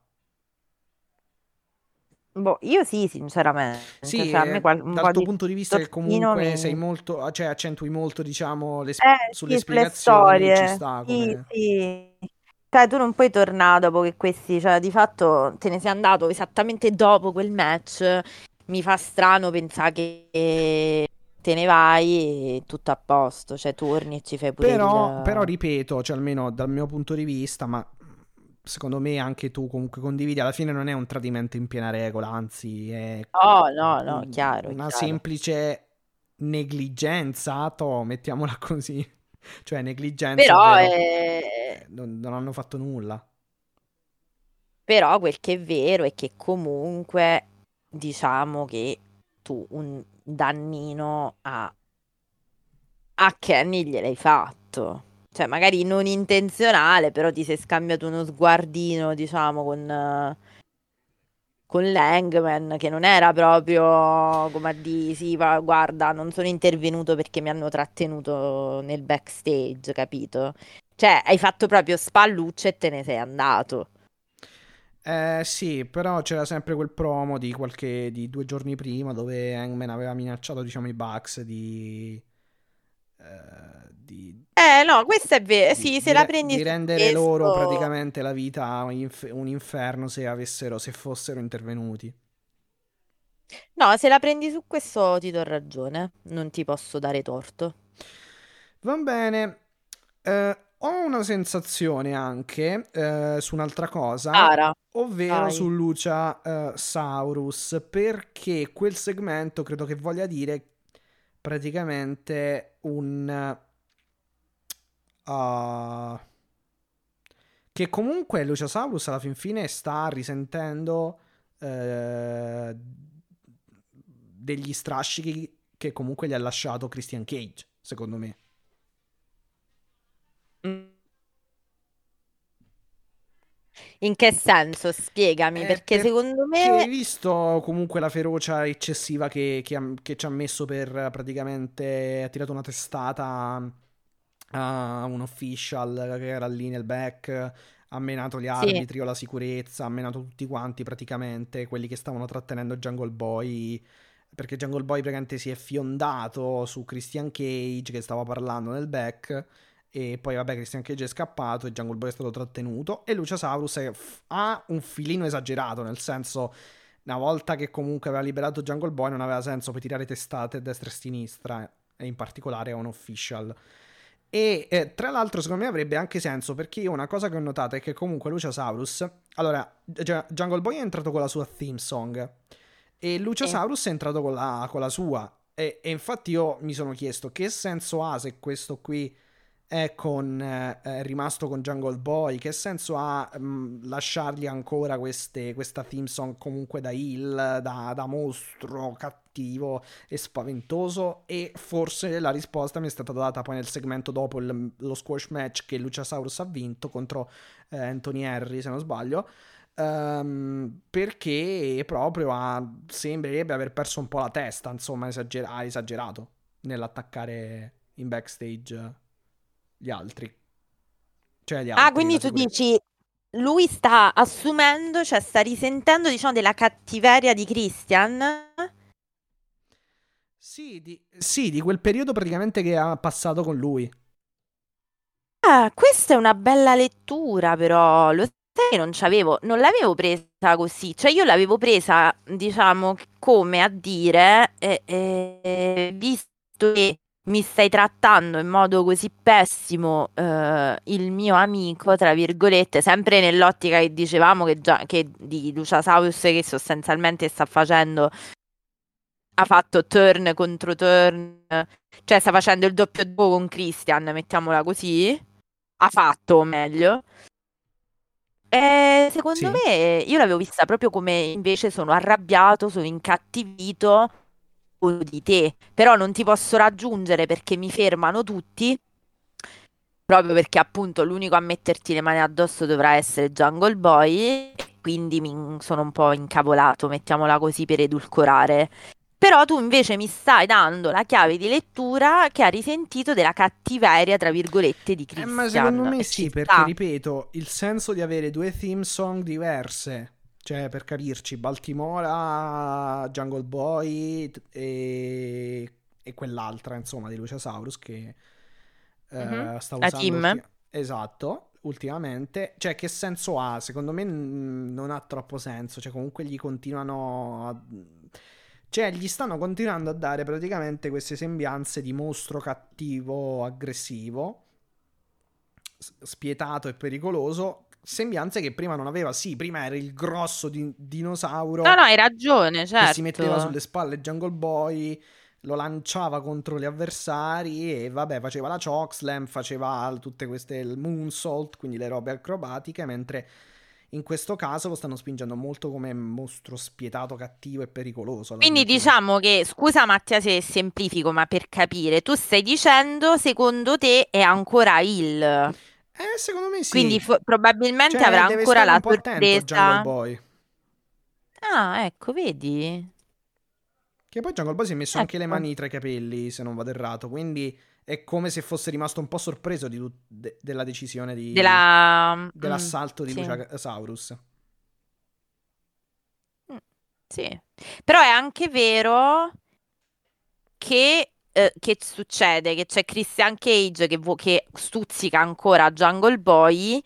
Boh, io sì, sinceramente. Sì, cioè, a me qual- dal tuo di punto di vista che comunque mi... sei molto, cioè accentui molto, diciamo, le sp- eh, sulle sì, spiegazioni, ci sta come... Sì, sì. Cioè, tu non puoi tornare dopo che questi, cioè, di fatto te ne sei andato esattamente dopo quel match mi fa strano pensare che te ne vai e tutto a posto, cioè torni e ci fai pure però, il... però ripeto, cioè almeno dal mio punto di vista, ma secondo me anche tu comunque condividi, alla fine non è un tradimento in piena regola, anzi è oh, no, no, chiaro, una chiaro. semplice negligenza, to, mettiamola così, [laughs] cioè negligenza, però è... non, non hanno fatto nulla. Però quel che è vero è che comunque diciamo che tu un dannino a, a Kenny gliel'hai fatto. Cioè, magari non intenzionale, però ti sei scambiato uno sguardino, diciamo, con, con Langman, che non era proprio come a dire, sì, va, guarda, non sono intervenuto perché mi hanno trattenuto nel backstage, capito? Cioè, hai fatto proprio spallucce e te ne sei andato. Eh sì, però c'era sempre quel promo di qualche di due giorni prima dove Hangman aveva minacciato, diciamo, i Bucks di eh, di Eh no, questo è vero. Sì, se di, la prendi di rendere questo loro praticamente la vita un, inf- un inferno se avessero se fossero intervenuti. No, se la prendi su questo ti do ragione, non ti posso dare torto. Va bene. Eh, ho una sensazione anche eh, su un'altra cosa, Ara, ovvero vai. su Lucia eh, Saurus, perché quel segmento credo che voglia dire praticamente un... Uh, che comunque Lucia Saurus alla fin fine sta risentendo uh, degli strascichi che comunque gli ha lasciato Christian Cage, secondo me. In che senso? Spiegami, Eh, perché secondo perché hai me... visto comunque la ferocia eccessiva che, che ha- che ci ha messo per praticamente ha tirato una testata a un official che era lì nel back, ha menato gli Sì, arbitri o la sicurezza, ha menato tutti quanti praticamente, quelli che stavano trattenendo Jungle Boy, perché Jungle Boy praticamente si è fiondato su Christian Cage che stava parlando nel back e poi, vabbè, Christian Cage è scappato e Jungle Boy è stato trattenuto. E Luciasaurus è, ha un filino esagerato, nel senso, una volta che comunque aveva liberato Jungle Boy, non aveva senso per tirare testate a destra e a sinistra, e in particolare a un official. E eh, tra l'altro, secondo me avrebbe anche senso perché io una cosa che ho notato è che comunque Luciasaurus. Allora, Jungle Boy è entrato con la sua theme song. E Luciasaurus è entrato con la, con la sua. E, e infatti io mi sono chiesto che senso ha se questo qui è, con, eh, rimasto con Jungle Boy, che senso ha mh, mm, lasciargli ancora queste, questa theme song comunque da heel, da, da, mostro cattivo e spaventoso? E forse la risposta mi è stata data poi nel segmento dopo il, lo squash match che Luciasaurus ha vinto contro eh, Anthony Henry, se non sbaglio. Um, perché proprio ha, sembrerebbe aver perso un po' la testa, insomma, ha esagerato nell'attaccare in backstage gli altri. Cioè gli ah, altri. Ah, quindi tu dici lui sta assumendo, cioè sta risentendo, diciamo, della cattiveria di Christian? Sì di, sì, di quel periodo praticamente che ha passato con lui. Ah, questa è una bella lettura, però. Lo sai non c'avevo, non l'avevo presa così, cioè io l'avevo presa, diciamo, come a dire, eh, eh, visto che mi stai trattando in modo così pessimo eh, il mio amico, tra virgolette, sempre nell'ottica che dicevamo che, già, che di Lucia Saus che sostanzialmente sta facendo ha fatto turn contro turn, cioè sta facendo il doppio duo con Christian, mettiamola così. Ha fatto meglio. E secondo Sì. me io l'avevo vista proprio come invece sono arrabbiato, sono incattivito di te, però non ti posso raggiungere perché mi fermano tutti, proprio perché appunto l'unico a metterti le mani addosso dovrà essere Jungle Boy, quindi mi sono un po' incavolato, mettiamola così per edulcorare. Però tu invece mi stai dando la chiave di lettura che ha risentito della cattiveria, tra virgolette, di Eh, Christian. ma secondo me sì, perché ripeto, il senso di avere due theme song diverse, cioè per capirci, Baltimora, Jungle Boy e, e quell'altra, insomma, di Luciasaurus che Mhm. sta La usando team. ulti- esatto, ultimamente. Cioè, che senso ha? Secondo me mm, non ha troppo senso, cioè comunque gli continuano a... Cioè, gli stanno continuando a dare praticamente queste sembianze di mostro cattivo, aggressivo, spietato e pericoloso. Sembianze che prima non aveva. Sì, prima era il grosso di- dinosauro No, no, hai ragione, che si metteva certo. sulle spalle Jungle Boy, lo lanciava contro gli avversari e vabbè, faceva la chokeslam, faceva tutte queste il moonsault, quindi le robe acrobatiche, mentre in questo caso lo stanno spingendo molto come mostro spietato, cattivo e pericoloso. Quindi diciamo che, scusa Mattia se semplifico, ma per capire, tu stai dicendo, secondo te è ancora il... Eh, secondo me sì. Quindi fo- probabilmente Cioè, avrà ancora la sorpresa. Boy. Ah, ecco, vedi? Che poi Jungle Boy si è messo anche le Ecco. mani tra i capelli, se non vado errato, quindi è come se fosse rimasto un po' sorpreso di tut- de- della decisione di... Della... mm, dell'assalto di sì. Luciasaurus. Mm, Sì, però è anche vero che, eh, che succede che c'è Christian Cage che, vo- che stuzzica ancora Jungle Boy,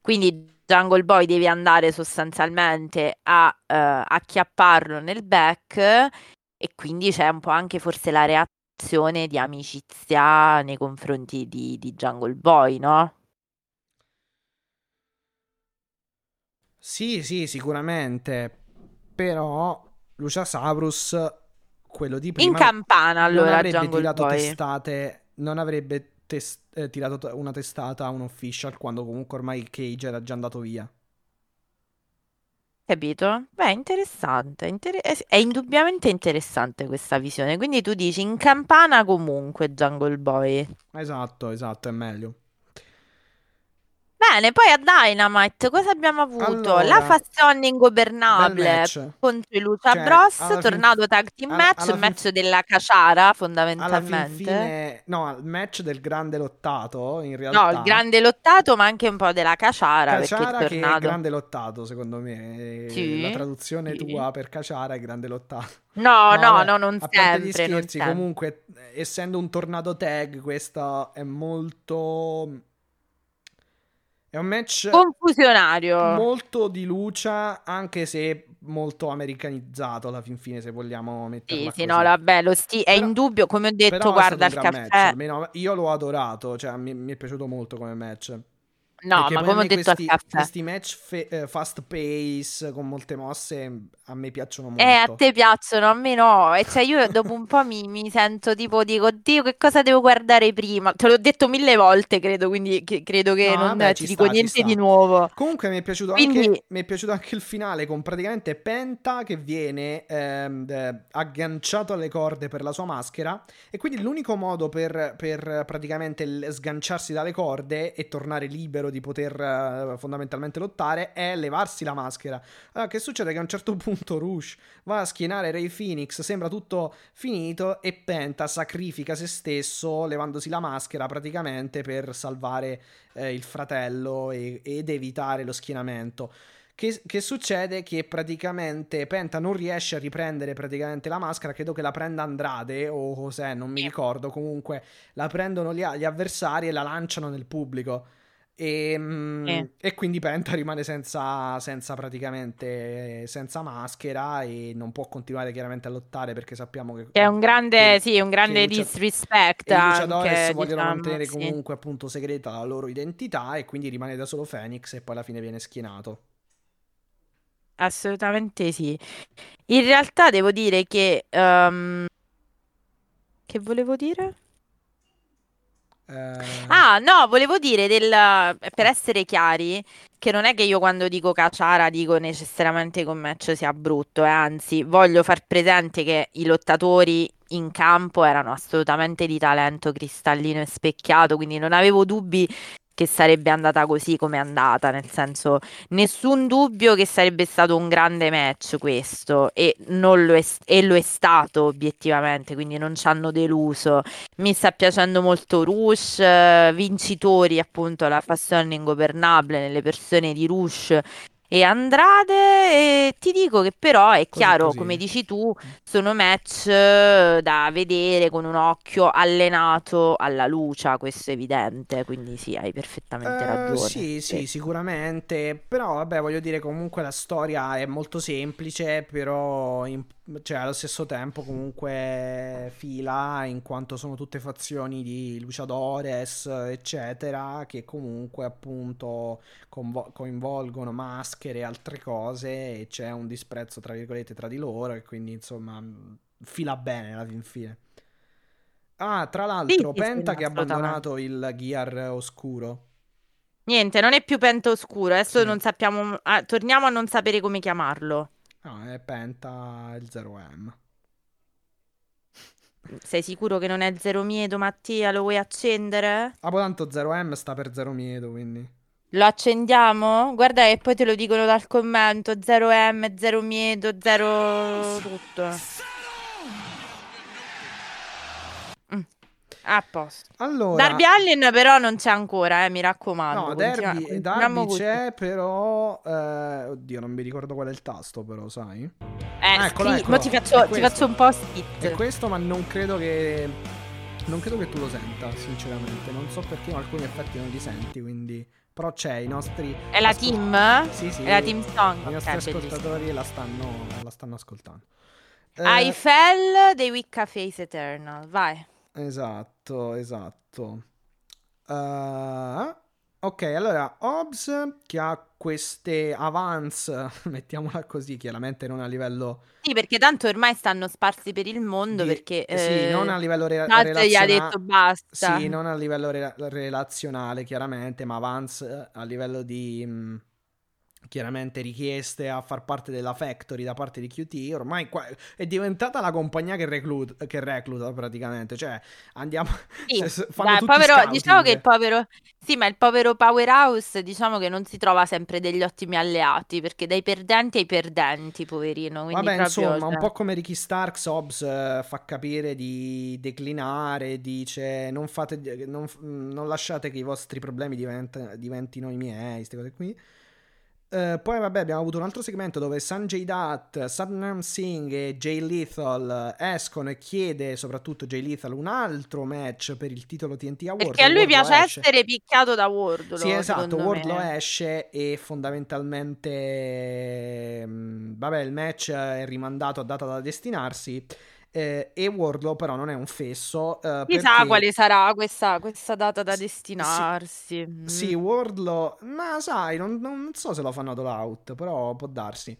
quindi Jungle Boy deve andare sostanzialmente a eh, acchiapparlo nel back e quindi c'è un po' anche forse la reazione di amicizia nei confronti di, di Jungle Boy, no? Sì, sì, sicuramente. Però Luciasaurus, quello di In prima, campana non allora avrebbe Jungle tirato Boy. testate, non avrebbe tes- eh, tirato una testata a un official quando comunque ormai Cage era già andato via. Capito? Beh, interessante, inter- è è indubbiamente interessante questa visione. Quindi tu dici in campana comunque Jungle Boy. Esatto, esatto, è meglio. Bene, poi a Dynamite cosa abbiamo avuto? La Allora, fazione bel ingobernabile match. contro i Lucha Cioè, Bros, alla fin- tornato tag team match, alla il fin- match della caciara fin fondamentalmente. fine, no, il match del grande lottato, in No, il realtà. grande lottato, ma anche un po' della caciara, perché Caciara è che è tornato. grande lottato, secondo me. Sì, La traduzione sì. tua per Caciara è grande lottato. No, No, no, no, non a sempre, scherzi, sempre. comunque, eh, essendo un tornado tag, questo è molto... È un match Confusionario. molto di lucia, anche se molto americanizzato alla fin fine, se vogliamo Sì, metterla sì, così. no, vabbè, lo sti- è Però- indubbio, come ho detto, guarda il gran match, caffè. almeno io l'ho adorato, cioè mi, mi è piaciuto molto come match. No, Perché ma a come ho detto questi, caffè. questi match fe- eh, fast pace con molte mosse a me piacciono molto. Eh, a te piacciono, a me no. E cioè io dopo un po' mi, mi sento tipo, dico, Dio, che cosa devo guardare prima? Te l'ho detto mille volte, credo, quindi che- credo che No, non vabbè, ti ci dico sta, ci niente di nuovo. Comunque mi è piaciuto Quindi- anche, mi è piaciuto anche il finale con praticamente Penta che viene ehm, eh, agganciato alle corde per la sua maschera e quindi l'unico modo per, per praticamente sganciarsi dalle corde e tornare libero di poter eh, fondamentalmente lottare è levarsi la maschera. Allora, che succede? Che a un certo [laughs] punto Rush va a schienare Ray Phoenix, sembra tutto finito e Penta sacrifica se stesso levandosi la maschera praticamente per salvare eh, il fratello e- ed evitare lo schienamento. Che, che succede? Che praticamente Penta non riesce a riprendere praticamente la maschera, credo che la prenda Andrade o cos'è, non mi ricordo, comunque la prendono gli, gli avversari e la lanciano nel pubblico. E, Sì. e quindi Penta rimane senza, senza praticamente senza maschera e non può continuare chiaramente a lottare perché sappiamo che, Che è un grande, che- sì, un grande disrespect i luciadores vogliono diciamo, mantenere sì. comunque appunto segreta la loro identità e quindi rimane da solo Phoenix e poi alla fine viene schienato. Assolutamente sì. In realtà devo dire che... ehm, Che volevo dire? Eh, Ah, no, volevo dire del, per essere chiari, che non è che io quando dico Caciara dico necessariamente che un match sia brutto, eh, anzi, voglio far presente che i lottatori in campo erano assolutamente di talento cristallino e specchiato, quindi non avevo dubbi che sarebbe andata così come è andata, nel senso, nessun dubbio che sarebbe stato un grande match questo, e, non lo è, e lo è stato obiettivamente, quindi non ci hanno deluso. Mi sta piacendo molto Rush, eh, vincitori appunto la passione ingovernabile nelle persone di Rush e Andrade. E ti dico che però è Così, chiaro, così. come dici tu, sono match eh, da vedere con un occhio allenato alla luce, questo è evidente, quindi sì, hai perfettamente Eh, ragione. sì, sì, sicuramente. Però, vabbè, voglio dire, comunque la storia è molto semplice, però in- cioè, allo stesso tempo comunque fila, in quanto sono tutte fazioni di luciadores, eccetera, che comunque appunto convo- coinvolgono maschere e altre cose e c'è un disprezzo, tra virgolette, tra di loro e quindi, insomma, fila bene alla fin fine. Ah, tra l'altro, sì, sì, Penta che ha abbandonato il Gear oscuro. Niente, non è più Pento Oscuro, adesso Sì. non sappiamo, ah, torniamo a non sapere come chiamarlo. No, è Penta il 0M. [laughs] Sei sicuro che non è Zero Miedo, Mattia? Lo vuoi accendere? Ah, poi tanto 0M sta per 0 miedo, quindi. Lo accendiamo? Guarda che poi te lo dicono dal commento. 0M, 0 Miedo, 0 tutto. Mm, A posto. Allora, Darby Allin però non c'è ancora, eh, mi raccomando. no, Derby, Darby c'è, però... eh, oddio, non mi ricordo qual è il tasto, però, sai? Eh, Eccolo, scri- eccolo. ti faccio, ti faccio un post-it. È questo, ma non credo che... Non credo che tu lo senta, sinceramente. Non so perché, ma alcuni effetti non li senti, quindi... Però c'è, i nostri... È la ascol- team? Sì, sì. È la team song? I nostri bellissimo. ascoltatori la stanno, la stanno ascoltando. Eh, I fell dei Wicca Face Eternal, vai. Esatto, esatto. Uh, ok, allora Hobbs che ha queste avance, [laughs] mettiamola così, chiaramente non a livello Sì, perché tanto ormai stanno sparsi per il mondo di- perché sì, eh, non a livello re- Nat gli ha relazionale. detto basta. Sì, non a livello re- relazionale, chiaramente, ma avance eh, a livello di mh, chiaramente richieste a far parte della factory da parte di QT. Ormai qua- è diventata la compagnia che, reclut- che recluta praticamente. Cioè, andiamo. Sì, [laughs] dai, povero- scouting. diciamo che il povero, sì, ma il povero Powerhouse diciamo che non si trova sempre degli ottimi alleati perché dai perdenti ai perdenti, poverino. Vabbè, proprio, insomma, un cioè, po' come Ricky Starks, Hobbs eh, fa capire di declinare, dice non, fate, non, non lasciate che i vostri problemi diventino i miei, queste cose qui. Eh, poi vabbè abbiamo avuto un altro segmento dove Sanjay Dutt, Satnam Singh e Jay Lethal escono e chiede soprattutto Jay Lethal un altro match per il titolo TNT Award. perché a lui piace essere picchiato da Wardlow, Sì, esatto, Wardlow esce e fondamentalmente, mm, vabbè, il match è rimandato a data da destinarsi eh, e Wardlow però non è un fesso eh, Chissà perché- quale sarà questa, questa data da Sì, destinarsi. Mm. Sì, Wardlow, ma sai, non, non so se lo fanno all out, però può darsi.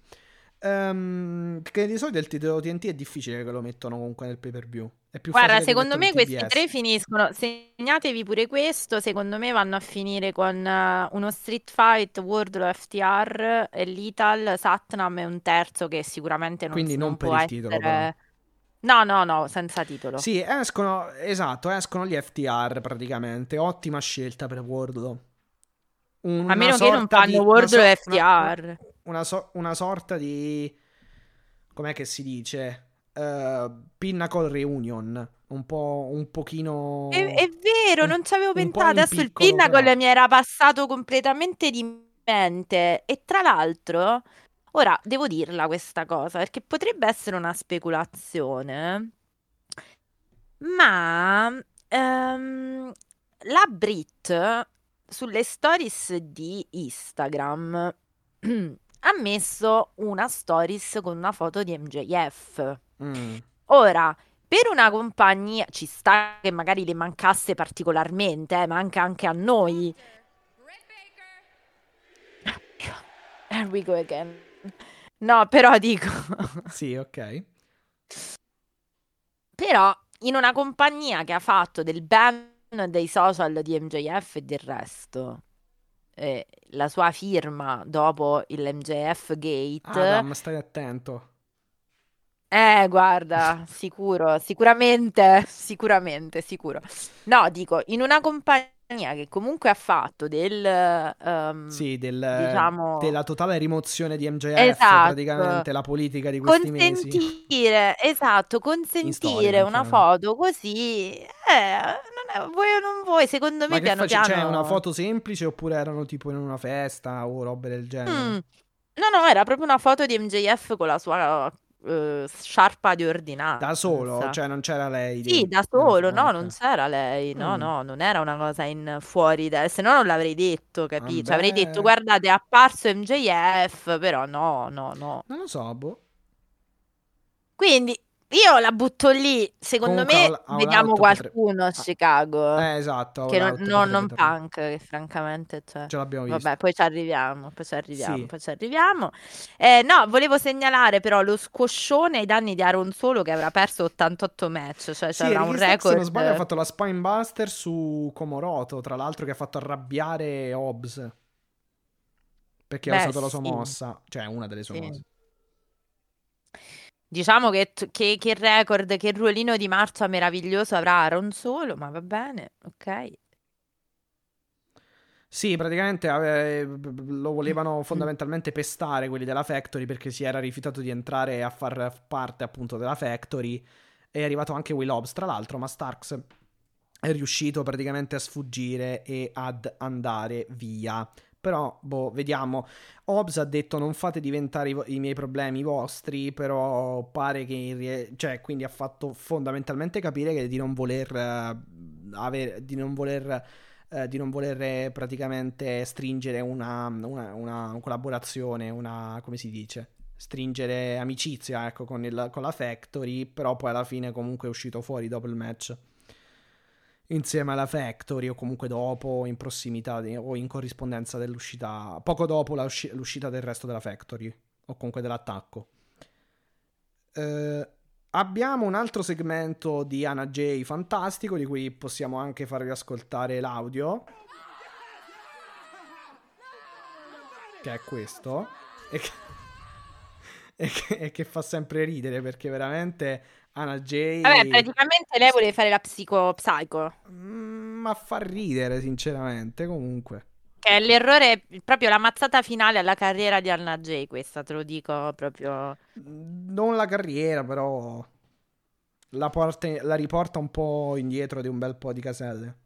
Ehm, che di solito il titolo TNT è difficile che lo mettono comunque nel pay per view. Guarda, secondo me questi TBS. tre finiscono. Segnatevi pure questo. Secondo me vanno a finire con eh, uno Street Fight, Wardlow FTR e Lethal, Satnam e un terzo che sicuramente non, Quindi non non per può il titolo, essere. No, no, no, senza titolo. Sì, escono, esatto, escono gli FTR praticamente. Ottima scelta per Wardlow. Un- A meno una che non fanno di- una Wardlow e una- FTR. una, so- una sorta di com'è che si dice Eh, pinnacle reunion un po' un pochino È, è vero, un- non ci avevo pensato. Adesso il piccolo, Pinnacle però. mi era passato completamente di mente. E tra l'altro, ora devo dirla questa cosa perché potrebbe essere una speculazione, ma ehm, la Brit sulle stories di Instagram [clears throat] ha messo una stories con una foto di MJF. Mm. Ora, per una compagnia ci sta che magari le mancasse particolarmente, eh, manca anche a noi. Here we go again. No, però dico, [laughs] Sì, ok. però in una compagnia che ha fatto del ban dei social di MJF e del resto, eh, la sua firma dopo il MJF Gate, Adam, stai attento. eh, guarda, sicuro, sicuramente, sicuramente, sicuro. No, dico, in una compagnia che comunque ha fatto del, ehm, Sì, del, diciamo, della totale rimozione di MJF, esatto, praticamente la politica di questi mesi. consentire, esatto, In storia, consentire una foto così, eh, non è- vuoi o non vuoi, secondo Ma me che piano face- Cioè, una piano... foto semplice oppure erano tipo in una festa o robe del genere? Mm. No, no, era proprio una foto di MJF con la sua eh, sciarpa di Da ordinanza. solo? Cioè, non c'era lei Sì, da solo, no, Ok. non c'era lei, no, Mm. no, non era una cosa in fuori, da... se no non l'avrei detto, capito? Cioè, avrei detto, guardate, è apparso MJF, però no, no, no. Non lo so, boh. Quindi io la butto lì, secondo Comunque, me vediamo Out potrebbe- qualcuno a Chicago, Eh, esatto. che non, non tornare. punk, che francamente, cioè... Ce l'abbiamo visto. Vabbè, poi ci arriviamo, poi ci arriviamo, Sì. poi ci arriviamo. Eh, no, volevo segnalare però lo squoscione ai danni di Aaron Solo che avrà perso 88 match, cioè Sì, avrà un Starks, se record. non sbaglio, ha fatto la Spinebuster su Komoroto, tra l'altro che ha fatto arrabbiare Hobbs. Perché ha Beh, usato la sua sì. mossa, cioè una delle sue mosse. Diciamo che, che, che record, che ruolino di marcia meraviglioso avrà Aaron Solo, ma va bene, ok. Sì, praticamente ave- lo volevano fondamentalmente pestare quelli della Factory perché si era rifiutato di entrare a far parte appunto della Factory. È arrivato anche Will Hobbs, tra l'altro, ma Starks è riuscito praticamente a sfuggire e ad andare via. Però, boh, vediamo. Hobbs ha detto non fate diventare i, vo- i miei problemi vostri, però pare che rie- cioè, quindi ha fatto fondamentalmente capire che di non voler eh, avere, di non voler eh, di non voler eh, praticamente stringere una, una- una collaborazione, una, come si dice? Stringere amicizia, ecco, con, il- con la Factory, però poi alla fine comunque è uscito fuori dopo il match. Insieme alla Factory o comunque dopo, in prossimità di- o in corrispondenza dell'uscita, poco dopo usci- l'uscita del resto della Factory o comunque dell'attacco. Eh, abbiamo un altro segmento di Anna J fantastico di cui possiamo anche farvi ascoltare l'audio. Che è questo. E che, [laughs] e che- e che fa sempre ridere perché veramente Anna J. Vabbè, praticamente lei voleva fare la psico psycho, Mm, Ma fa ridere, sinceramente. Comunque. che è l'errore, proprio la mazzata finale alla carriera di Anna J, questa te lo dico proprio. Non la carriera, però. La, porta- la riporta un po' indietro di un bel po' di caselle.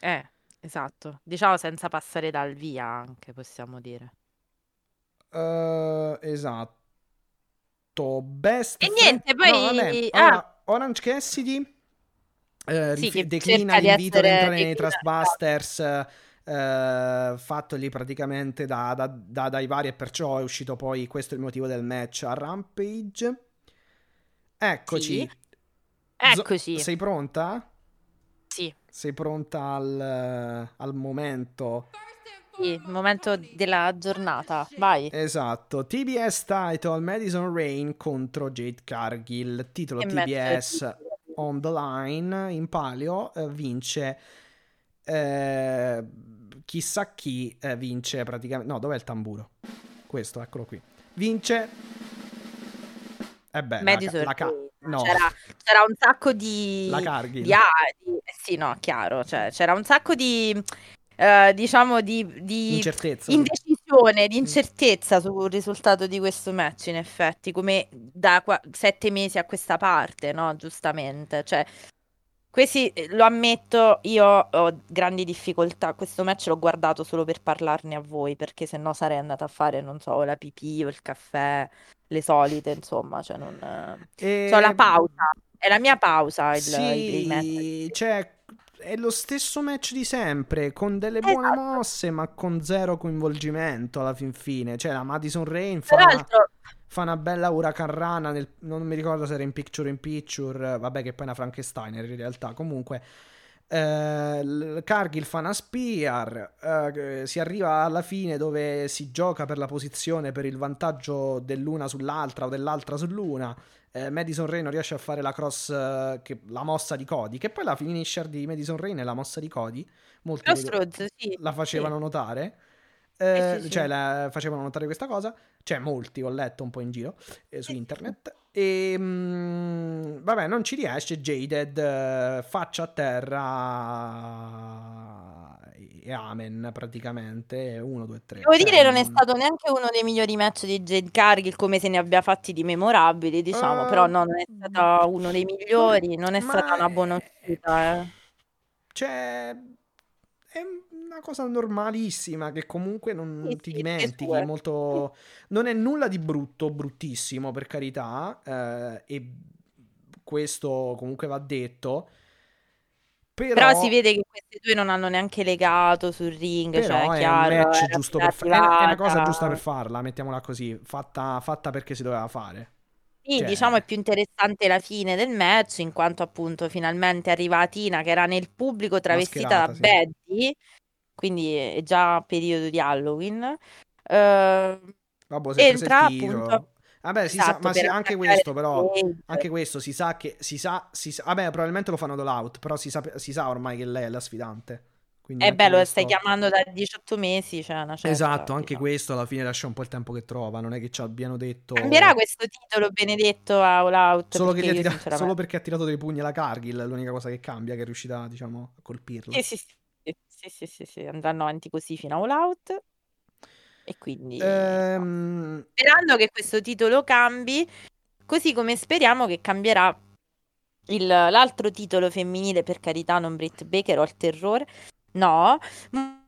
Eh, esatto. Diciamo senza passare dal via anche, possiamo dire. Eh, esatto. Best E niente, poi- No, vabbè, ah. allora, Orange Cassidy eh, Sì, rif- declina l'invito ad entrare nei Trustbusters eh, fattogli praticamente da, da- da- dai vari e perciò è uscito poi questo è il motivo del match a Rampage. Eccoci. Sì. Eccoci. sei pronta? Sì, Sei pronta al, al momento? Il momento della giornata. Vai. Esatto, TBS title Madison Rain contro Jade Cargill, titolo Che TBS on the line in palio, eh, vince eh, chissà chi eh, vince praticamente, no dov'è il tamburo? Questo, eccolo qui, vince eh beh, la, Madison la, ca- Rain. no, C'era, c'era un sacco di... la di, ah, di- eh sì, no, chiaro. Cioè, c'era un sacco di... eh, diciamo di, di incertezza. indecisione, di incertezza sul risultato di questo match, in effetti, come da qua- sette mesi a questa parte, no? Giustamente. Cioè, questi, eh, lo ammetto, io ho grandi difficoltà. Questo match l'ho guardato solo per parlarne a voi, perché se no sarei andata a fare, non so, la pipì o il caffè, le solite, insomma, cioè non... E- C'ho la pausa, è la mia pausa il, il, il match. Sì, cioè, è lo stesso match di sempre, con delle buone Esatto. mosse, ma con zero coinvolgimento alla fin fine. Cioè, la Madison Rain fa, Peraltro, fa una bella Huracan Rana, nel- non mi ricordo se era in picture in picture, vabbè che poi è una Frankensteiner in realtà. Comunque, eh, Cargill fa una spear, eh, si arriva alla fine dove si gioca per la posizione, per il vantaggio dell'una sull'altra o dell'altra sull'una. Eh, Madison Rain non riesce a fare la cross, eh, che- la mossa di Cody, che poi la finisher di Madison Rain è la mossa di Cody. Molti strozzo, sì. la sì. facevano notare. Eh, Sì, sì, cioè, sì. la- facevano notare questa cosa. Cioè, molti ho letto un po' in giro eh, su internet. E mm, vabbè, non ci riesce. Jaded eh, faccia a terra e amen praticamente. 1, 2, 3. Devo dire, non è stato neanche uno dei migliori match di Jade Cargill, come se ne abbia fatti di memorabili, diciamo, Eh, però no, non è stato uno dei migliori, non è stata una buona è- uscita. eh. Cioè, è una cosa normalissima che comunque non Sì, ti sì, dimentichi. È molto. Non è nulla di brutto, bruttissimo per carità. eh, e questo comunque va detto. Però, Però si vede che queste due non hanno neanche legato sul ring, però cioè, è chiaro, un match era giusto per fa- è una- cosa giusta per farla, mettiamola così. Fatta, fatta perché si doveva fare. Sì, Cioè- diciamo è più interessante la fine del match, in quanto appunto finalmente arriva Tina che era nel pubblico travestita da sì. Betty, quindi è già periodo di Halloween. Eh, Vabbè, entra appunto Vabbè, si sa, esatto ma sì, per anche questo però. Anche questo si sa che si sa, si sa- vabbè, probabilmente lo fanno all out, però si sa, si sa ormai che lei è la sfidante. Quindi Eh anche beh, lo questo- stai chiamando da 18 mesi, cioè una certa, Esatto, anche diciamo. questo alla fine lascia un po' il tempo che trova, non è che ci abbiano detto Cambierà questo titolo benedetto a All Out solo, perché tira- sinceramente... solo perché ha tirato dei pugni alla Cargill, è l'unica cosa che cambia, che è riuscita, diciamo, a colpirla. Sì, sì, sì, sì, sì, sì, sì, andranno avanti così fino a All Out e quindi Ehm, sperando che questo titolo cambi, così come speriamo che cambierà il- l'altro titolo femminile, per carità, non Britt Baker o il terrore, no,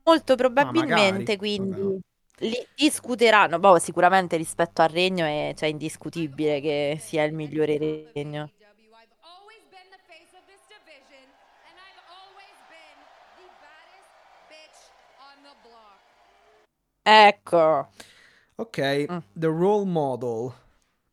molto probabilmente magari, quindi vabbè. li discuteranno, boh, sicuramente rispetto al regno è cioè, indiscutibile che sia il migliore regno. Ecco, ok, Mm. The Role Model.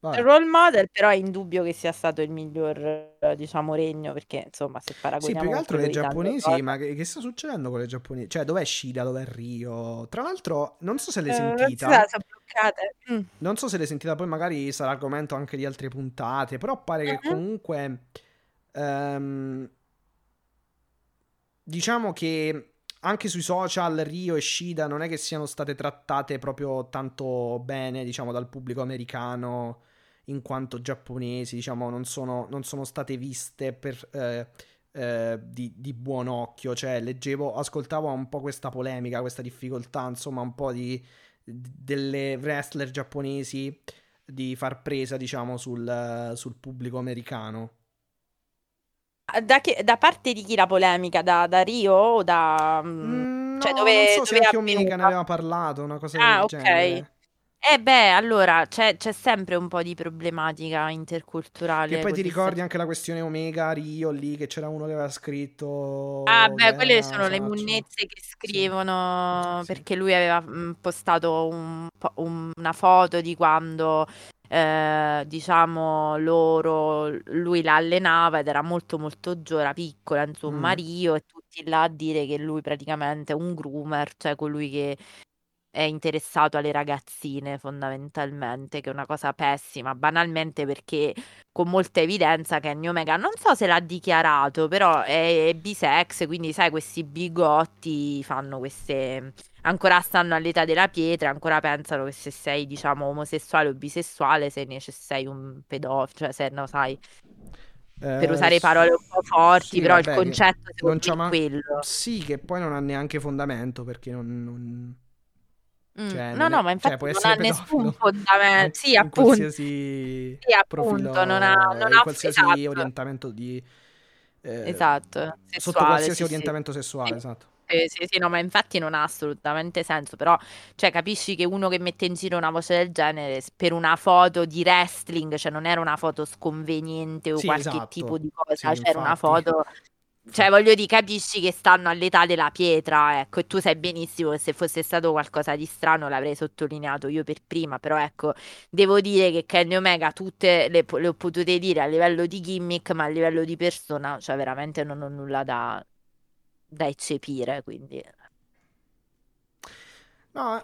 Vabbè. il role model però è indubbio che sia stato il miglior, diciamo, regno, perché insomma se Sì, paragoniamo più che altro le giapponesi, ma che, che sta succedendo con le giapponesi? Cioè, dov'è Shida, dov'è Rio? Tra l'altro, non so se l'hai Eh, sentita. sono bloccate. Mm. Non so se l'hai sentita, poi magari sarà argomento anche di altre puntate, però pare che Mhm. comunque ehm, diciamo che anche sui social Rio e Shida non è che siano state trattate proprio tanto bene, diciamo, dal pubblico americano in quanto giapponesi, diciamo, non sono, non sono state viste per, eh, eh, di, di buon occhio, cioè leggevo, ascoltavo un po' questa polemica, questa difficoltà, insomma, un po' di delle wrestler giapponesi di far presa, diciamo, sul, sul pubblico americano. Da, che- da parte di chi la polemica? Da, da Rio o da... mm, Mm, cioè no, dove, non so se dove è anche Omega ne aveva parlato, una cosa Ah, del ok. genere. Eh beh, allora c'è c'è sempre un po' di problematica interculturale Che poi ti ricordi se- anche la questione Omega Rio lì, che c'era uno che aveva scritto Ah, beh, quelle sono le munnezze che scrivono sì. perché lui aveva mm, postato un un- una foto di quando, eh, diciamo, loro, lui la allenava ed era molto molto giovane, piccola, insomma, Mm. Rio, e tutti là a dire che lui praticamente è un groomer, cioè colui che è interessato alle ragazzine fondamentalmente, che è una cosa pessima, banalmente perché con molta evidenza Kenny Omega, non so se l'ha dichiarato, però è, è bisex, quindi sai, questi bigotti fanno queste... ancora stanno all'età della pietra, ancora pensano che se sei, diciamo, omosessuale o bisessuale sei, ne- sei un pedofilo, cioè se no, sai, per Eh, usare parole un po' forti, sì, però vabbè, il concetto non secondo c'ha me è ma- quello. Sì, che poi non ha neanche fondamento perché non... non- Mm, Cioè, No, no, ma cioè, infatti può non ha nessun [laughs] fondamento. Sì, appunto. qualsiasi [laughs] Sì, profilo, appunto, non ha, non ha qualsiasi esatto, orientamento di... eh, esatto, sotto sessuale, qualsiasi sì, sì. orientamento sessuale, Sì. esatto. Sì, sì, sì, no, ma infatti non ha assolutamente senso, però, cioè, capisci che uno che mette in giro una voce del genere s- per una foto di wrestling, cioè non era una foto sconveniente o Sì, qualche esatto. tipo di cosa, Sì, c'era una infatti. foto Cioè, voglio dire, capisci che stanno all'età della pietra, ecco, e tu sai benissimo che se fosse stato qualcosa di strano l'avrei sottolineato io per prima, però ecco, devo dire che Kenny Omega tutte le, le ho potute dire a livello di gimmick, ma a livello di persona, cioè veramente non ho nulla da, da eccepire, quindi... No,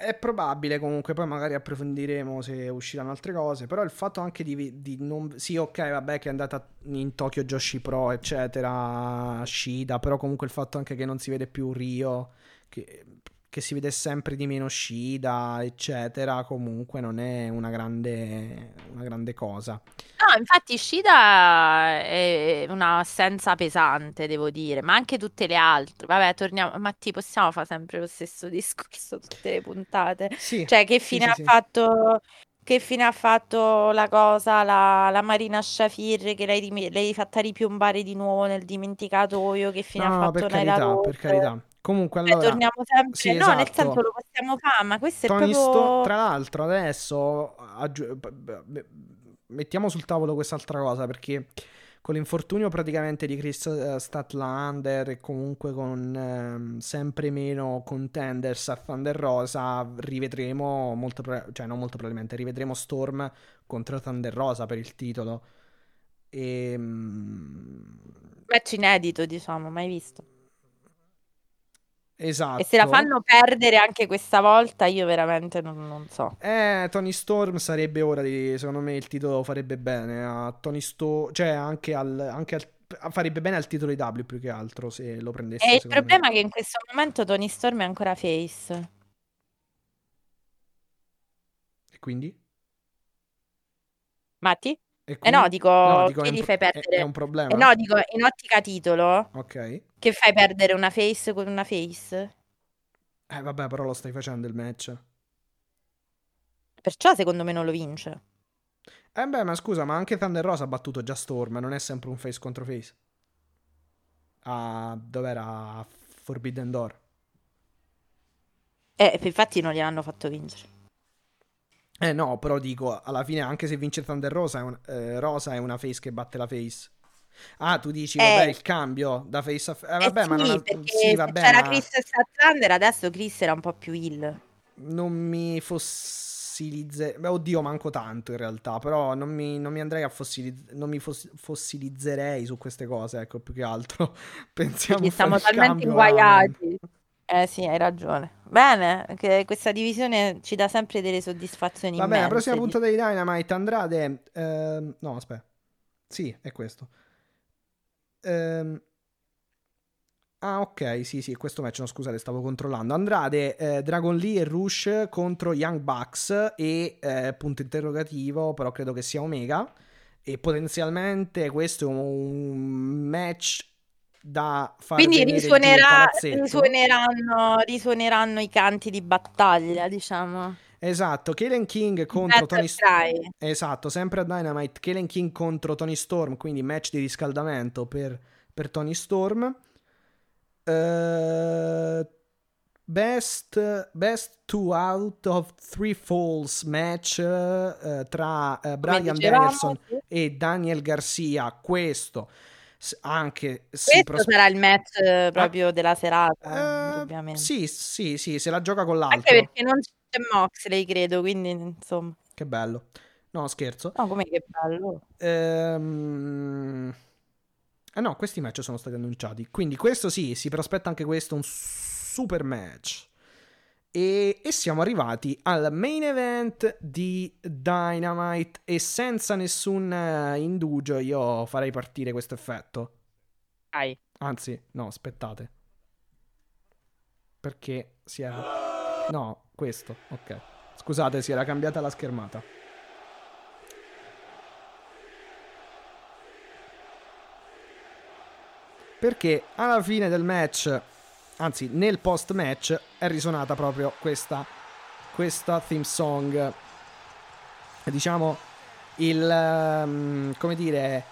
è probabile comunque, poi magari approfondiremo se usciranno altre cose, però il fatto anche di, di non... Sì, ok, vabbè che è andata in Tokyo Joshi Pro, eccetera, Shida, però comunque il fatto anche che non si vede più Rio, che, che si vede sempre di meno Shida, eccetera, comunque non è una grande, una grande cosa. No, infatti Shida è una assenza pesante, devo dire, ma anche tutte le altre. Vabbè, torniamo, Matti, possiamo fare sempre lo stesso [laughs] discorso tutte le puntate? Sì, Cioè, che sì, fine sì, ha sì. fatto, che fine ha fatto la cosa, la, la Marina Shafir, che l'hai l'hai fatta ripiombare di nuovo nel dimenticatoio, che fine No, ha fatto per carità, per carità. Comunque, Cioè, allora, torniamo sempre... sì, No, nel senso esatto. lo possiamo fare, ma questo è Tony Sto- proprio... tra l'altro, adesso b- mettiamo sul tavolo quest'altra cosa perché con l'infortunio praticamente di Chris eh, Statlander e comunque con ehm, sempre meno contenders a Thunder Rosa, rivedremo molto, pro- cioè non molto probabilmente, rivedremo Storm contro Thunder Rosa per il titolo. E, Match inedito, diciamo, mai visto. Esatto. E se la fanno perdere anche questa volta, io veramente non, non so. Eh, Tony Storm sarebbe ora di, secondo me il titolo farebbe bene a Tony Storm, cioè anche al, anche al- farebbe bene al titolo IW più che altro se lo prendesse. E il secondo me. problema è che in questo momento Tony Storm è ancora face. E quindi? Matti? E Eh no, dico, No, dico, che è gli fai è- perdere? È un problema? Eh no, dico, in ottica titolo, Ok. che fai perdere una face con una face? Eh vabbè, però lo stai facendo il match. Perciò secondo me non lo vince. Eh beh, ma scusa, ma anche Thunder Rosa ha battuto già Storm, non è sempre un face contro face. Ah, dov'era? A Forbidden Door. Eh, infatti non gliel'hanno fatto vincere. Eh no, però dico, alla fine anche se vince Thunder Rosa è, un- eh, Rosa è una face che batte la face. Ah, tu dici, Eh. vabbè, il cambio da face a face. Eh, vabbè, eh ma sì, non ha- perché sì, vabbè, c'era ma Chris Statlander, adesso Chris era un po' più ill. non mi fossilizze... Beh, oddio, manco tanto in realtà, però non mi, non mi andrei a fossilizzare, non mi fos- fossilizzerei su queste cose, ecco, più che altro. [laughs] Pensiamo Quindi il talmente inguaiati. Eh sì, hai ragione. Bene, che questa divisione ci dà sempre delle soddisfazioni Va bene, la prossima puntata di Dynamite Andrade. ehm, no, aspetta. Sì, è questo. Ehm, ah, ok, sì, sì, questo match, no, scusate, stavo controllando. Andrade, eh, Dragon Lee e Rush contro Young Bucks e eh, punto interrogativo, però credo che sia Omega. E potenzialmente questo è un match da far Quindi risuonerà- risuoneranno, risuoneranno i canti di battaglia, diciamo. Esatto, Kalen King contro Tony Storm. Esatto, sempre a Dynamite, Kalen King contro Tony Storm, quindi match di riscaldamento per, per Tony Storm. Eh, best, best two out of three falls match eh, tra eh, Come Brian Danielson e Daniel Garcia. Questo s- anche Questo prospe- sarà il match eh, proprio della serata, Eh, sì, sì, sì, se la gioca con Anche l'altro. perché non c'è Moxley, credo, quindi insomma. Che bello. No, scherzo. No, come che bello. Ehm... Eh no, questi match sono stati annunciati. Quindi questo sì, si prospetta anche questo un super match. E, e siamo arrivati al main event di Dynamite e senza nessun eh, indugio io farei partire questo effetto. Dai. Anzi, no, aspettate. Perché si era... No, questo, ok. Scusate, si era cambiata la schermata. Perché alla fine del match, anzi nel post match, è risuonata proprio questa, questa theme song. Diciamo il... ehm, come dire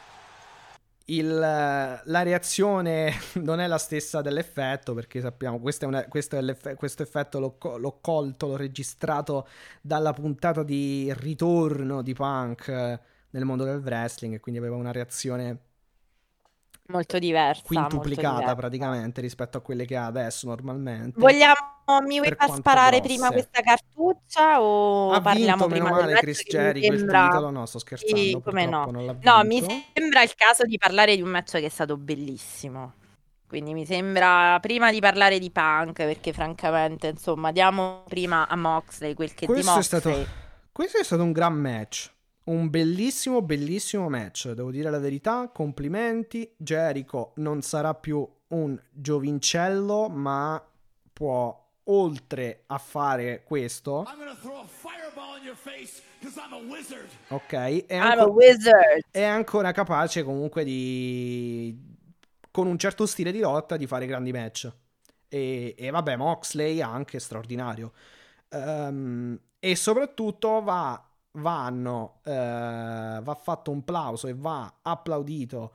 il- la reazione [laughs] non è la stessa dell'effetto perché sappiamo questo, è una- questo, è questo effetto l'ho, l'ho colto, l'ho registrato dalla puntata di ritorno di Punk eh, nel mondo del wrestling e quindi aveva una reazione Molto diversa, molto quintuplicata diversa. praticamente rispetto a quelle che ha adesso normalmente. Vogliamo, mi vuoi far sparare prima grosse. questa cartuccia o Ha parliamo vinto, meno prima del male, Chris il sembra... titolo. No, sto scherzando, Sì, come no. No, mi sembra il caso di parlare di un match che è stato bellissimo. Quindi mi sembra prima di parlare di Punk, perché francamente, insomma, diamo prima a Moxley quel che di Questo è stato, Moxley. questo è stato un gran match. Un bellissimo, bellissimo match. Devo dire la verità. Complimenti. Jericho non sarà più un giovincello, ma può, oltre a fare questo, ok, è, I'm a anco- wizard. è ancora capace comunque di, con un certo stile di lotta, di fare grandi match. E, e vabbè, Moxley è anche straordinario. Ehm, e soprattutto va, vanno, eh, va fatto un plauso e va applaudito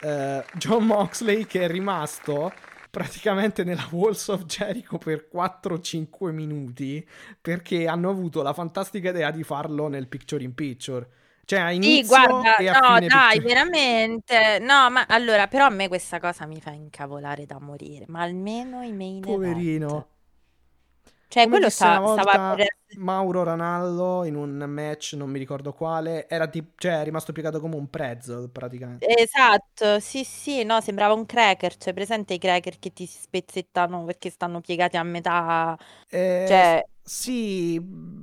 eh, John Moxley che è rimasto praticamente nella Walls of Jericho per 4-5 minuti perché hanno avuto la fantastica idea di farlo nel picture in picture. Cioè a Sì, inizio guarda, e a no, dai, picture- veramente. No, ma allora, però a me questa cosa mi fa incavolare da morire. Ma almeno i main Poverino. event. Cioè, Come quello sta- stava volta per Mauro Ranallo in un match, non mi ricordo quale, era tipo, cioè, è rimasto piegato come un pretzel praticamente. Esatto, sì, sì, no, sembrava un cracker, cioè presente i cracker che ti si spezzettano perché stanno piegati a metà, Eh, cioè, sì,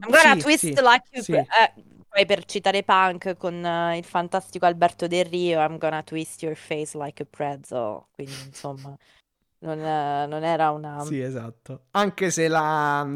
I'm gonna sì, twist sì, like you, sì. eh, poi per citare Punk con eh, il fantastico Alberto Del Rio, I'm gonna twist your face like a pretzel, quindi insomma, non, eh, non era una... Sì, esatto. Anche se la,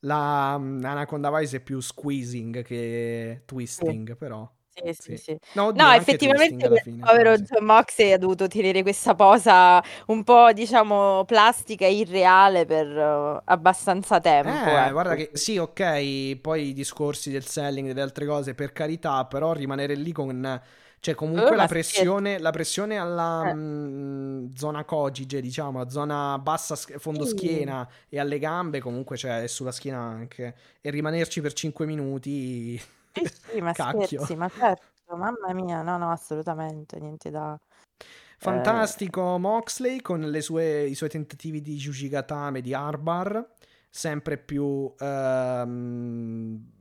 la Anaconda Vice è più squeezing che twisting, però. Sì, sì, Sì. sì. No, oddio, No, effettivamente il povero sì. John Moxley ha dovuto tenere questa posa un po', diciamo, plastica e irreale per eh, abbastanza tempo. Eh, ecco. guarda che sì, ok, poi i discorsi del selling e delle altre cose, per carità, però rimanere lì con cioè comunque Eh, la pressione, la pressione alla Eh. mm, zona cogige, diciamo, a zona bassa sch- fondo Sì. schiena e alle gambe, comunque cioè è sulla schiena anche e rimanerci per 5 minuti Sì, sì, [laughs] ma cacchio. scherzi, ma certo, mamma mia, no, no, assolutamente, niente da... eh, Fantastico Moxley con le sue- i suoi tentativi di Jujigatame di Arbar, sempre più ehm,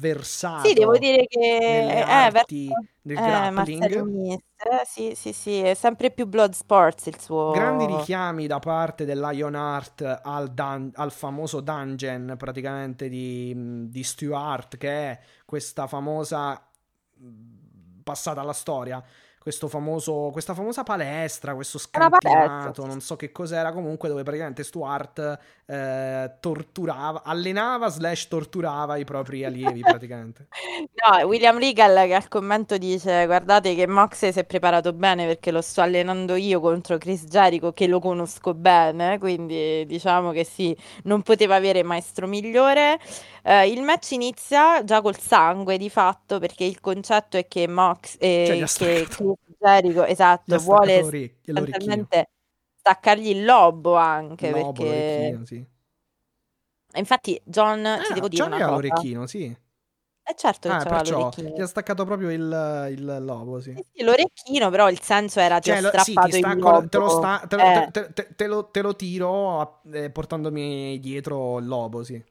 versato Sì, devo dire che nelle eh, arti verso del eh, grappling. eh, sì, sì, sì, è sempre più Blood Sports il suo... Grandi richiami da parte del Lionheart al, dun- al famoso dungeon praticamente di, di Stuart, che è questa famosa passata alla storia. Questo famoso, questa famosa palestra, questo sì, non so che cos'era, comunque dove praticamente Stuart eh, torturava, allenava slash torturava i propri [laughs] allievi praticamente. No, William Regal che al commento dice guardate che Moxley si è preparato bene perché lo sto allenando io contro Chris Jericho che lo conosco bene, quindi diciamo che sì, non poteva avere maestro migliore. Eh, il match inizia già col sangue di fatto perché il concetto è che Mox eh, Cioè, ha che Gli esatto vuole sostanzialmente staccargli il lobo anche Lobo, perché sì. Infatti John ti Ah, devo dire una c'aveva cosa. l'orecchino, sì. Eh certo che Ah, c'aveva perciò l'orecchino. gli ha staccato proprio il, il lobo, sì. Sì, sì, l'orecchino, però il senso era ti Cioè, ho lo- sì, strappato ti il stacco, te lo, lobo. sta- te lo- Eh, te- te- lo- te lo tiro eh, portandomi dietro il lobo, sì.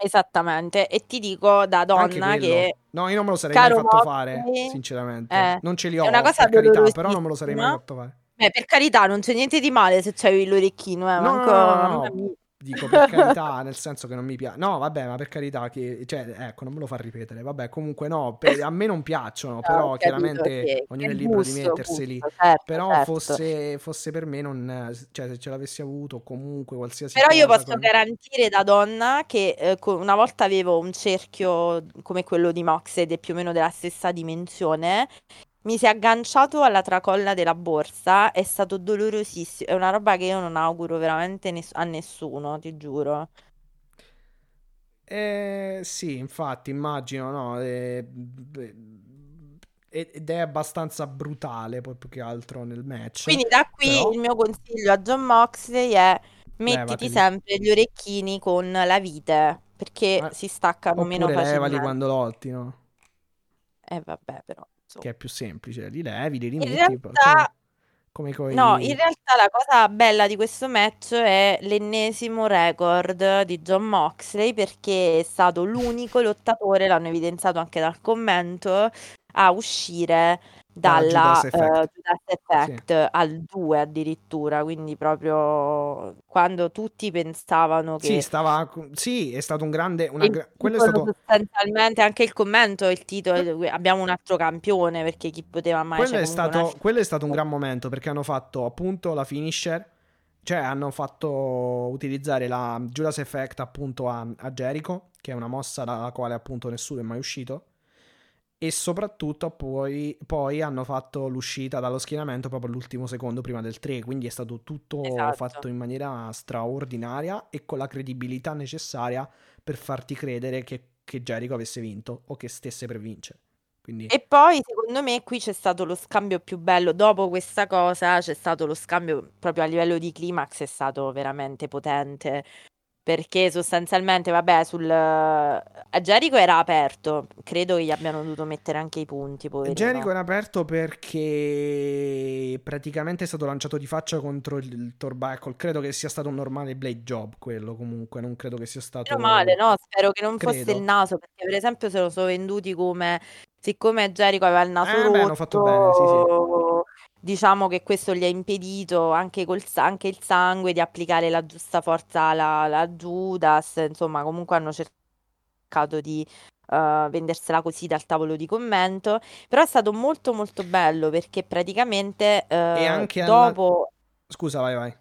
Esattamente. E ti dico da donna che No, io non me lo sarei mai fatto Moxley, fare, sinceramente. eh, Non ce li è ho, una cosa per carità, però non me lo sarei mai fatto fare. Beh, per carità, non c'è niente di male se c'hai l'orecchino, eh, No, manco... no, no, no. Dico per [laughs] carità, nel senso che non mi piace. No, vabbè, ma per carità che... Cioè, ecco, non me lo fa ripetere. Vabbè, comunque no, per- a me non piacciono, [laughs] No, però chiaramente sì, ognuno è libero di gusto, metterseli. gusto, certo, Però certo. fosse, fosse per me, non, cioè, se ce l'avessi avuto, comunque qualsiasi Però io posso con- garantire da donna che eh, una volta avevo un cerchio come quello di Mox ed è più o meno della stessa dimensione. Mi si è agganciato alla tracolla della borsa, è stato dolorosissimo. È una roba che io non auguro veramente ness- a nessuno, ti giuro. Eh, sì, infatti, immagino, no? eh, ed è abbastanza brutale, poi più che altro nel match. Quindi da qui Però- il mio consiglio a John Moxley è mettiti Levateli. sempre gli orecchini con la vite, perché Eh, si staccano meno Oppure levali facilmente. quando lotti, no? Eh vabbè, però. Che è più semplice. Li levi, li In rimetti. poi- realtà come coi... No, in realtà la cosa bella di questo match è l'ennesimo record di John Moxley perché è stato l'unico lottatore, l'hanno evidenziato anche dal commento, a uscire Dalla Judas Effect. eh, Effect al 2 addirittura, quindi proprio quando tutti pensavano Sì, che stava... Sì, è stato un grande... Una... Quello è stato... sostanzialmente anche il commento, il titolo, abbiamo un altro campione perché chi poteva mai, Quello è una stato, quello è stato un gran momento perché hanno fatto appunto la finisher, cioè hanno fatto utilizzare la Judas Effect appunto a, a Jericho, che è una mossa dalla quale appunto nessuno è mai uscito, e soprattutto poi, poi hanno fatto l'uscita dallo schienamento proprio all'ultimo secondo prima del 3, quindi è stato tutto Esatto. fatto in maniera straordinaria e con la credibilità necessaria per farti credere che, che Jericho avesse vinto o che stesse per vincere. Quindi... E poi secondo me qui c'è stato lo scambio più bello, dopo questa cosa c'è stato lo scambio proprio a livello di climax, è stato veramente potente, perché sostanzialmente, vabbè, sul... a Jericho era aperto, credo che gli abbiano dovuto mettere anche i punti, poverino. Jericho era aperto perché praticamente è stato lanciato di faccia contro il, il Torbackle. Credo che sia stato un normale blade job quello comunque, non credo che sia stato... Meno male, no? Spero che non fosse Credo. il naso, perché per esempio se lo sono venduti come, siccome Jericho aveva il naso Eh, beh, hanno fatto bene, sì, rotto, diciamo che questo gli ha impedito anche, col, anche il sangue di applicare la giusta forza alla, alla Judas, insomma comunque hanno cercato di eh, vendersela così dal tavolo di commento, però è stato molto molto bello perché praticamente E eh, anche alla- dopo... Scusa, vai, vai.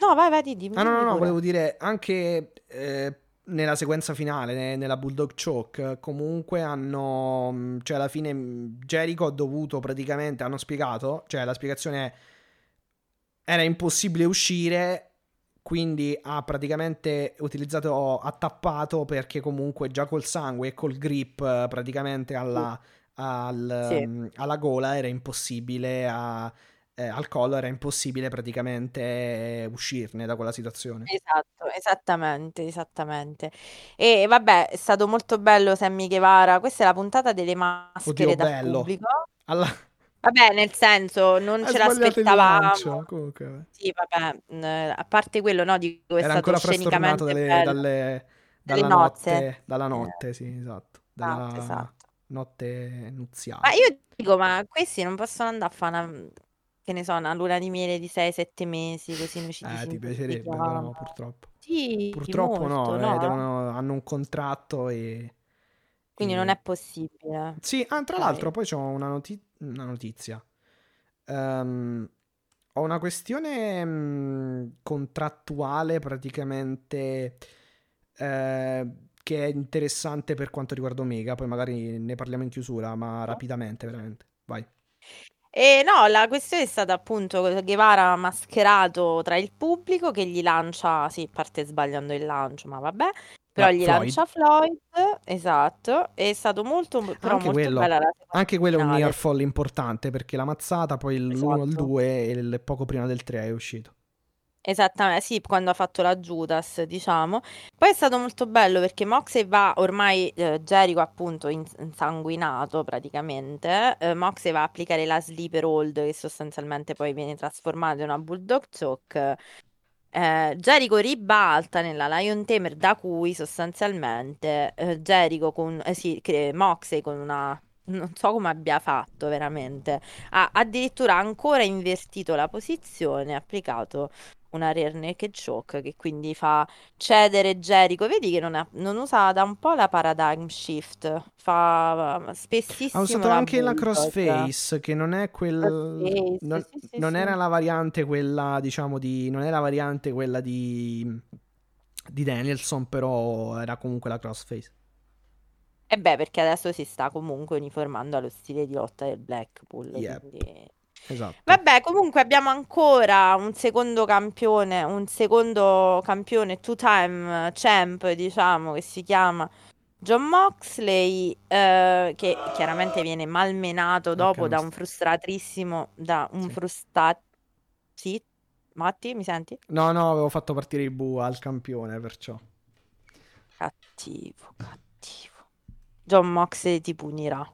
No, vai, vai, di- dimmi, Ah, no, no, no, pure. volevo dire anche eh, nella sequenza finale, ne- nella Bulldog Choke, comunque hanno, mh, cioè alla fine mh, Jericho ha dovuto praticamente, hanno spiegato, cioè la spiegazione è, era impossibile uscire, quindi ha praticamente utilizzato, ha tappato perché comunque già col sangue e col grip eh, praticamente alla, al, Sì. mh, alla gola era impossibile a eh, al collo era impossibile praticamente eh, uscirne da quella situazione. Esatto, esattamente, esattamente. E vabbè, è stato molto bello Sammy Guevara. Questa è la puntata delle maschere Oddio, dal bello. pubblico. Alla... Vabbè, nel senso, non Hai ce l'aspettavamo. comunque. Sì, vabbè, mh, a parte quello, no, dico, è Era stato scenicamente dalle, bello. dalle- Dalle dalla nozze. notte, dalla notte, sì, esatto, dalla Esatto, esatto. notte nuziale. Ma io dico, ma questi non possono andare a fare una, che ne so, una luna di miele di 6-7 mesi, così noi ci Eh, ti piacerebbe, però no, purtroppo. Sì, Purtroppo no, molto, eh, no? devono- hanno un contratto e... Quindi e- non è possibile. Sì, ah, tra Ok. l'altro poi c'ho una, noti- una notizia. Ehm, ho una questione mh, contrattuale praticamente eh, che è interessante per quanto riguarda Omega, poi magari ne parliamo in chiusura, ma rapidamente, veramente. Vai. E no, la questione è stata appunto Guevara mascherato tra il pubblico che gli lancia, sì, parte sbagliando il lancio, ma vabbè, però Ma gli Floyd. lancia Floyd, esatto, è stato molto, però Anche molto quello, bella la sequenza anche quello è un near fall importante perché la mazzata, poi l'1 il Esatto. 2 e il poco prima del 3 è uscito. Esattamente, sì, quando ha fatto la Judas, diciamo. Poi è stato molto bello perché Moxley va ormai, eh, Jericho appunto in- insanguinato praticamente, eh, Moxley va a applicare la sleeper hold che sostanzialmente poi viene trasformata in una bulldog choke. Eh, Jericho ribalta nella Lion Tamer da cui sostanzialmente eh, Jericho con, eh, sì, Moxley con una... Non so come abbia fatto veramente. Ha addirittura ancora invertito la posizione, ha applicato una rear naked choke che quindi fa cedere Jericho. Vedi che non, ha- non usa da un po' la paradigm shift, fa spessissimo Ha usato la anche la bulldog. crossface, che non è quel... Crossface, Non, sì, sì, non sì. era la variante quella, diciamo, di... Non è la variante quella di... Di Danielson, però era comunque la crossface. E beh, perché adesso si sta comunque uniformando allo stile di lotta del Blackpool, Yep. quindi... Esatto. Vabbè, comunque abbiamo ancora un secondo campione, un secondo campione two-time champ, diciamo, che si chiama John Moxley, eh, che chiaramente viene malmenato dopo da un frustratissimo, da un Sì. frustrato... Sì? Matti, mi senti? No, no, avevo fatto partire il bu al campione, perciò. Cattivo, cattivo. John Moxley ti punirà.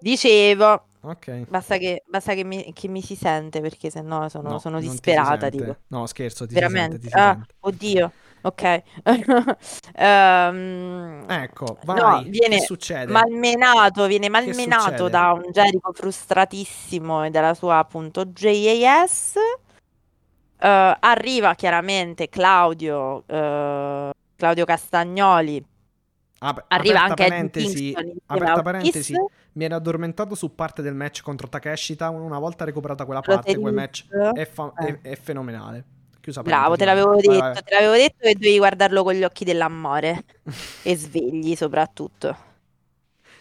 Dicevo, Ok. basta che, basta che mi, che mi si sente perché sennò sono, No, sono disperata. No, scherzo, ti si sente, Veramente? ti Ah, sente. oddio. Ok. [laughs] Ehm, Ecco, no, vai, che viene succede? malmenato, viene malmenato da un Jericho frustratissimo e dalla sua appunto JAS. Eh, arriva chiaramente Claudio, eh, Claudio Castagnoli, Ap- arriva anche parentesi, aperta parentesi, mi ero addormentato su parte del match contro Takeshita, una volta recuperata quella parte, quel match è, fa- Eh. è- è fenomenale. Chiusa Bravo, te l'avevo detto, vai. te l'avevo detto che dovevi guardarlo con gli occhi dell'amore [laughs] e svegli soprattutto.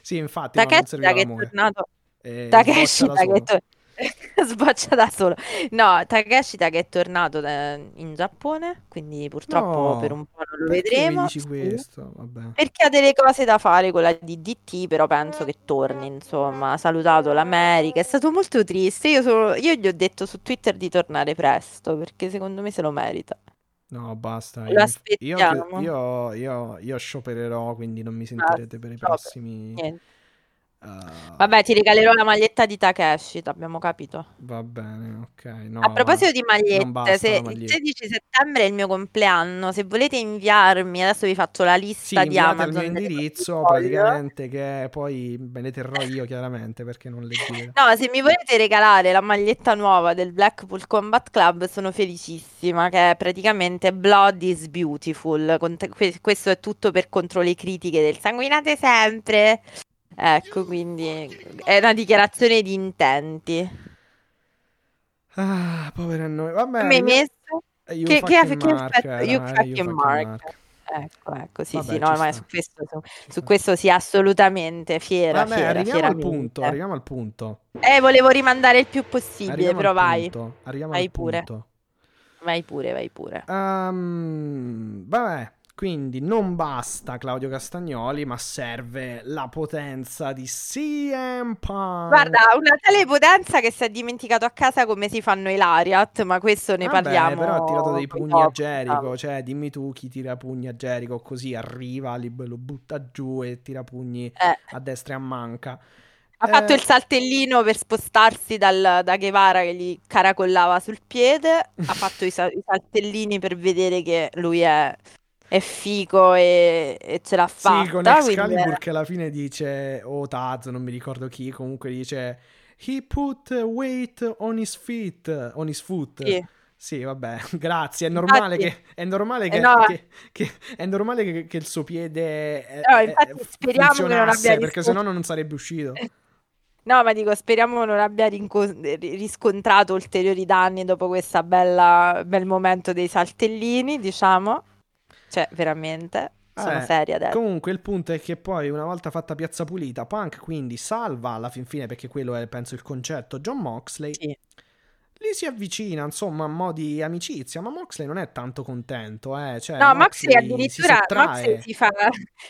Sì, infatti, no, non Takeshita serviva che è tornato Eh, Takeshita che to- [laughs] sboccia da solo. No, Takeshita che è tornato da- in Giappone, quindi purtroppo No, per un po' non lo perché mi vedremo. dici questo? Vabbè. Perché ha delle cose da fare con la DDT, però penso che torni, insomma, ha salutato l'America, è stato molto triste. Io, sono- io gli ho detto su Twitter di tornare presto, perché secondo me se lo merita. No, basta. Lo Io, io, aspettiamo. io, io, io sciopererò, quindi non mi sentirete per i prossimi... Niente. Eh, Vabbè, ti regalerò la maglietta di Takeshi, abbiamo capito. va bene, ok. No, A proposito di magliette, se il maglietta. 16 settembre è il mio compleanno, se volete inviarmi, adesso vi faccio la Sì, lista di inviate al Amazon mio delle cose indirizzo, praticamente, che poi me ne terrò io, chiaramente, perché non le dire. No, se mi volete regalare la maglietta nuova del Blackpool Combat Club, sono felicissima, che è praticamente Blood is Beautiful. Questo è tutto per contro le critiche del sanguinate sempre. Ecco, quindi è una dichiarazione di intenti. Ah, povera noi. Vabbè, Come hai messo? Eh, Che, che, che effetto? You dai, fucking mark. mark. Ecco, ecco, sì, Vabbè, sì, no, ma su questo, su, su questo sì, assolutamente fiera, Vabbè, fiera, arriviamo al punto, arriviamo al punto. Eh, volevo rimandare il più possibile, Arriviamo però vai, punto. Arriviamo vai pure, punto. vai pure, vai pure. Ehm, vabbè, quindi non basta Claudio Castagnoli, ma serve la potenza di CM Punk. Guarda, una tale potenza che si è dimenticato a casa come si fanno i Lariat, ma questo ne Vabbè, parliamo però ha tirato dei pugni a diciamo. cioè dimmi tu chi tira pugni a Jericho così arriva, lo butta giù e tira pugni Eh, a destra e a manca. ha fatto Eh, il saltellino per spostarsi dal, da Guevara che gli caracollava sul piede, ha fatto i, sa- i saltellini per vedere che lui è, è fico e, e ce l'ha Sì, fatta, con quindi Excalibur era- che alla fine dice, o Taz, non mi ricordo chi, comunque dice, he put weight on his feet, on his foot. sì. Sì, vabbè, [laughs] grazie. È normale Infatti, che, è normale eh che, no, che- che- è normale che, che il suo piede eh, no, eh, infatti eh, speriamo che non abbia perché sennò non sarebbe uscito. No, ma dico, speriamo non abbia rinco- ri- riscontrato ulteriori danni dopo questo bel momento dei saltellini, diciamo. Cioè, veramente, sono Vabbè, seria adesso. comunque il punto è che poi una volta fatta piazza pulita, Punk quindi salva alla fin fine, perché quello è penso il concetto, John Moxley. Sì. Lì si avvicina, insomma, a mo' di amicizia, ma Moxley non è tanto contento, eh. Cioè, No, Moxley Moxley si addirittura sottrae, Moxley si fa,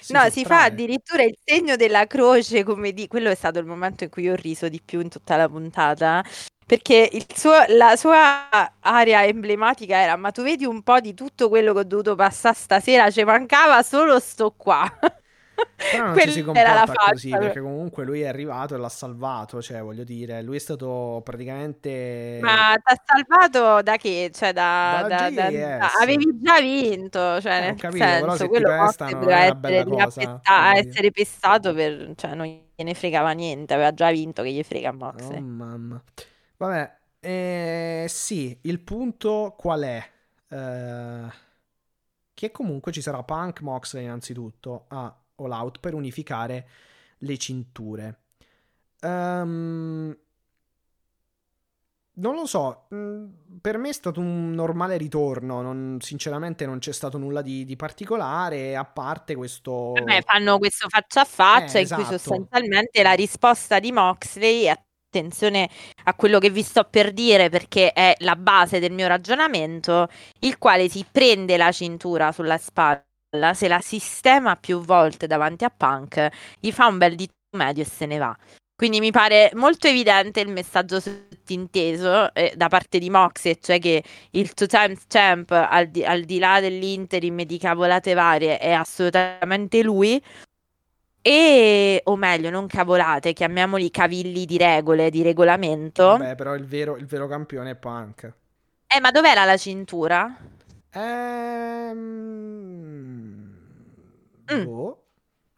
si no, si fa addirittura il segno della croce, come di quello è stato il momento in cui ho riso di più in tutta la puntata. Perché il suo- la sua area emblematica era: Ma tu vedi un po' di tutto quello che ho dovuto passare stasera? Ci mancava solo sto qua. Però non ci si Quella era la comporta così, perché comunque lui è arrivato e l'ha salvato, cioè, voglio dire, lui è stato praticamente... Ma ti ha salvato da che? Cioè, da, da- da- da- avevi già vinto, cioè, Eh, nel capito, però senso, quello pestano doveva è una essere cosa, pesta- essere pestato per, cioè, non gliene fregava niente, aveva già vinto, che gli frega a Moxley. Oh mamma. Vabbè, eh, sì, il punto qual è? Eh, che comunque ci sarà Punk Moxley innanzitutto a All Out per unificare le cinture. Ehm, non lo so, mh, per me è stato un normale ritorno, non- sinceramente non c'è stato nulla di, di particolare, a parte questo... Vabbè, fanno questo faccia a faccia Eh, in cui esatto. sostanzialmente la risposta di Moxley è attenzione a quello che vi sto per dire perché è la base del mio ragionamento, il quale si prende la cintura sulla spalla, se la sistema più volte davanti a Punk, gli fa un bel dito medio e se ne va. Quindi mi pare molto evidente il messaggio sottinteso eh, da parte di Moxley, cioè che il two times champ al di, al di là dell'interim di cavolate varie è assolutamente lui E, o meglio, non cavolate, chiamiamoli cavilli di regole, di regolamento. Vabbè, però il vero, il vero campione è Punk. Eh, ma dov'era la cintura? Ehm... Mm. boh.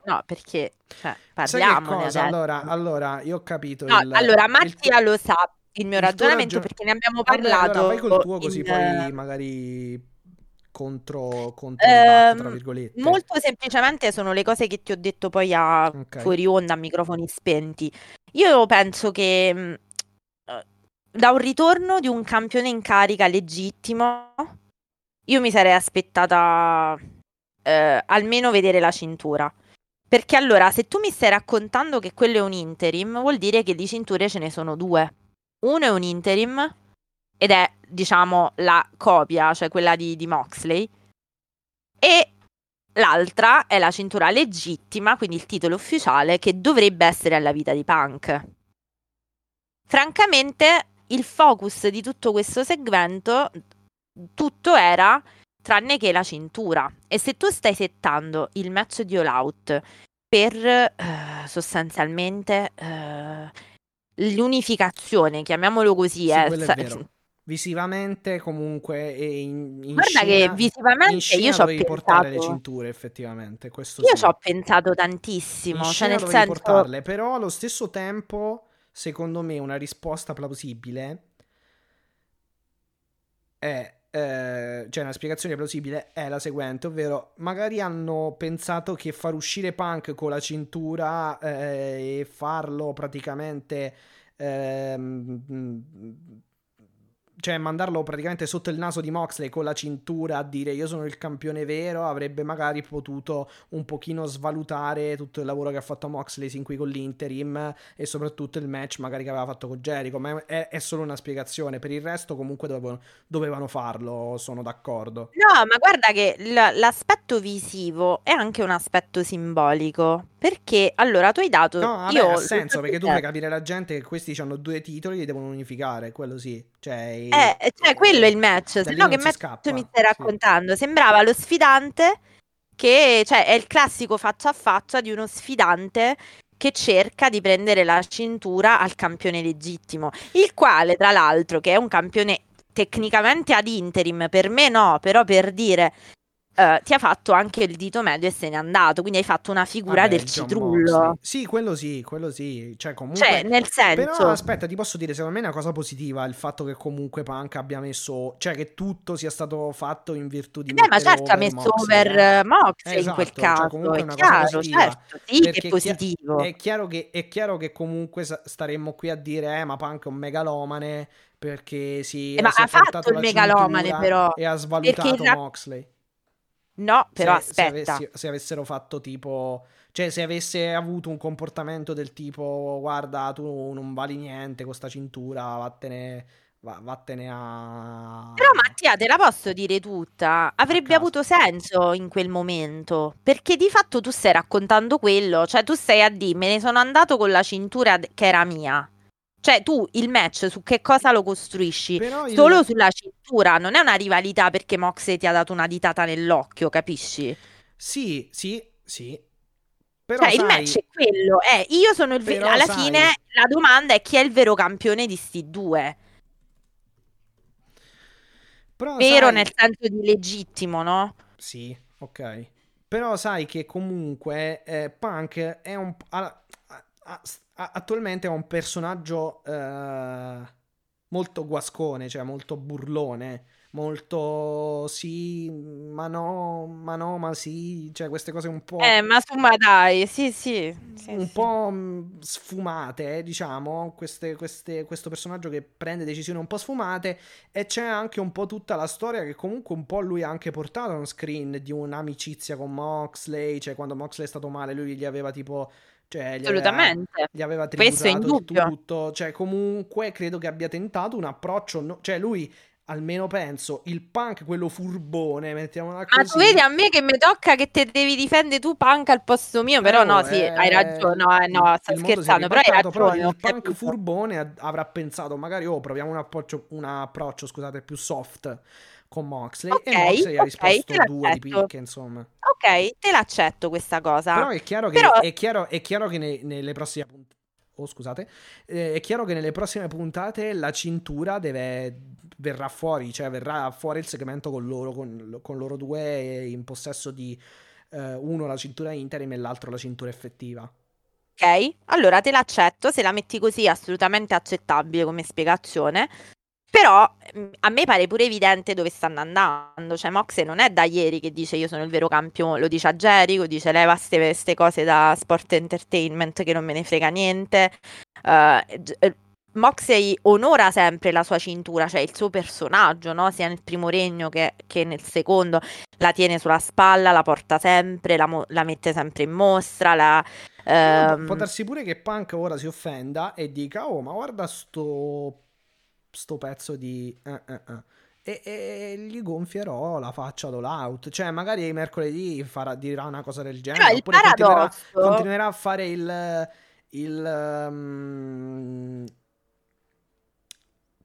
No, perché, cioè, parliamone cosa? adesso. Allora, allora, io ho capito No, il, allora, il Mattia lo sa il mio il ragionamento ragion- perché ne abbiamo Vabbè, allora parlato vai col tuo così in, poi magari contro, contro ribatto, tra virgolette. molto semplicemente sono le cose che ti ho detto poi a Ok. fuori onda a microfoni spenti. Io penso che mh, eh, da un ritorno di un campione in carica legittimo, io mi sarei aspettata eh, almeno vedere la cintura. Perché allora, se tu mi stai raccontando che quello è un interim, vuol dire che di cinture ce ne sono due. Uno è un interim ed è, diciamo, la copia, cioè quella di, di Moxley, e l'altra è la cintura legittima, quindi il titolo ufficiale che dovrebbe essere alla vita di Punk. Francamente, il focus di tutto questo segmento, tutto era tranne che la cintura. E se tu stai settando il match di All Out per eh, sostanzialmente eh, l'unificazione, chiamiamolo così, Sì, eh, Visivamente comunque in, in Guarda scena, che in visivamente scena io ci ho dovevi portare le pensato. cinture, effettivamente, questo Io sì. ci ho pensato In tantissimo, cioè scena nel senso, portarle, però allo stesso tempo, secondo me, una risposta plausibile è, eh, cioè una spiegazione plausibile è la seguente, ovvero magari hanno pensato che far uscire Punk con la cintura eh, e farlo praticamente... ehm, cioè mandarlo praticamente sotto il naso di Moxley con la cintura a dire io sono il campione vero avrebbe magari potuto un pochino svalutare tutto il lavoro che ha fatto Moxley sin qui con l'Interim e soprattutto il match magari che aveva fatto con Jericho ma è, è solo una spiegazione per il resto comunque dovevano, dovevano farlo sono d'accordo No, ma guarda che l- l'aspetto visivo è anche un aspetto simbolico. Perché allora tu hai dato. no vabbè io ha senso so perché tu fai capire alla gente che questi hanno due titoli li devono unificare quello sì cioè Eh, cioè, quello è il match. Se no, che match scappa, mi stai sì. raccontando? Sembrava lo sfidante che, cioè, è il classico faccia a faccia di uno sfidante che cerca di prendere la cintura al campione legittimo, il quale, tra l'altro, che è un campione tecnicamente ad interim, per me no, però per dire. Eh, ti ha fatto anche il dito medio e se n'è andato, quindi hai fatto una figura Vabbè, del John citrullo. Moxley. Sì, quello sì, quello sì. Cioè, comunque. Cioè, nel Però senso, aspetta, ti posso dire, secondo me è una cosa positiva il fatto che comunque Punk abbia messo. Cioè, che tutto sia stato fatto in virtù di Eh, ma mettere certo ha messo Moxley, over eh. eh, Moxley in Esatto, quel cioè, caso, comunque è è chiaro, positiva. certo, sì che è positivo. È chiaro che, è chiaro che comunque staremmo qui a dire, eh, ma Punk è un megalomane perché si, Eh, ma ha fatto il megalomane però, e ha svalutato in ra- Moxley. No, però se, se aspetta. avessi- se avessero fatto tipo, cioè se avesse avuto un comportamento del tipo, guarda, tu non vali niente con sta cintura, vattene, va- vattene a... Però Mattia, te la posso dire tutta, avrebbe avuto senso in quel momento, perché di fatto tu stai raccontando quello, cioè tu stai a dire, me ne sono andato con la cintura che era mia. Cioè tu il match su che cosa lo costruisci? Però il- Solo sulla cintura, non è una rivalità perché Moxley ti ha dato una ditata nell'occhio, capisci? Sì, sì, sì. Però Cioè, il sai, match è quello, è io sono il ve- Però alla sai- fine la domanda è chi è il vero campione di sti due? però Vero sai- nel senso di legittimo, no? Sì, ok. Però sai che comunque eh, Punk è un... a- a- a- a- attualmente è un personaggio eh, molto guascone, cioè molto burlone, molto sì, ma no, ma no, ma sì, cioè queste cose un po'... Eh, ma su, ma dai, sì, sì. sì, un sì. po' mh, sfumate, eh, diciamo, queste- queste- questo personaggio che prende decisioni un po' sfumate e c'è anche un po' tutta la storia che comunque un po' lui ha anche portato on screen di un'amicizia con Moxley, cioè quando Moxley è stato male lui gli aveva tipo... Cioè, gli aveva, Assolutamente. gli aveva Questo è tributato tutto, cioè comunque credo che abbia tentato un approccio, no- cioè lui almeno penso, il punk, quello furbone, mettiamola Ma così. tu vedi a me che mi tocca che te devi difendere tu punk al posto mio, però no, Oh, sì, eh, hai ragione, no, eh, no, è scherzando, però hai però ragione, ho il punk capito. furbone avrà pensato, magari, oh, proviamo un approccio, un approccio, scusate, più soft con Moxley, e Ok, Moxley ha ok, risposto due di picche, insomma. Ok, te l'accetto questa cosa. Però è chiaro che, Però- è chiaro, è chiaro che ne- nelle prossime puntate. Oh, scusate, Eh, è chiaro che nelle prossime puntate la cintura deve, verrà fuori, cioè verrà fuori il segmento con loro, con, con loro due in possesso di eh, uno la cintura interim e l'altro la cintura effettiva. Ok, allora te l'accetto, se la metti così è assolutamente accettabile come spiegazione, però mm, a me pare pure evidente dove stanno andando, cioè Moxe non è da ieri che dice io sono il vero campione, lo dice a Jericho, dice leva queste cose da sport entertainment che non me ne frega niente, Eh, G- eh, Moxley onora sempre la sua cintura, cioè il suo personaggio, no? sia nel primo regno che, che nel secondo, la tiene sulla spalla, la porta sempre, la, mo- la mette sempre in mostra, la... Ehm, Può darsi pure che Punk ora si offenda e dica: Oh, ma guarda sto, sto pezzo di. eh, eh, eh." E, e gli gonfierò la faccia all out. Cioè, magari mercoledì farà, dirà una cosa del genere. Il oppure continuerà, continuerà a fare il. il ehm,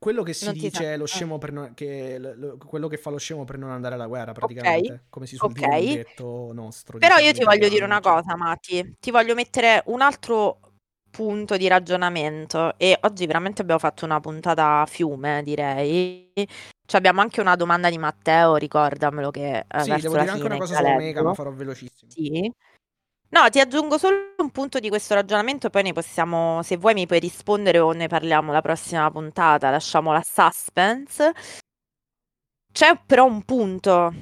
quello che si Non dice lo eh. scemo per non, che, lo- lo- quello che fa lo scemo per non andare alla guerra, praticamente. Come si suol dire ok. un detto nostro. Però diciamo, io ti voglio dire una cioè. cosa, Matti, ti voglio mettere un altro punto di ragionamento e oggi veramente abbiamo fatto una puntata a fiume, direi. Cioè abbiamo anche una domanda di Matteo, ricordamelo che eh, Sì, verso devo la dire anche una fine cosa su leggo. ma farò velocissimo. Sì. No, ti aggiungo solo un punto di questo ragionamento, poi ne possiamo, se vuoi mi puoi rispondere o ne parliamo la prossima puntata, lasciamo la suspense. C'è però un punto.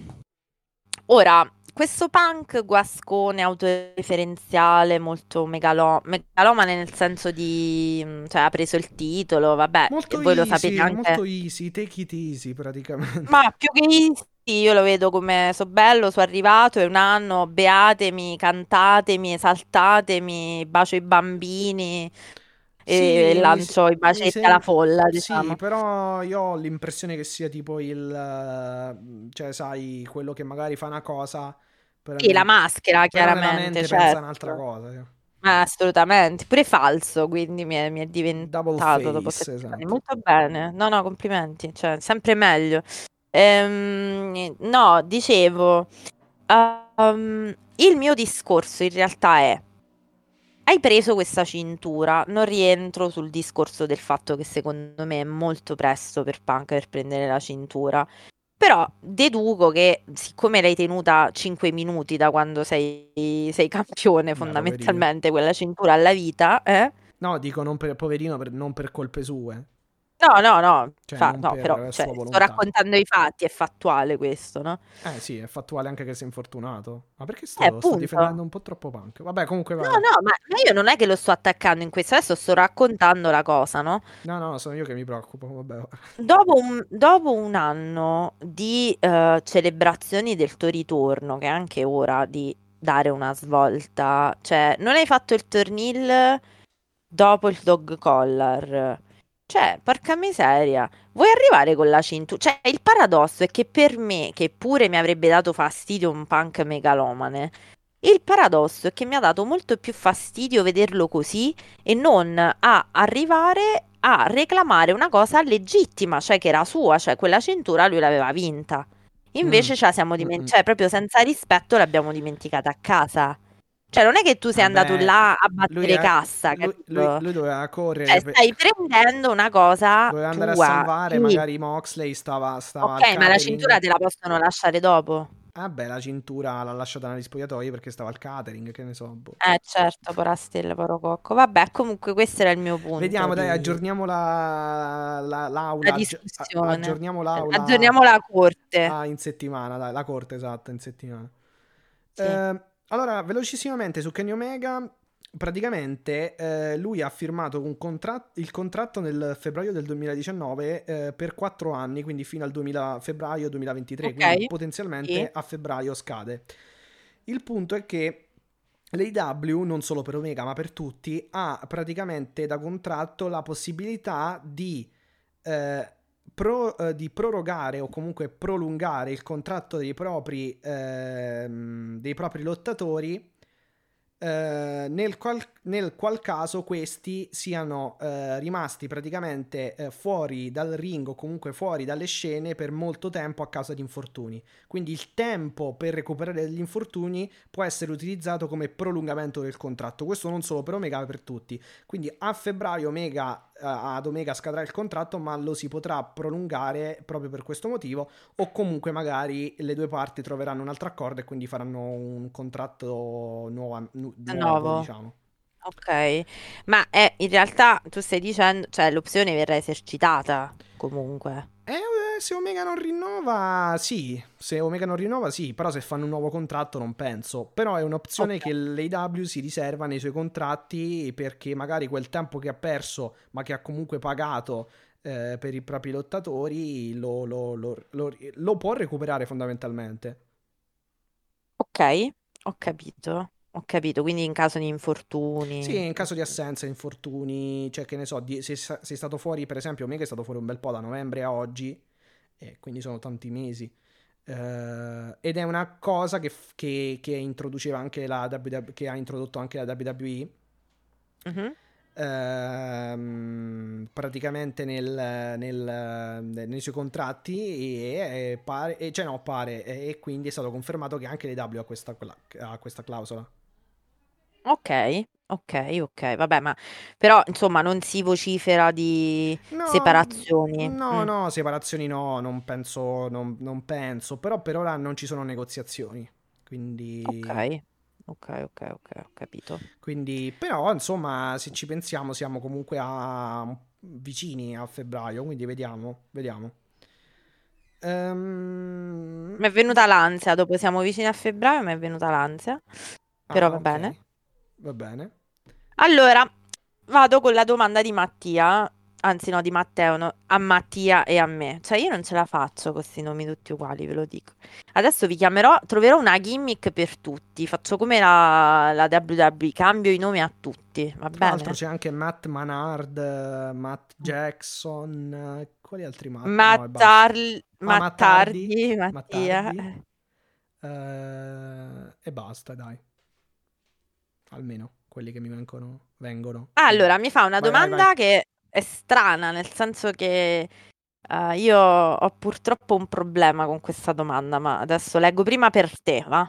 Ora, questo punk guascone autoreferenziale, molto megalo- megalomane nel senso di, mm, cioè ha preso il titolo, vabbè, Molto voi lo easy, sapete anche. molto easy, take it easy praticamente. Ma più che easy, io lo vedo come so bello, sono arrivato, è un anno, beatemi, cantatemi, esaltatemi, bacio i bambini e Sì, lancio i bacetti mi alla folla, Sì, diciamo. però io ho l'impressione che sia tipo il... eh, cioè, sai, quello che magari fa una cosa... Però Sì, la nel- maschera, chiaramente, mente pensa certo. un'altra cosa. sì. Assolutamente, pure falso, quindi mi è, mi è diventato dopo face, anni. esatto. Molto bene, no, no, complimenti, cioè, sempre meglio. Ehm, no, dicevo, ehm, il mio discorso in realtà è, hai preso questa cintura, non rientro sul discorso del fatto che secondo me è molto presto per Punk per prendere la cintura, però deduco che siccome l'hai tenuta 5 minuti da quando sei, sei campione fondamentalmente, quella cintura alla vita, eh? No, dico non per poverino, per- non per colpe sue. No, no, no, Cioè, fa- no, per però cioè, sto raccontando i fatti, è fattuale questo, no? Eh sì, è fattuale anche che sei infortunato. Ma perché sto, Eh, sto difendendo un po' troppo Punk? Vabbè, comunque va. No, no, ma, io non è che lo sto attaccando in questo, adesso sto raccontando la cosa, no? No, no, sono io che mi preoccupo. Vabbè. Dopo un, dopo un anno di eh, celebrazioni del tuo ritorno, che è anche ora di dare una svolta, cioè non hai fatto il turnil dopo il dog collar. Cioè, porca miseria, vuoi arrivare con la cintura? Cioè, il paradosso è che per me, che pure mi avrebbe dato fastidio un punk megalomane, il paradosso è che mi ha dato molto più fastidio vederlo così e non a arrivare a reclamare una cosa legittima, cioè che era sua, cioè quella cintura lui l'aveva vinta. Invece Mm. ce la siamo Mm, mm. dimenticata, cioè proprio senza rispetto l'abbiamo dimenticata a casa. Cioè non è che tu sei Vabbè, andato là a battere è- cassa, lui, lui- lui doveva correre. Cioè per- stai prendendo una cosa Doveva andare tua. a salvare Sì. magari Moxley stava, stava Ok, ma la cintura te la possono lasciare dopo. Vabbè, la cintura l'ha lasciata negli spogliatoi perché stava al catering, che ne so. boh. Eh certo, pora stella, poro cocco. Vabbè, comunque questo era il mio punto Vediamo, dai, di- aggiorniamo la, la- l'aula. la discussione. aggiorniamo l'aula. Aggiorniamo la corte. Ah, in settimana, dai, la corte, esatto, in settimana. Sì. Eh, allora, velocissimamente su Kenny Omega, praticamente eh, lui ha firmato un contratto, il contratto nel febbraio del 2019 eh, per quattro anni, quindi fino al 2000 febbraio 2023, Ok, quindi potenzialmente sì. a febbraio scade. Il punto è che l'AEW, non solo per Omega ma per tutti, ha praticamente da contratto la possibilità di eh, pro- eh, di prorogare o comunque prolungare il contratto dei propri, ehm, dei propri lottatori eh, nel, qual, nel qual caso questi siano eh, rimasti praticamente eh, fuori dal ring o comunque fuori dalle scene per molto tempo a causa di infortuni. Quindi il tempo per recuperare degli infortuni può essere utilizzato come prolungamento del contratto. Questo non solo per Omega, ma per tutti. Quindi a febbraio Omega, ad Omega scadrà il contratto, ma lo si potrà prolungare proprio per questo motivo. O comunque magari le due parti troveranno un altro accordo e quindi faranno un contratto nuova- nu- nuovo, Nuovo. diciamo. Ok, ma è, in realtà tu stai dicendo, cioè l'opzione verrà esercitata comunque. Eh, eh, se Omega non rinnova, sì. Se Omega non rinnova, sì. Però se fanno un nuovo contratto, non penso. Però è un'opzione che l'AW si riserva nei suoi contratti perché magari quel tempo che ha perso, ma che ha comunque pagato eh, per i propri lottatori, lo, lo- lo- lo- lo può recuperare fondamentalmente. Ok, ho capito, ho capito, quindi in caso di infortuni. Sì, in caso di assenza, infortuni, cioè che ne so, di- se sei stato fuori, per esempio, Omega è stato fuori un bel po' da novembre a oggi, e quindi sono tanti mesi. Eh, ed è una cosa che, che- che introduceva anche la WWE, che ha introdotto anche la WWE. Mhm. ehm, praticamente nel- nel- nei suoi contratti e, e pare, e, cioè no, pare e, e quindi è stato confermato che anche l'AW ha questa, ha questa clausola. Ok, ok, ok, vabbè, ma però insomma non si vocifera di No, separazioni. No, Mm. no, separazioni no, non penso, non, non penso, però per ora non ci sono negoziazioni, quindi, Ok, ok, ok, ok, ho capito. quindi, però insomma, se ci pensiamo siamo comunque a, vicini a febbraio, quindi vediamo, vediamo. Ehm, Mi è venuta l'ansia, dopo siamo vicini a febbraio, mi è venuta l'ansia, però ah, va ok, bene. Va bene. Allora, vado con la domanda di Mattia, anzi no, di Matteo, no, a Mattia e a me. Cioè io non ce la faccio con questi nomi tutti uguali, ve lo dico. Adesso vi chiamerò, troverò una gimmick per tutti, faccio come la, la WWE, cambio i nomi a tutti, va Tra l'altro bene? c'è anche Matt Manard, Matt Jackson, quali altri Matt? No, Matt, basta. Harl- Ah, Matt Matt Hardy, Hardy, Matt Mattia. Hardy. Eh, e basta, dai. Almeno quelli che mi vengono. vengono. Allora, mi fa una Vai, vai, domanda vai. che è strana, nel senso che eh, io ho purtroppo un problema con questa domanda, ma adesso leggo prima per te, va?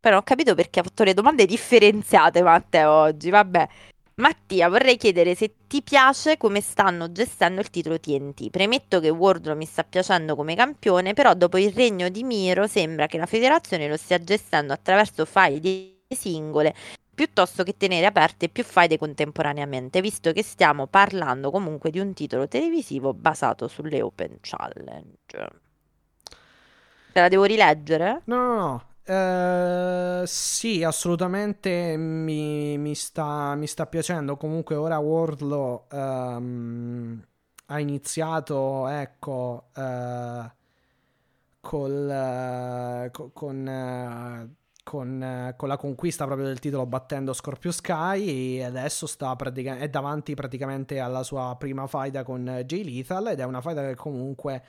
Però ho capito perché ha fatto le domande differenziate, Matteo, oggi. Vabbè. Mattia, vorrei chiedere se ti piace come stanno gestendo il titolo TNT. Premetto che Wardlow mi sta piacendo come campione, però dopo il regno di Miro sembra che la federazione lo stia gestendo attraverso faide singole piuttosto che tenere aperte più faide contemporaneamente, visto che stiamo parlando comunque di un titolo televisivo basato sulle Open Challenge. Te la devo rileggere? No, no, no. Eh, sì, assolutamente mi, mi sta, mi sta piacendo. Comunque ora Wardlow ehm, ha iniziato, ecco, eh, col, eh, co- con, con, eh, con la conquista proprio del titolo battendo Scorpio Sky e adesso pratica- è davanti praticamente alla sua prima faida con eh, Jay Lethal ed è una faida che comunque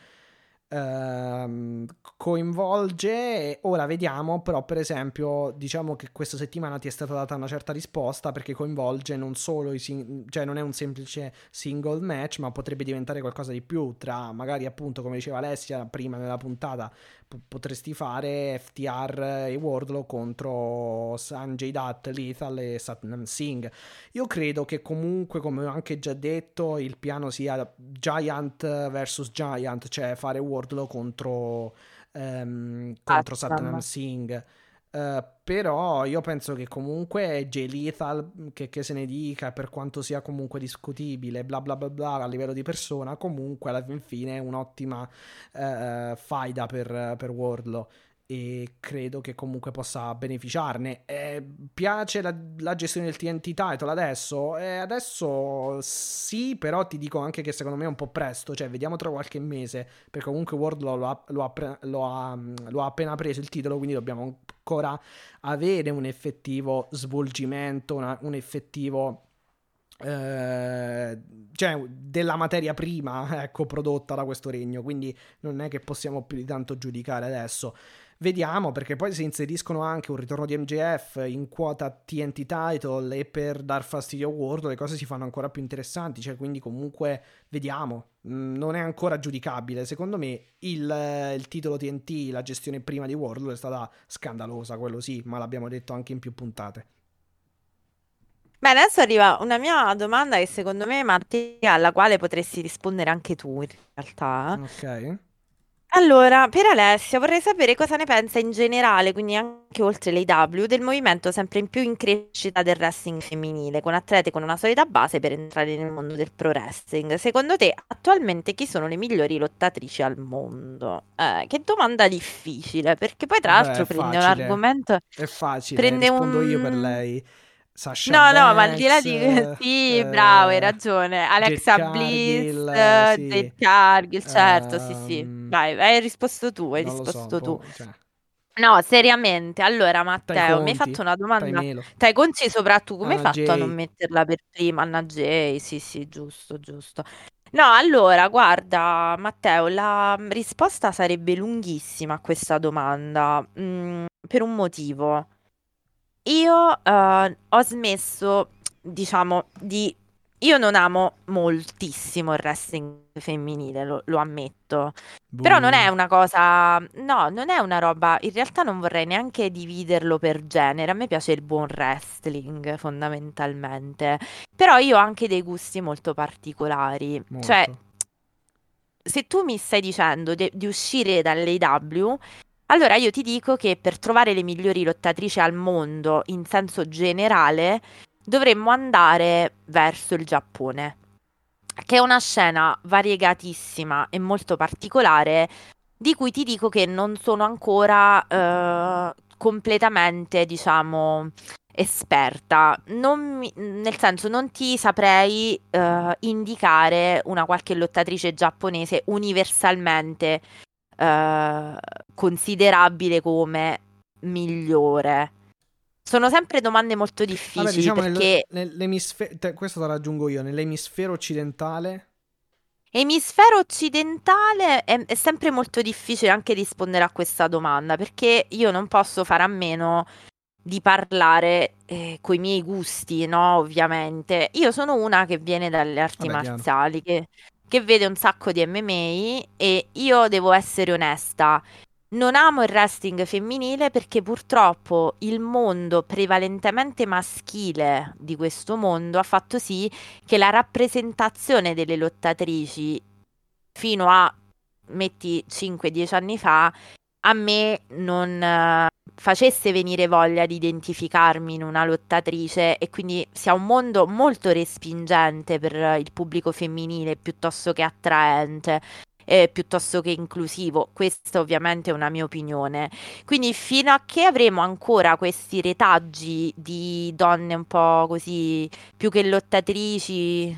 ehm, coinvolge. Ora vediamo, però, per esempio, diciamo che questa settimana ti è stata data una certa risposta perché coinvolge non solo i sing- cioè non è un semplice single match, ma potrebbe diventare qualcosa di più tra magari appunto, come diceva Alessia prima nella puntata, p- potresti fare FTR e Wardlow contro Sanjay Dutt, Lethal e Satnam Singh. Io credo che comunque, come ho anche già detto, il piano sia Giant vs Giant, cioè fare Wardlow contro, ehm, contro Satnam. Satnam Singh. Eh, però io penso che comunque Jay Lethal, che, che se ne dica, per quanto sia comunque discutibile, bla bla bla bla a livello di persona, comunque alla fin fine è un'ottima eh, faida per, per Wardlow e credo che comunque possa beneficiarne. Eh, piace la, la gestione del TNT title adesso? Eh, adesso sì, però ti dico anche che secondo me è un po' presto, cioè vediamo tra qualche mese, perché comunque Wardlow lo ha, lo ha lo ha- lo ha appena preso il titolo, quindi dobbiamo ancora avere un effettivo svolgimento, una- un effettivo eh, cioè della materia prima, [laughs] ecco, prodotta da questo regno, quindi non è che possiamo più di tanto giudicare adesso. Vediamo perché poi si inseriscono anche un ritorno di MJF in quota TNT title e per dar fastidio a Ward le cose si fanno ancora più interessanti, cioè quindi comunque vediamo, Mm, non è ancora giudicabile. Secondo me il, il titolo TNT, la gestione prima di Wardlow è stata scandalosa, quello sì, ma l'abbiamo detto anche in più puntate. Bene, adesso arriva una mia domanda che secondo me, Mattia, alla quale potresti rispondere anche tu in realtà. Ok. Allora, per Alessia vorrei sapere cosa ne pensa in generale, quindi anche oltre l'AW, del movimento sempre in più in crescita del wrestling femminile, con atlete con una solida base per entrare nel mondo del pro wrestling. Secondo te, attualmente chi sono le migliori lottatrici al mondo? Eh, che domanda difficile, perché poi tra Vabbè, l'altro prende un facile. argomento... È facile, Prende rispondo io per un- lei. Sasha No, no, ma al di là di... Banks, [laughs] Sì, eh, bravo, hai ragione. Alexa Jade Bliss, Cargill, eh, sì. Cargill, certo, sì, sì. Ehm, Vai, hai risposto tu, hai lo so, risposto tu. boh, cioè, No, seriamente. Allora, Matteo, mi hai Conti, fatto una domanda. Tai Conci soprattutto, come hai Anna fatto a non Jay. metterla per prima? Anna Jay, sì, sì, giusto, giusto. No, allora, guarda, Matteo, la risposta sarebbe lunghissima a questa domanda, mm, per un motivo. Io eh, ho smesso, diciamo, di... Io non amo moltissimo il wrestling femminile, lo, lo ammetto. Però non è una cosa, no, non è una roba, in realtà non vorrei neanche dividerlo per genere, a me piace il buon wrestling fondamentalmente, però io ho anche dei gusti molto particolari, cioè Molto. se tu mi stai dicendo de- di uscire dall'AW, allora io ti dico che per trovare le migliori lottatrici al mondo in senso generale dovremmo andare verso il Giappone, che è una scena variegatissima e molto particolare, di cui ti dico che non sono ancora eh, completamente, diciamo, esperta. Mi- nel senso, non ti saprei eh, indicare una qualche lottatrice giapponese universalmente eh, considerabile come migliore. Sono sempre domande molto difficili Vabbè, diciamo perché nell'emisfero, te- questo te lo aggiungo io, nell'emisfero occidentale Emisfero occidentale è, è sempre molto difficile anche rispondere a questa domanda perché io non posso fare a meno di parlare eh, coi miei gusti, no? Ovviamente. Io sono una che viene dalle arti Vabbè, marziali, che, che vede un sacco di MMA e io devo essere onesta. Non amo il wrestling femminile perché purtroppo il mondo prevalentemente maschile di questo mondo ha fatto sì che la rappresentazione delle lottatrici fino a, metti, 5-10 anni fa, a me non eh, facesse venire voglia di identificarmi in una lottatrice e quindi sia un mondo molto respingente per il pubblico femminile piuttosto che attraente. eh, piuttosto che inclusivo, questa ovviamente è una mia opinione. Quindi fino a che avremo ancora questi retaggi di donne un po' così più che lottatrici,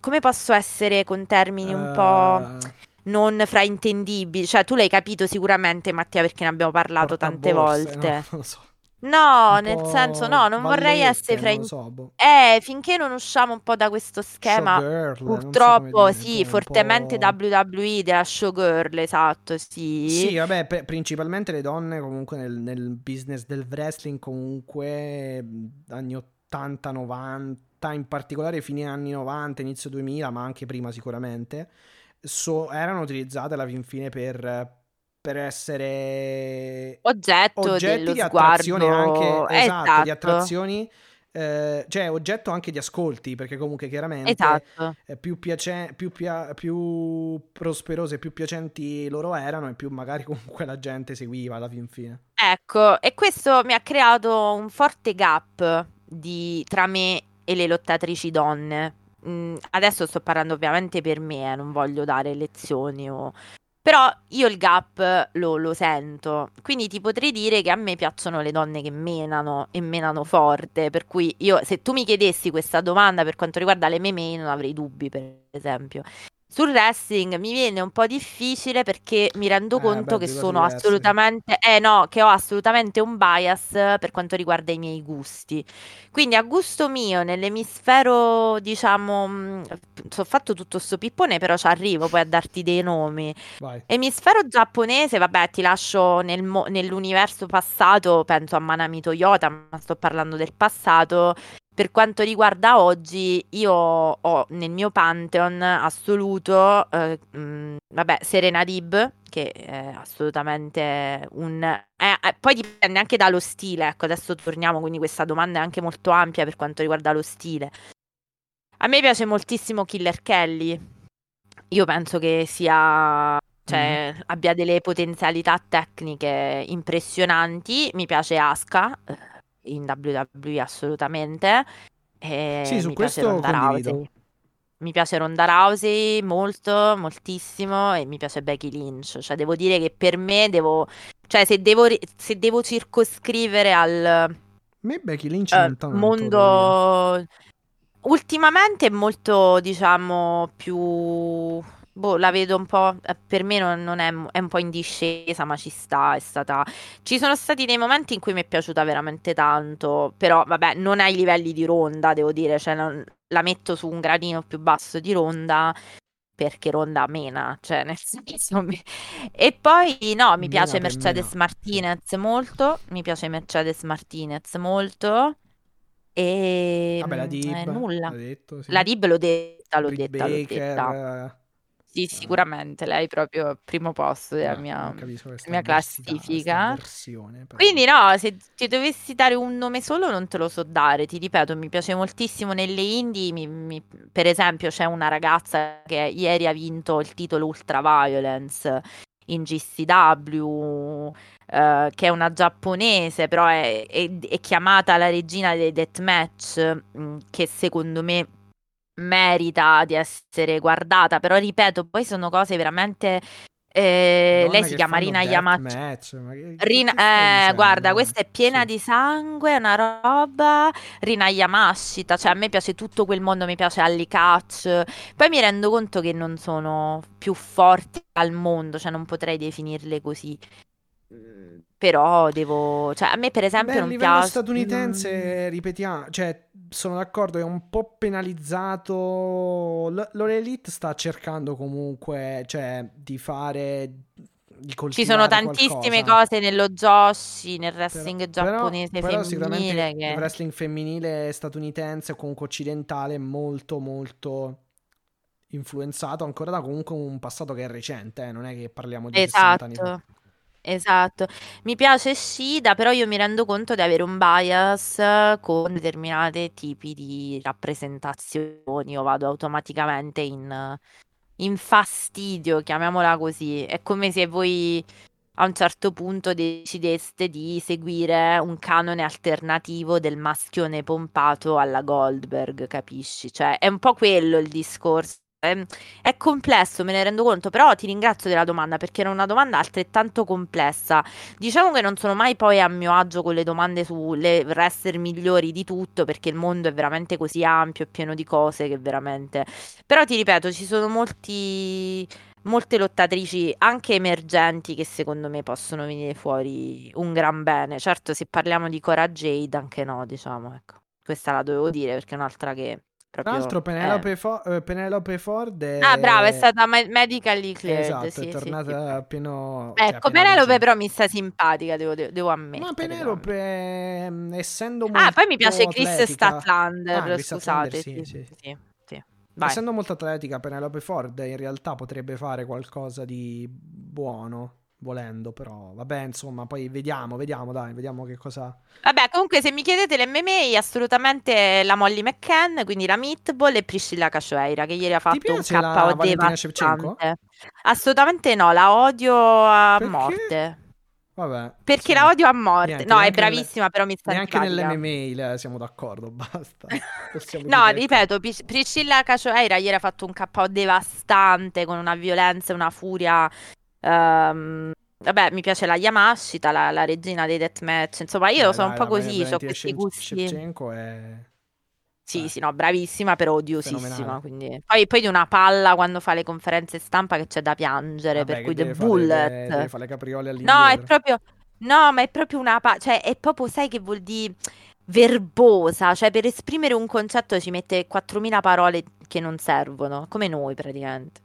come posso essere con termini un po' eh, non fraintendibili? Cioè, tu l'hai capito sicuramente, Mattia, perché ne abbiamo parlato tante portaborse, volte. no, non lo so. No, nel senso, no, non vorrei vallette, essere lo so, boh. Eh, finché non usciamo un po' da questo schema, Showgirl, so purtroppo, dire, sì, fortemente WWE della showgirl, esatto, sì. Sì, vabbè, pe- principalmente le donne comunque nel, nel business del wrestling comunque anni 80, 90, in particolare fine anni 90, inizio 2000, ma anche prima sicuramente, so- erano utilizzate alla fin fine per, per essere Oggetto oggetti di attrazione sguardo. anche, esatto, di Esatto, attrazioni, eh, cioè oggetto anche di ascolti, perché comunque chiaramente esatto. eh, più, piace- più, pia- più prosperose, più piacenti loro erano e più magari [laughs] comunque la gente seguiva alla fin fine. Ecco, e questo mi ha creato un forte gap di- tra me e le lottatrici donne. Mm, adesso sto parlando ovviamente per me, eh, non voglio dare lezioni o... Però io il gap lo, lo sento, quindi ti potrei dire che a me piacciono le donne che menano e menano forte, per cui io, se tu mi chiedessi questa domanda per quanto riguarda le MMA non avrei dubbi, per esempio. Sul wrestling mi viene un po' difficile perché mi rendo Eh, conto beh, che sono assolutamente, eh no, che ho assolutamente un bias per quanto riguarda i miei gusti. Quindi a gusto mio, nell'emisfero, diciamo, mh, ho fatto tutto sto pippone, però ci arrivo poi a darti dei nomi. Vai. Emisfero giapponese, vabbè, ti lascio nel mo- nell'universo passato, penso a Manami Toyota, ma sto parlando del passato. Per quanto riguarda oggi, io ho nel mio pantheon assoluto, eh, mh, vabbè, Serena Dib, che è assolutamente un... eh, eh, poi dipende anche dallo stile, ecco, adesso torniamo, quindi questa domanda è anche molto ampia per quanto riguarda lo stile. A me piace moltissimo Killer Kelly, io penso che sia... Cioè, abbia delle potenzialità tecniche impressionanti. Mi piace Asuka eh, in WWE assolutamente. E Sì, su mi piace questo Ronda condivido. Rousey. Mi piace Ronda Rousey molto, moltissimo e mi piace Becky Lynch. Cioè, devo dire che per me devo... Cioè, se devo, se devo circoscrivere al me Becky Lynch non tanto, mondo... Ultimamente è molto, diciamo, più... Boh, la vedo un po'... eh, Per me non, non è, è un po' in discesa, ma ci sta, è stata... Ci sono stati dei momenti in cui mi è piaciuta veramente tanto, però vabbè, non ai livelli di Ronda, devo dire, cioè non- la metto su un gradino più basso di Ronda, perché Ronda mena, cioè nel [laughs] senso... mi- E poi no, mi Mena piace Mercedes mena. Martinez molto, mi piace Mercedes Martinez molto, e... Vabbè, la mm, Dib, eh, nulla. detto, sì. La Dib l'ho detta, l'ho Britt detta, l'ho Baker, detta. Eh, Sì, sicuramente, lei proprio al primo posto della eh, mia, mia classifica. Quindi no, se ti dovessi dare un nome solo non te lo so dare, ti ripeto, mi piace moltissimo nelle indie, mi- mi- per esempio c'è una ragazza che ieri ha vinto il titolo Ultra Violence in GCW, eh, che è una giapponese, però è, è- è chiamata la regina dei deathmatch, mh, che secondo me merita di essere guardata, però ripeto, poi sono cose veramente... eh, lei si chiama Rina che Rina, eh, guarda, questa è piena Sì. di sangue, è una roba. Rina Yamashita, cioè a me piace tutto quel mondo, mi piace Allie Catch. Poi mi rendo conto che non sono più forti al mondo, cioè non potrei definirle così. Però devo, cioè a me per esempio Beh, a non livello piace. statunitense, ripetiamo, cioè, sono d'accordo, è un po' penalizzato. L- L'All Elite sta cercando comunque, cioè, di fare, di Ci sono tantissime qualcosa. cose nello Joshi, nel Però, wrestling però, giapponese però femminile sicuramente il che... wrestling femminile statunitense o comunque occidentale è molto, molto influenzato ancora da comunque un passato che è recente, eh, non è che parliamo di 60 anni fa. Esatto. Mi piace Shida, però io mi rendo conto di avere un bias con determinati tipi di rappresentazioni. Io vado automaticamente in, in fastidio, chiamiamola così. È come se voi a un certo punto decideste di seguire un canone alternativo del maschione pompato alla Goldberg, capisci? Cioè, è un po' quello il discorso. È, è complesso, me ne rendo conto, però ti ringrazio della domanda perché era una domanda altrettanto complessa. Diciamo che non sono mai poi a mio agio con le domande sulle wrestler migliori di tutto, perché il mondo è veramente così ampio e pieno di cose che veramente... Però ti ripeto, ci sono molti, molte lottatrici anche emergenti che secondo me possono venire fuori un gran bene. Certo, se parliamo di Cora Jade, anche no, diciamo, ecco. Questa la dovevo dire perché è un'altra che Tra proprio... l'altro eh. Penelope, Fo- eh, Penelope Ford è... Ah, brava, è stata me- medically cleared, Esatto, sì, è sì, tornata sì. pieno... cioè, Ecco, appena Penelope però mi sta simpatica, devo, devo- ammettere. Ma Penelope, ehm, essendo Ah, molto poi mi piace Chris atletica- Statlander, Ah, Chris Statlander, scusate, sì, sì, sì. sì, sì. Essendo molto atletica, Penelope Ford in realtà potrebbe fare qualcosa di buono, volendo, però vabbè, insomma, poi vediamo, vediamo, dai, vediamo che cosa... Vabbè, comunque se mi chiedete l'MMA, assolutamente la Molly McCann, quindi la Meatball e Priscilla Cachoeira, che ieri ha fatto un la KO devastante. Assolutamente no, la odio a Perché? morte. Vabbè. Perché insomma, la odio a morte. niente, no, è bravissima, però mi sta Neanche nell'MMA le- siamo d'accordo, [laughs] basta. No, ripeto, Pris- Priscilla Cachoeira ieri ha fatto un KO devastante con una violenza e una furia. Ehm, vabbè, mi piace la Yamashita, la, la regina dei deathmatch. Insomma, io Dai, sono dai, un po' la così, ho questi gusti. È... Sì, Eh. sì, no, bravissima, però odiosissima. Quindi... Poi, poi di una palla quando fa le conferenze stampa che c'è da piangere, Vabbè, per cui The Bullet. deve- deve fare le capriole No, è proprio. No, ma è proprio una. pa- cioè, è proprio, sai che vuol dire verbosa. Cioè, per esprimere un concetto ci mette 4.000 parole che non servono, come noi praticamente.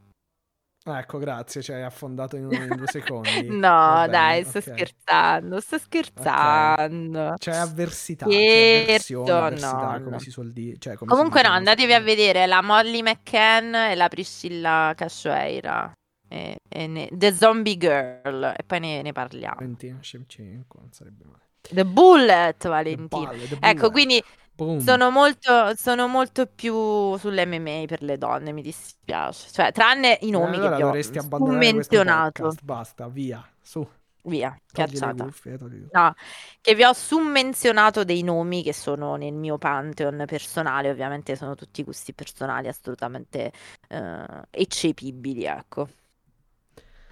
Ah, Ecco, grazie, ci hai affondato in, in due [laughs] secondi. No, dai, sto ok. scherzando, sto scherzando. C'è avversità, Scherzo, c'è avversione, no, avversità, come no. si suol dire. Cioè, Comunque, no, andatevi a vedere la Molly McCann e la Priscilla Cachoeira. E, e ne- The Zombie Girl. E poi ne, ne parliamo. Valentina Shevchenko, non sarebbe male. The Bullet, The Valentina. Bullet, the Ecco, Bullet. quindi Boom. sono molto, sono molto più sull'MMA per le donne, mi dispiace. Cioè, tranne i nomi allora che dovresti summenzionato. podcast, basta, via, su, Via, togli cacciata. cuffie. No, che vi ho summenzionato dei nomi che sono nel mio pantheon personale, ovviamente sono tutti gusti personali assolutamente eh, eccepibili, ecco.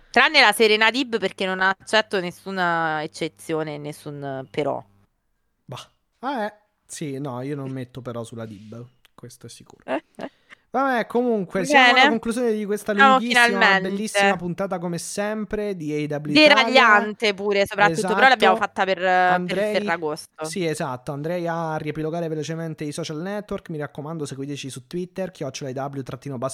Tranne la Serena Dib perché non accetto nessuna eccezione, nessun però. Bah. Ah, eh. Sì, no, io non metto però sulla Dib, questo è sicuro. Vabbè, comunque, siamo alla Bene. conclusione di questa Siamo lunghissima, finalmente. bellissima puntata come sempre di AW Italia. Deragliante pure, soprattutto, però l'abbiamo Esatto. fatta per, per Andrei- Ferragosto. Sì, esatto, andrei a riepilogare velocemente i social network, mi raccomando seguiteci su Twitter, chiocciolaw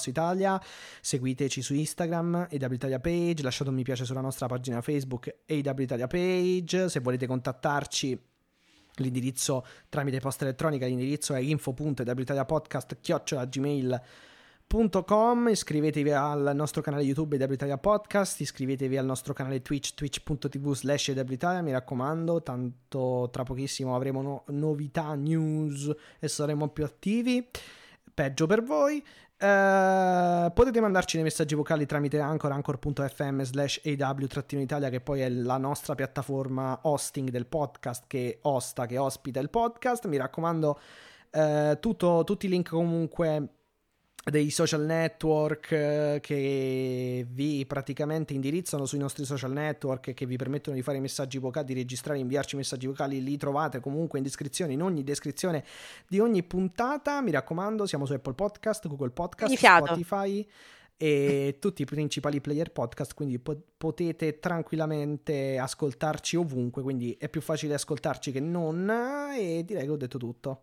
Italia, seguiteci su Instagram, AW Italia Page, lasciate un mi piace sulla nostra pagina Facebook AW Italia Page, se volete contattarci l'indirizzo tramite posta elettronica, l'indirizzo è info.witaliapodcast.gmail.com iscrivetevi al nostro canale YouTube AW Italia Podcast, iscrivetevi al nostro canale Twitch, twitch.tv slash AW Italia, mi raccomando, tanto tra pochissimo avremo no- novità, news e saremo più attivi, peggio per voi. Eh, potete mandarci dei messaggi vocali tramite Anchor, anchor.fm slash AW-Italia che poi è la nostra piattaforma hosting del podcast che osta, che ospita il podcast. Mi raccomando, eh, tutto- tutti i link comunque dei social network eh, che vi praticamente indirizzano sui nostri social network e che vi permettono di fare messaggi vocali, di registrare e inviarci messaggi vocali, li trovate comunque in descrizione, in ogni descrizione di ogni puntata. Mi raccomando, siamo su Apple Podcast, Google Podcast. Spotify e [laughs] tutti i principali player podcast, quindi po- potete tranquillamente ascoltarci ovunque, quindi è più facile ascoltarci che non e direi che ho detto tutto.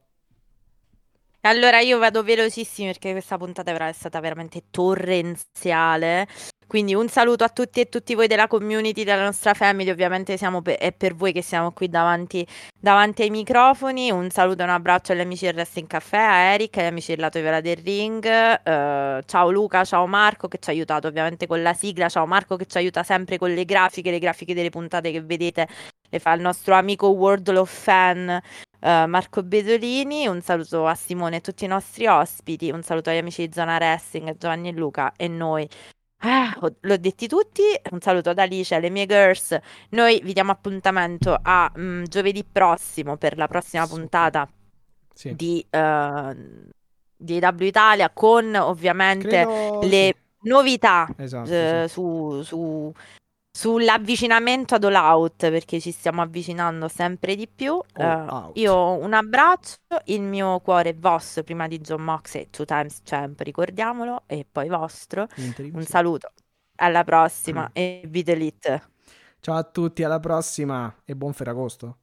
Allora io vado velocissimo perché questa puntata è stata veramente torrenziale. Quindi un saluto a tutti e tutti voi della community, della nostra family, ovviamente siamo pe- è per voi che siamo qui davanti, davanti ai microfoni. Un saluto e un abbraccio agli amici del Wrestling Caffè, a Eric, agli amici del Lato Viola del Ring. eh, ciao Luca, ciao Marco che ci ha aiutato ovviamente con la sigla, ciao Marco che ci aiuta sempre con le grafiche, le grafiche delle puntate che vedete le fa il nostro amico World of Fan eh, Marco Bedolini, un saluto a Simone e a tutti i nostri ospiti, un saluto agli amici di Zona Wrestling, Giovanni e Luca e noi. Ah, ho- l'ho detti tutti, un saluto ad Alice, alle mie girls. Noi vi diamo appuntamento a mm, giovedì prossimo per la prossima puntata Sì. di, eh, di AW Italia con ovviamente Credo le novità. Esatto, eh, sì. su, su- sull'avvicinamento ad All Out perché ci stiamo avvicinando sempre di più. Out. io un abbraccio, il mio cuore è vostro prima di John Moxley, two times champ, ricordiamolo, e poi vostro. Un saluto, alla prossima Mm. e Vita Elite. Ciao a tutti, alla prossima e buon Ferragosto.